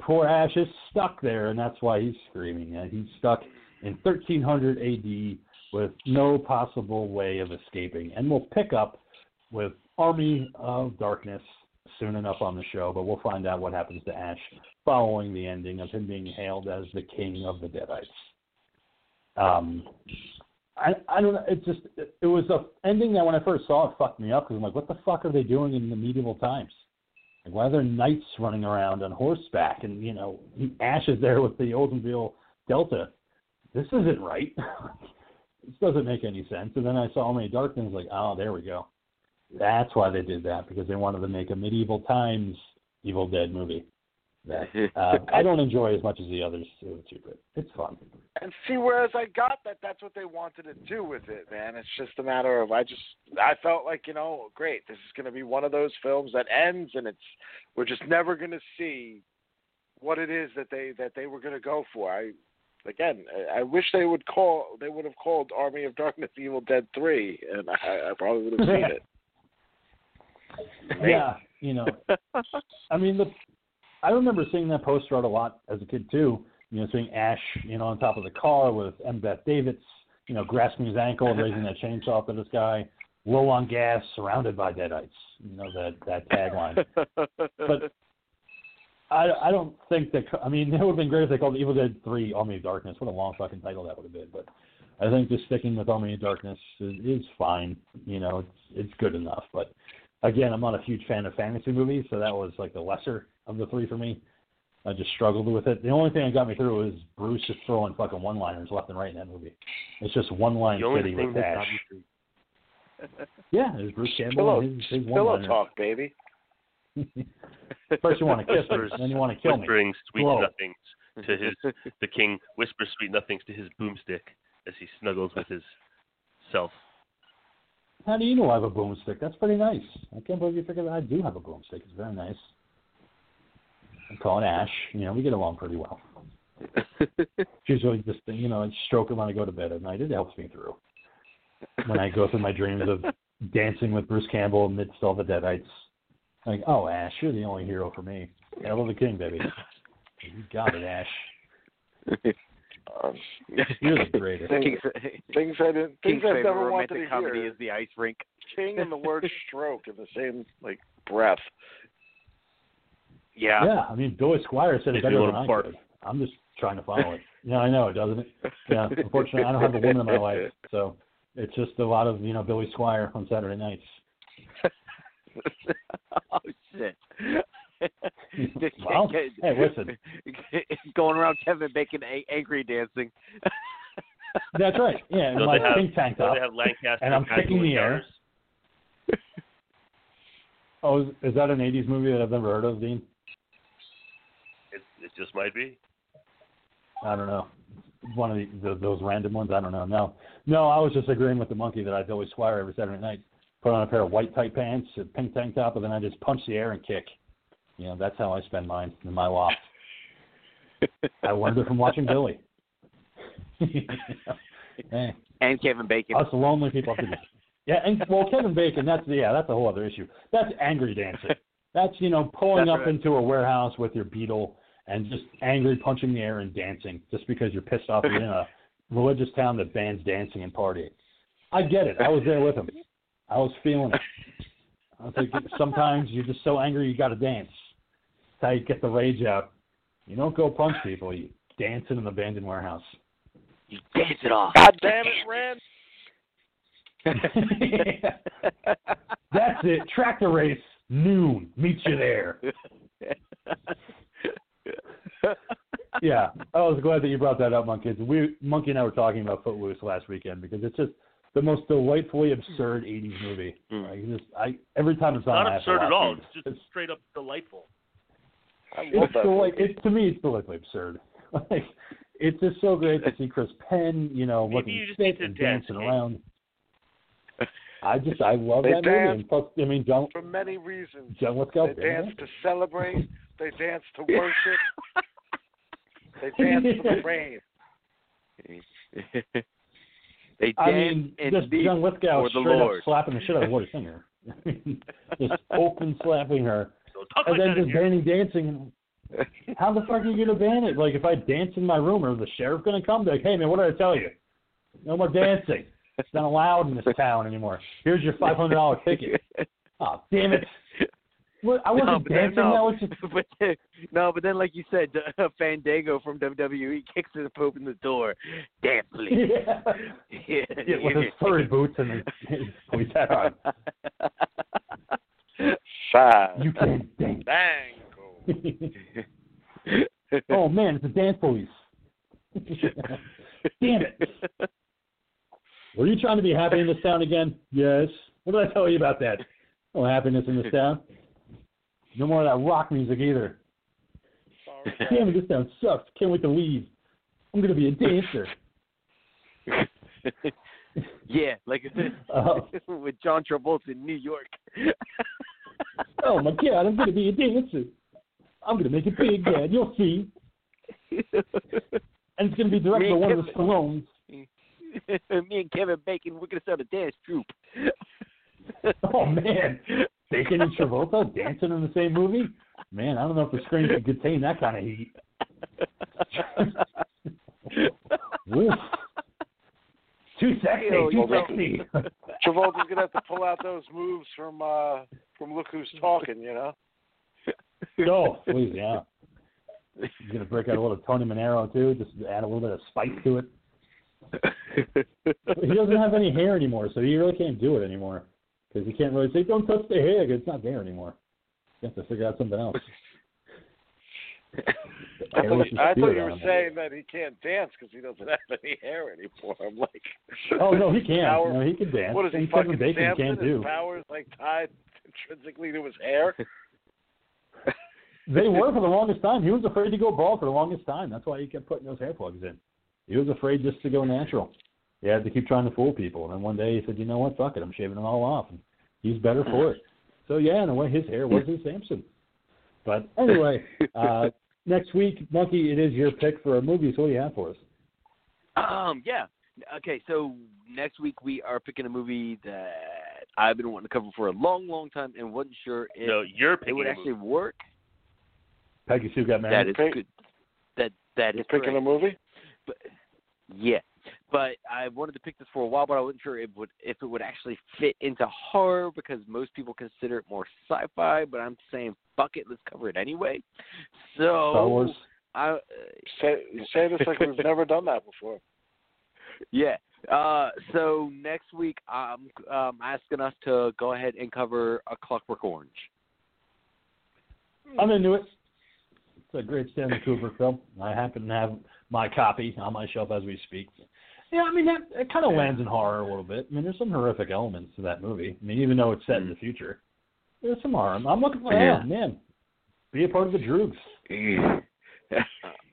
Poor Ash is stuck there, and that's why he's screaming. And he's stuck in 1300 AD with no possible way of escaping. And we'll pick up with Army of Darkness soon enough on the show, but we'll find out what happens to Ash following the ending of him being hailed as the king of the Deadites. Um, I I don't know. It just it, it was a ending that when I first saw it fucked me up because I'm like, what the fuck are they doing in the medieval times? Like, why are there knights running around on horseback and you know Ash is there with the Oldsmobile Delta? This isn't right. [LAUGHS] this doesn't make any sense. And then I saw Army of Darkness, like, oh, there we go. That's why they did that because they wanted to make a medieval times Evil Dead movie. That uh, [LAUGHS] I don't enjoy as much as the others too, but it's fun. And see, whereas I got that that's what they wanted to do with it, man. It's just a matter of I just I felt like you know, great, this is going to be one of those films that ends, and it's we're just never going to see what it is that they that they were going to go for. I again, I, I wish they would call they would have called Army of Darkness Evil Dead Three, and I, I probably would have seen [LAUGHS] it. Yeah, you know, I mean, the I remember seeing that poster art a lot as a kid too. You know, seeing Ash, you know, on top of the car with Embeth Davidtz, you know, grasping his ankle and raising that chainsaw up at this guy, low on gas, surrounded by deadites. You know that that tagline. but I I don't think that. I mean, it would have been great if they called Evil Dead Three Army of Darkness. What a long fucking title that would have been. But I think just sticking with Army of Darkness is, is fine. You know, it's it's good enough. But again, I'm not a huge fan of fantasy movies, so that was like the lesser of the three for me. I just struggled with it. The only thing that got me through was Bruce just throwing fucking one-liners left and right in that movie. It's just one-line The only city with that got me through. [LAUGHS] Yeah, there's Bruce Campbell Pillow, and his, his pillow talk, baby. [LAUGHS] First you want to kiss [LAUGHS] me, then you want to kill me. whispering sweet Blow. nothings to his the king whispers sweet nothings to his boomstick as he snuggles with his self. How do you know I have a boomstick? That's pretty nice. I can't believe you figured that I do have a boomstick. It's very nice. I call it Ash. You know, we get along pretty well. [LAUGHS] It's usually just, you know, I stroke it when I go to bed at night. It helps me through. When I go through my dreams of dancing with Bruce Campbell amidst all the deadites. Like, oh, Ash, you're the only hero for me. Hail to the king, baby. [LAUGHS] You got it, Ash. [LAUGHS] Um, [LAUGHS] You're the greatest. things, things I didn't King's things I've never wanted romantic to comedy hear. is the ice rink. King and the [LAUGHS] word stroke in the same like breath. Yeah. Yeah, I mean, Billy Squier said it better than I bark. could. I'm just trying to follow it. Yeah, I know, it doesn't it? Yeah, unfortunately, I don't have a woman in my life, so it's just a lot of you know Billy Squier on Saturday nights. [LAUGHS] oh shit. [LAUGHS] Well, hey, listen. [LAUGHS] Going around Kevin Bacon a- angry dancing. [LAUGHS] That's right. Yeah, in Don't my they have- pink tank Don't top. they have Lancaster And I'm casual kicking the air. Oh, is, is that an '80s movie that I've never heard of, Dean? It, it just might be. I don't know. One of the, the, those random ones. I don't know. No, no. I was just agreeing with the monkey that I Billy Squier every Saturday night. Put on a pair of white tight pants, a pink tank top, and then I just punch the air and kick. You know, that's how I spend mine in my loft. I learned it from watching Billy. [LAUGHS] hey, And Kevin Bacon. us lonely people have to do. Yeah, and well, Kevin Bacon. That's yeah, that's a whole other issue. That's angry dancing. That's you know pulling That's up right. into a warehouse with your beetle and just angrily punching the air and dancing just because you're pissed off you're in a religious town that bans dancing and partying. I get it. I was there with him. I was feeling it. I was like, sometimes you're just so angry you got to dance. That's how you get the rage out. You don't go punch people. You dance in an abandoned warehouse. You dance it off. God damn it, Rand. [LAUGHS] That's it. Tractor race noon. Meet you there. [LAUGHS] Yeah, I was glad that you brought that up, Monkey. We Monkey and I were talking about Footloose last weekend because it's just the most delightfully absurd '80s movie. Mm. Like, just, I every time it's on, Not I have to absurd at laugh. all. It's just straight up delightful. I love it's that. delight, movie. it, to me, it's delightfully absurd. [LAUGHS] Like, it's just so great to see Chris Penn, you know, Maybe looking you just need to and dance, dancing around. [LAUGHS] I just, I love They that movie. dance. And plus, I mean, John, For many reasons. John Lithgow. They dance to celebrate. They dance to worship. [LAUGHS] They dance to the rain. they dance I mean, and just beat John Lithgow for the straight Lord. up slapping the shit out of Lori Singer. just open slapping her. Talk and like then just banning dancing. How the fuck are you gonna ban it? Like if I dance in my room, or the sheriff gonna come? Like, hey man, what did I tell you? No more dancing. It's not allowed in this town anymore. Here's your five hundred dollar ticket. [LAUGHS] Oh damn it! What, I wasn't no, then, dancing. That no, was just [LAUGHS] but then, no, but then, like you said, uh, [LAUGHS] Fandango from WWE kicks it up, open the door, dance, please. yeah. yeah, with his furry boots and his, his hat on. Sad. You can't dance. Dango. oh man, it's the dance police. [LAUGHS] Damn it! Were you trying to be happy in this town again? Yes. What did I tell you about that? No happiness in this [LAUGHS] town. No more of that rock music either. Sorry. Damn it, this town sucks. Can't wait to leave. I'm gonna be a dancer. [LAUGHS] yeah, like [LAUGHS] Uh, [LAUGHS] with John Travolta in New York. [LAUGHS] oh my god, I'm gonna be a dancer. I'm gonna make it big, Dad. You'll see. And it's gonna be directed by and one of the Stallones. Me and Kevin Bacon, we're gonna start a dance troupe. Oh man, Bacon and Travolta dancing in the same movie? Man, I don't know if the screen can contain that kind of heat. Too sexy, too you know- sexy. [LAUGHS] Travolta's gonna have to pull out those moves from uh from Look Who's Talking, you know. [LAUGHS] oh, please, yeah. He's gonna break out a little Tony Manero too, just to add a little bit of spice to it. He doesn't have any hair anymore, so he really can't do it anymore. Because he can't really say, "Don't touch the hair," 'cause it's not there anymore. You have to figure out something else. I thought, Hairless I thought you were saying that he can't dance because he doesn't [LAUGHS] have any hair anymore. I'm like, Oh no, he can. Power- No, he can dance. What is he fucking Bacon can't His do. powers like tied intrinsically to his hair. They were for the longest time. He was afraid to go bald for the longest time. That's why he kept putting those hair plugs in. He was afraid just to go natural. He had to keep trying to fool people. And then one day he said, "You know what? Fuck it. I'm shaving it all off." And he's better for it. So yeah, in a way, his hair was his Samson. But anyway, [LAUGHS] uh, next week, Monkey, it is your pick for a movie. So what do you have for us? Um, yeah. Okay, so next week we are picking a movie that I've been wanting to cover for a long, long time and wasn't sure if No, you're it would actually movie. work. Peggy Sue got That married. is Pick- good. That that picking correct. a movie. But yeah, but I wanted to pick this for a while, but I wasn't sure if it would if it would actually fit into horror because most people consider it more sci-fi. But I'm saying fuck it, let's cover it anyway. So Star Wars. I uh, Say, say this like we've never done that before. [LAUGHS] yeah. Uh, so next week I'm um, asking us to go ahead and cover a Clockwork Orange. I'm into it. It's a great Stanley Kubrick film. I happen to have my copy on my shelf as we speak. Yeah, I mean that it kind of lands in horror a little bit. I mean, there's some horrific elements to that movie. I mean, even though it's set in the future, there's some horror. I'm looking for Yeah. yeah, man. Be a part of the Droogs.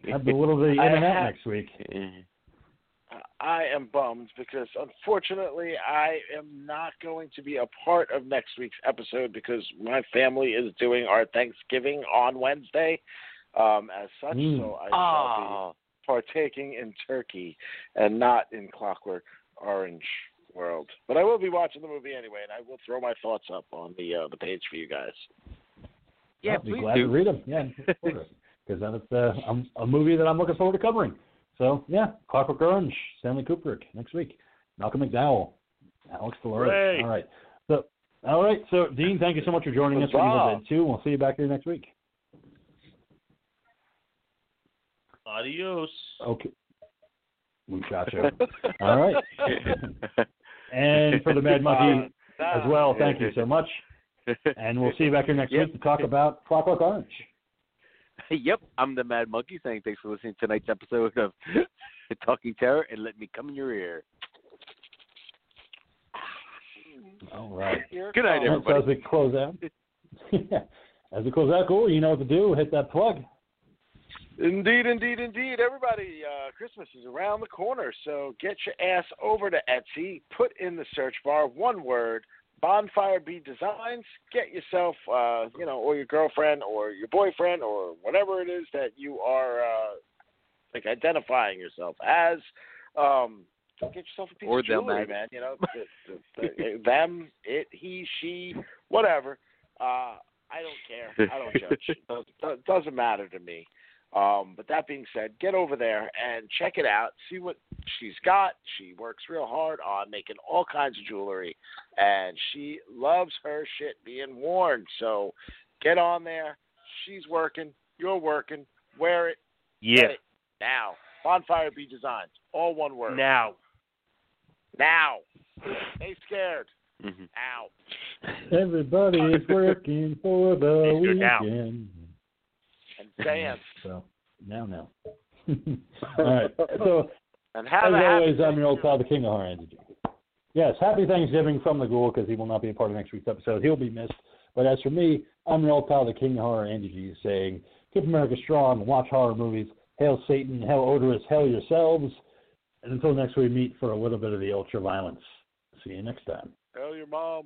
Have the little bit of the [LAUGHS] internet have- next week. I am bummed because unfortunately I am not going to be a part of next week's episode because my family is doing our Thanksgiving on Wednesday. Um, as such, Mm. so I shall be partaking in turkey and not in Clockwork Orange World. But I will be watching the movie anyway, and I will throw my thoughts up on the uh, the page for you guys. Yeah, I'll be please glad do. to read them. Yeah, because [LAUGHS] that's uh, a movie that I'm looking forward to covering. So yeah, Clockwork Orange, Stanley Kubrick next week. Malcolm McDowell, Alex DeLarge. Hooray. All right. So all right. So Dean, thank you so much for joining us for Evil Huzzah. Dead 2. We'll see you back here next week. Adios. Okay. Muchacho. [LAUGHS] All right. And for the Mad Monkey uh, as well, thank you so much. And we'll see you back here next Yep. week to talk about Clockwork Orange. [LAUGHS] yep, I'm the Mad Monkey saying thanks for listening to tonight's episode of [LAUGHS] Talking Terror and let me come in your ear. All right. Good night, comes. So as we close out, as we close out, cool. You know what to do. Hit that plug. Indeed, indeed, indeed. Everybody, uh, Christmas is around the corner, so get your ass over to Etsy, put in the search bar one word, Bonfire Bee Designs. Get yourself, uh, you know, or your girlfriend or your boyfriend or whatever it is that you are, uh, like identifying yourself as. Um, get yourself a piece Or of them, jewelry, man. man. You know, the, the, the, them, it, he, she, whatever. Uh, I don't care. I don't judge. It [LAUGHS] doesn't, doesn't matter to me. Um, but that being said, get over there and check it out. See what she's got. She works real hard on making all kinds of jewelry, and she loves her shit being worn. So get on there. She's working. You're working. Wear it. Yeah. Get it now. Bonfire Bee Designs. All one word. Now. Now. Stay scared. Mhm. Now. Everybody is working for the weekend. And dance. [LAUGHS] So now, now. [LAUGHS] All right. So And have as a always, I'm your old pal, the King of Horror, Andy G. Yes, happy Thanksgiving from the Ghoul because he will not be a part of next week's episode. He'll be missed. But as for me, I'm your old pal, the King of Horror, Andy G, saying, keep America strong, watch horror movies, hail Satan, hail odorous, hail yourselves. And until next we meet for a little bit of the ultra violence. See you next time. Hail your mom.